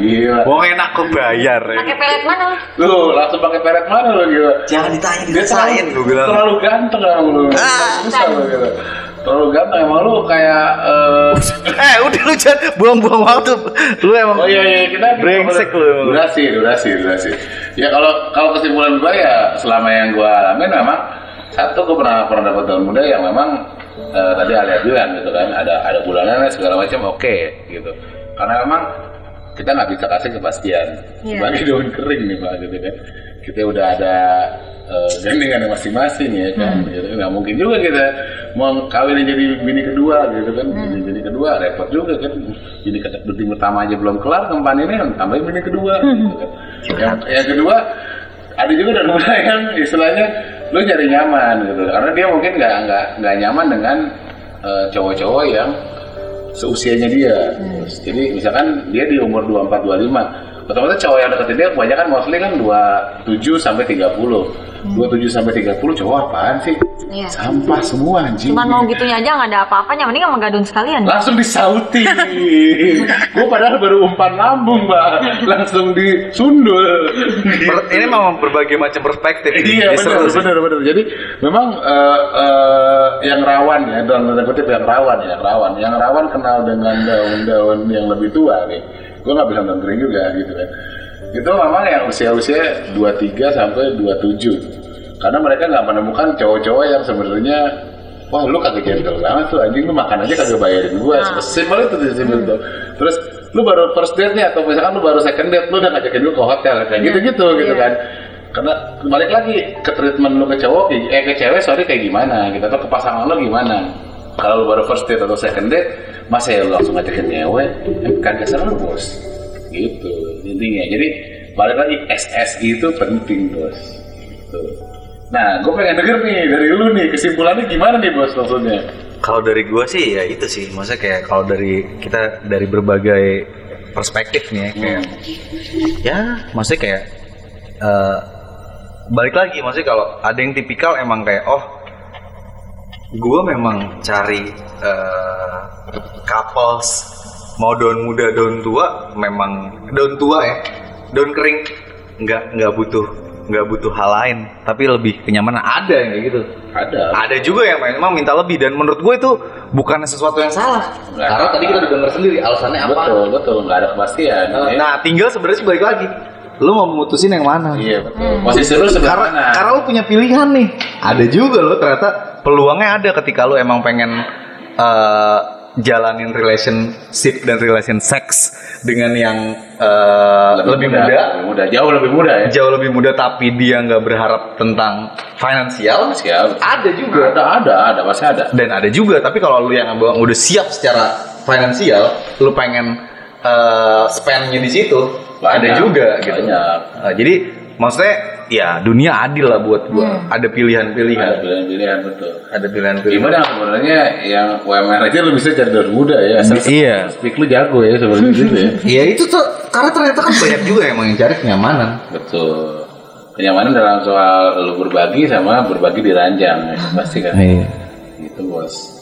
gila. Wong enak kok bayar ya. Pakai pelet mana? lu? Langsung pakai peret mana lu gila? Jangan ditanya dia terlalu, gue bilang. terlalu ganteng lu. Susah lu gitu terlalu ganteng emang lu kayak eh, eh udah lu jangan buang-buang waktu. Lu emang Oh iya iya kita brengsek lu. Durasi, durasi, durasi. Ya kalau kalau kesimpulan gue ya selama yang gue alamin memang satu gue pernah pernah dapat daun muda yang memang eh, tadi Alia bilang gitu kan ada ada bulanannya segala macam oke gitu. Karena memang kita nggak bisa kasih kepastian Iya. sebagai daun kering nih pak gitu kan. Kita udah ada eh, gandengan masing-masing ya kan. Gitu. Nggak mungkin juga kita mau kawin jadi bini kedua gitu kan. Bini, bini kedua repot juga kan. Bini bini pertama aja belum kelar kempan ini tambahin bini kedua. Gitu kan. yang, yang kedua ada juga dan muda yang istilahnya lu nyari nyaman gitu karena dia mungkin nggak nggak nggak nyaman dengan eh, cowok-cowok yang seusianya dia. Terus, Jadi misalkan dia di umur 24 25 otomatis cowok yang deketin dia kebanyakan mostly kan 27 sampai 30 27 sampai 30 cowok apaan sih? Iya. Sampah semua anjing. Cuman mau gitunya aja nggak ada apa-apanya, mending sama gadun sekalian. langsung disauti gue padahal baru umpan lambung mbak langsung disundul ini memang berbagai macam perspektif ini. iya benar benar benar jadi memang eh, eh, yang rawan ya dalam tanda kutip yang rawan ya yang rawan yang rawan kenal dengan daun-daun yang lebih tua nih gue nggak bilang tentering juga gitu kan. Itu memang yang usia-usia 23 sampai 27 karena mereka nggak menemukan cowok-cowok yang sebenarnya wah lu kagak gentle banget tuh anjing lu makan aja kagak bayarin gua. Simpel itu tuh simpel itu terus lu baru first date nih atau misalkan lu baru second date lu udah ngajakin lu ke hotel kayak gitu gitu gitu kan. Karena balik lagi ke treatment lu ke cowok eh ke cewek sorry kayak gimana gitu. Atau ke pasangan lu gimana kalau lu baru first date atau second date masa ya lu langsung ngajakin nyewe eh, kagak seru bos. Gitu intinya. Jadi balik lagi SSI itu penting bos. Tuh. nah gue pengen denger nih dari lu nih kesimpulannya gimana nih bos maksudnya? Kalau dari gua sih ya itu sih, maksudnya kayak kalau dari kita dari berbagai perspektif nih ya, kayak ya maksudnya kayak eh, balik lagi maksudnya kalau ada yang tipikal emang kayak oh gua memang cari eh, couples mau daun muda daun tua memang daun tua ya daun kering. Nggak nggak butuh nggak butuh hal lain tapi lebih kenyamanan. Ada yang kayak gitu. Ada. Ada juga yang memang minta lebih dan menurut gue itu bukan sesuatu yang salah. Nggak karena tadi kita udah dengar sendiri alasannya apa? Betul betul. Nggak ada kepastian nah, ya. nah, tinggal sebenarnya balik lagi lu mau memutusin yang mana? Iya betul. Posisi lu sebelah karena mana? karena lu punya pilihan nih. Ada juga lo ternyata peluangnya ada ketika lu emang pengen eh, jalanin relationship dan relation sex dengan yang eh, lebih, muda, lebih muda. Jauh lebih muda ya? Jauh lebih muda tapi dia nggak berharap tentang finansial. Siap ada juga. Ada ada ada. Pasti ada. Dan ada juga. Tapi kalau lu yang udah siap secara finansial lu pengen eh, spendnya di situ ada Banyak, juga gitu. Banyak. Nah, jadi maksudnya ya dunia adil lah buat gua. Ada ada pilihan-pilihan. Pilihan-pilihan betul. Ada pilihan-pilihan. Gimana sebenarnya yang UMR aja lu bisa cari dari muda ya? Asal Iya. speak lu jago ya sebenarnya gitu ya. Iya itu tuh karena ternyata kan banyak juga yang mau cari kenyamanan. Betul. Kenyamanan dalam soal lu berbagi sama berbagi di ranjang ya, pasti kan? Iya. gitu bos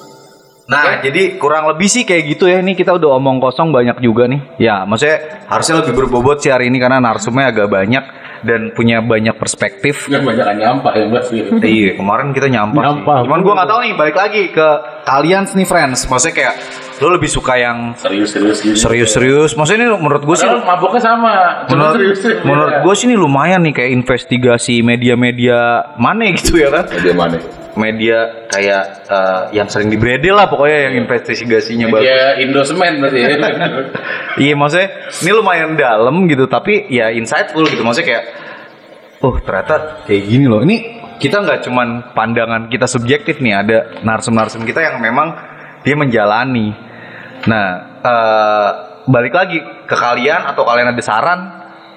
Nah, jadi kurang lebih sih kayak gitu ya. Ini kita udah omong kosong banyak juga nih. Ya, maksudnya harusnya lebih berbobot sih hari ini karena narsumnya agak banyak dan punya banyak perspektif. nggak banyak nyampah ya mas iya, kemarin kita nyampah, Nyampah. sih. Cuman gua nggak tahu nih, balik lagi ke kalian nih friends. Maksudnya kayak lo lebih suka yang serius-serius gitu serius-serius. Maksudnya ini menurut gue sih maboknya sama cuma menurut, serius menurut gue sih ini lumayan nih kayak investigasi media-media mana gitu ya kan dia mana media kayak eh, yang sering dibredel lah pokoknya yang investigasinya bagus. Dia Indosemen berarti ya. Iya maksudnya ini lumayan dalam gitu tapi ya insightful gitu. Maksudnya kayak oh ternyata kayak gini loh. Ini kita nggak cuman pandangan kita subjektif nih ada narsum-narsum kita yang memang dia menjalani. Nah eh, balik lagi ke kalian atau kalian ada saran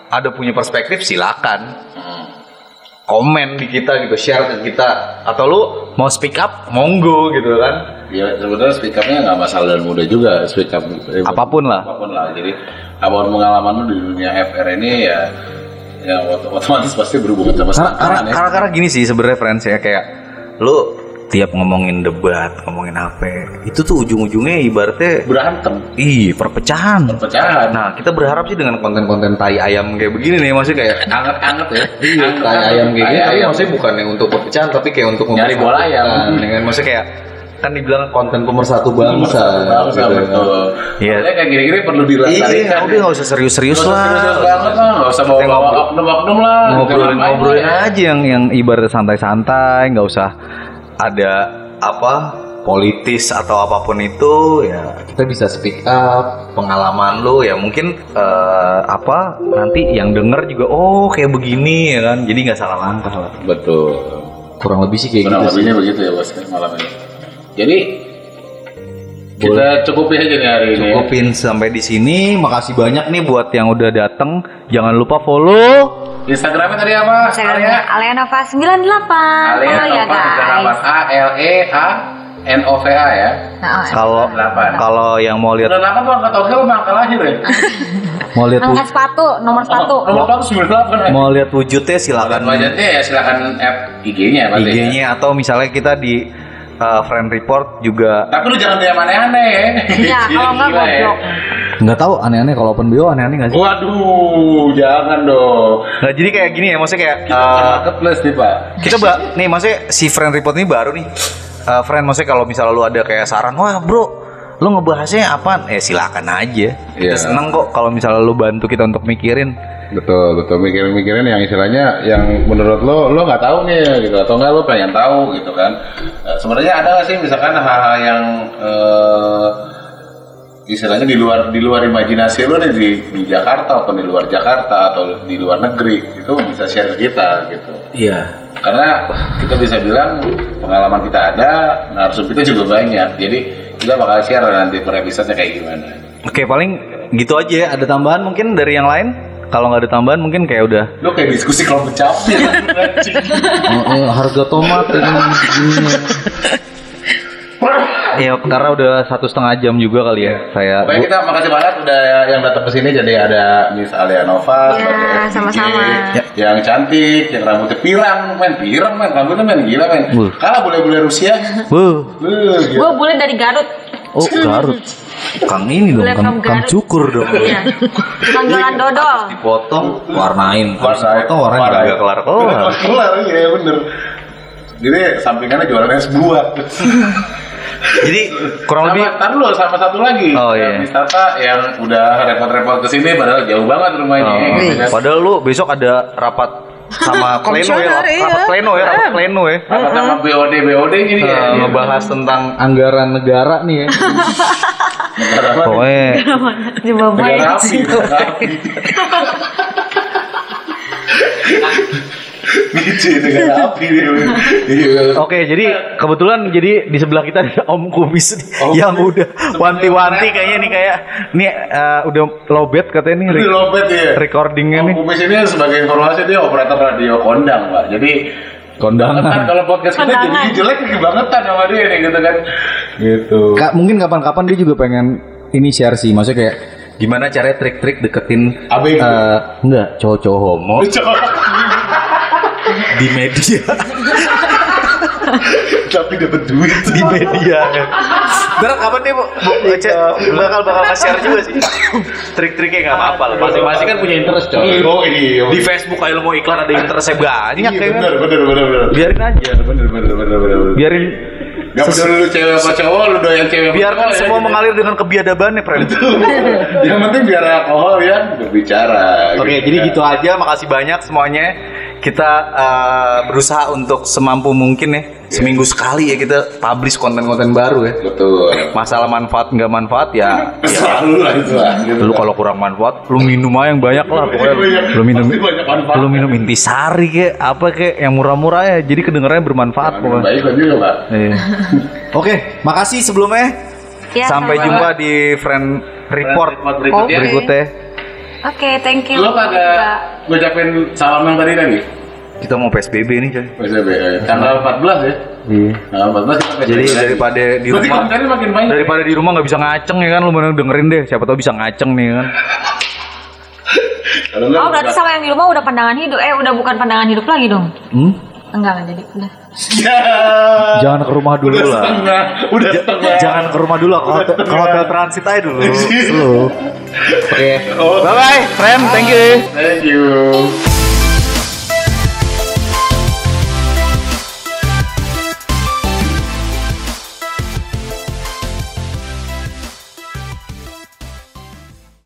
ada punya perspektif silakan komen di kita gitu share ke kita. Atau lu mau speak up monggo gitu kan. Ya sebenarnya speak upnya nggak masalah dan mudah juga speak up apa pun lah. Apa pun lah jadi apa pun pengalaman lu di dunia FR ini ya ya ot- otomatis pasti berhubungan sama karena, karena, ya. karena, karena gini sih sebenarnya friends ya kayak lu tiap ngomongin debat ngomongin apa itu tuh ujung-ujungnya ibaratnya berantem. Ih perpecahan. Pecahan nah kita berharap sih dengan konten-konten tai ayam kayak begini nih maksudnya kayak anget-anget ya. Iya, tai ayam kayak gini tapi maksudnya bukannya untuk perpecahan tapi kayak untuk Nyari bola ayam. mempersatukan, dengan maksudnya kayak kan dibilang konten pemersatu bangsa bangsa gitu. betul. Iya. Kayak gini-gini perlu dilestarikan iya udah nggak usah serius-serius lah. serius banget lah. Nggak usah bawa Kita bawa ngobrol- oknum-oknum lah. Ngobrolin Jangan ngobrolin main-main. aja yang yang ibarat santai-santai nggak usah ada apa politis atau apa pun itu ya kita bisa speak up pengalaman lu ya mungkin eh, apa nanti yang denger juga oh kayak begini ya kan? Jadi nggak salah langkah lah. Betul. Kurang lebih sih kayak kurang gitu sih. lebihnya begitu ya bos malam ini. Jadi kita cukupin aja nih hari ini ya. cukupin sampai di sini makasih banyak nih buat yang udah dateng jangan lupa follow Instagramnya tadi apa? Instagramnya Aleanova 98 Alea Follow ya Nova guys 98 A L E A NOVA ya. Nah, Kalau 98. kalau yang mau lihat 98 tuh angka sama angka lahir ya? mau lihat Angkat sepatu, nomor sepatu. Nomor satu sembilan delapan ya? mau lihat wujudnya silakan Budgetnya ya silakan app IG-nya ya. IG-nya atau misalnya kita di uh, friend report juga Tapi lu jangan DM aneh-aneh ya. Iya, kalau enggak goblok. nggak tahu aneh-aneh kalau open bio aneh-aneh nggak sih? Waduh, jangan dong. Nah jadi kayak gini ya maksudnya kayak Kita uh, marketplace nih pak. kita mbak nih maksudnya si friend report ini baru nih Uh, friend maksudnya kalau misalnya lu ada kayak saran wah bro lu ngebahasnya apaan eh silakan aja kita Iya. seneng kok kalau misalnya lu bantu kita untuk mikirin Betul, betul. Mikirin-mikirin yang istilahnya yang menurut lo lo nggak tahu nih gitu atau nggak lo pengen tahu gitu kan. Eh, Sebenarnya ada nggak sih misalkan hal-hal yang eh, istilahnya di luar di luar imajinasi lo nih di, di Jakarta atau di luar Jakarta atau di luar negeri itu bisa share ke kita gitu. iya Karena kita bisa bilang pengalaman kita ada, narsum kita juga banyak. Jadi kita bakal share nanti per episode kayak gimana. oke paling gitu aja ya ada tambahan mungkin dari yang lain kalau nggak ada tambahan mungkin kayak udah Lo kayak diskusi kalau capek anjing. harga tomat ini ya karena udah satu setengah jam juga kali ya saya Baik kita makasih banget udah yang datang ke sini jadi ada Miss Alia Nova Ya, sama-sama. yang cantik, yang rambutnya pirang, men pirang men, rambutnya men gila men. Wuh. Kalah boleh-boleh Rusia. Wuh, gila. Gue boleh dari Garut. oh Garut Kang ini dong, kang, kang Garut. cukur dong. Iya. Tukang jualan dodol. Dipotong, warnain, Warna dipotong warnain warna- kagak kelar kelar. Kelar iya bener. Jadi sampingannya jualannya sebuah. Jadi kurang lebih Sama, tar dulu sama satu lagi. Oh, iya. Miss Tata yang udah repot-repot ke sini padahal jauh banget rumahnya. Oh, gitu kan. padahal lu besok ada rapat sama pleno ya, Komisioner, iya. rapat pleno ya, rapat pleno ya. Sama sama BOD BOD gini ya. Eh, ngebahas tentang anggaran negara nih ya. Negara? Pokoknya Coba Negara api, sih. negara api. Gitu, negara api dia. Oke, jadi kebetulan jadi di sebelah kita ada Om Kumis nih, Om yang udah wanti-wanti kayaknya nih kayak nih eh, udah lowbat katanya nih Ini re- lopet ya. recordingnya Om nih. Kumis ini sebagai informasi dia operator radio kondang, Pak. Jadi Kondangan. kan kalau podcast kita jadi jelek kebangetan sama dia nih gitu kan. Gitu. Kak, mungkin kapan-kapan dia juga pengen ini share sih, maksudnya kayak gimana caranya trik-trik deketin Abeng. eh, enggak cowok-cowok homo di media Tapi dapat duit. di media Ntar kapan dia bu, bu, Cek, bakal bakal nge-share juga sih trik-triknya nggak apa-apa lah masing-masing kan punya interest coy Oh iya. di Facebook kalau mau iklan ada interestnya banyak Iya, ya kan bener, bener, bener, bener. biarin aja bener, bener, bener, bener. biarin Gak peduli lu cewek apa cowok, lu doyan cewek biarkan cowok ya, semua gitu. mengalir dengan kebiadabannya friend Yang penting biar alkohol ya berbicara. Oke, jadi gitu aja. Makasih banyak semuanya. Kita eh, berusaha untuk semampu mungkin ya, seminggu sekali ya kita publish konten-konten baru ya. Betul. Masalah manfaat nggak manfaat ya. Selalu lah itu lah. Gitu Lu kalau kurang manfaat, lu minum aja yang banyak lah pokoknya. Banyak. Lu minum, lu minum intisari kek, apa kek, yang murah-murah ya. Jadi kedengarannya bermanfaat Jangan pokoknya. Baik juga pak. Iya. Oke, makasih sebelumnya. Ya, Sampai jumpa di friend report, Report berikutnya. berikutnya. Oke, thank you. Lo kagak ngucapin salam yang tadi lagi? Kita mau PSBB nih, coy. PSBB, eh, tanggal 14 ya? Iya. Tanggal 14 kita PSBB Jadi lagi. daripada di Berarti rumah kontennya makin banyak. daripada di rumah nggak bisa ngaceng ya kan lu bener dengerin deh siapa tahu bisa ngaceng nih kan Oh, berarti sama yang di rumah udah pandangan hidup. Eh, udah bukan pandangan hidup lagi dong. hmm? Enggak, enggak jadi. Udah. Ya. jangan ke rumah dulu Udah lah setengah, udah setengah. jangan ke rumah dulu kalau kalau hotel transit aja dulu Iya. Slow. oke bye bye friend thank you Thank you.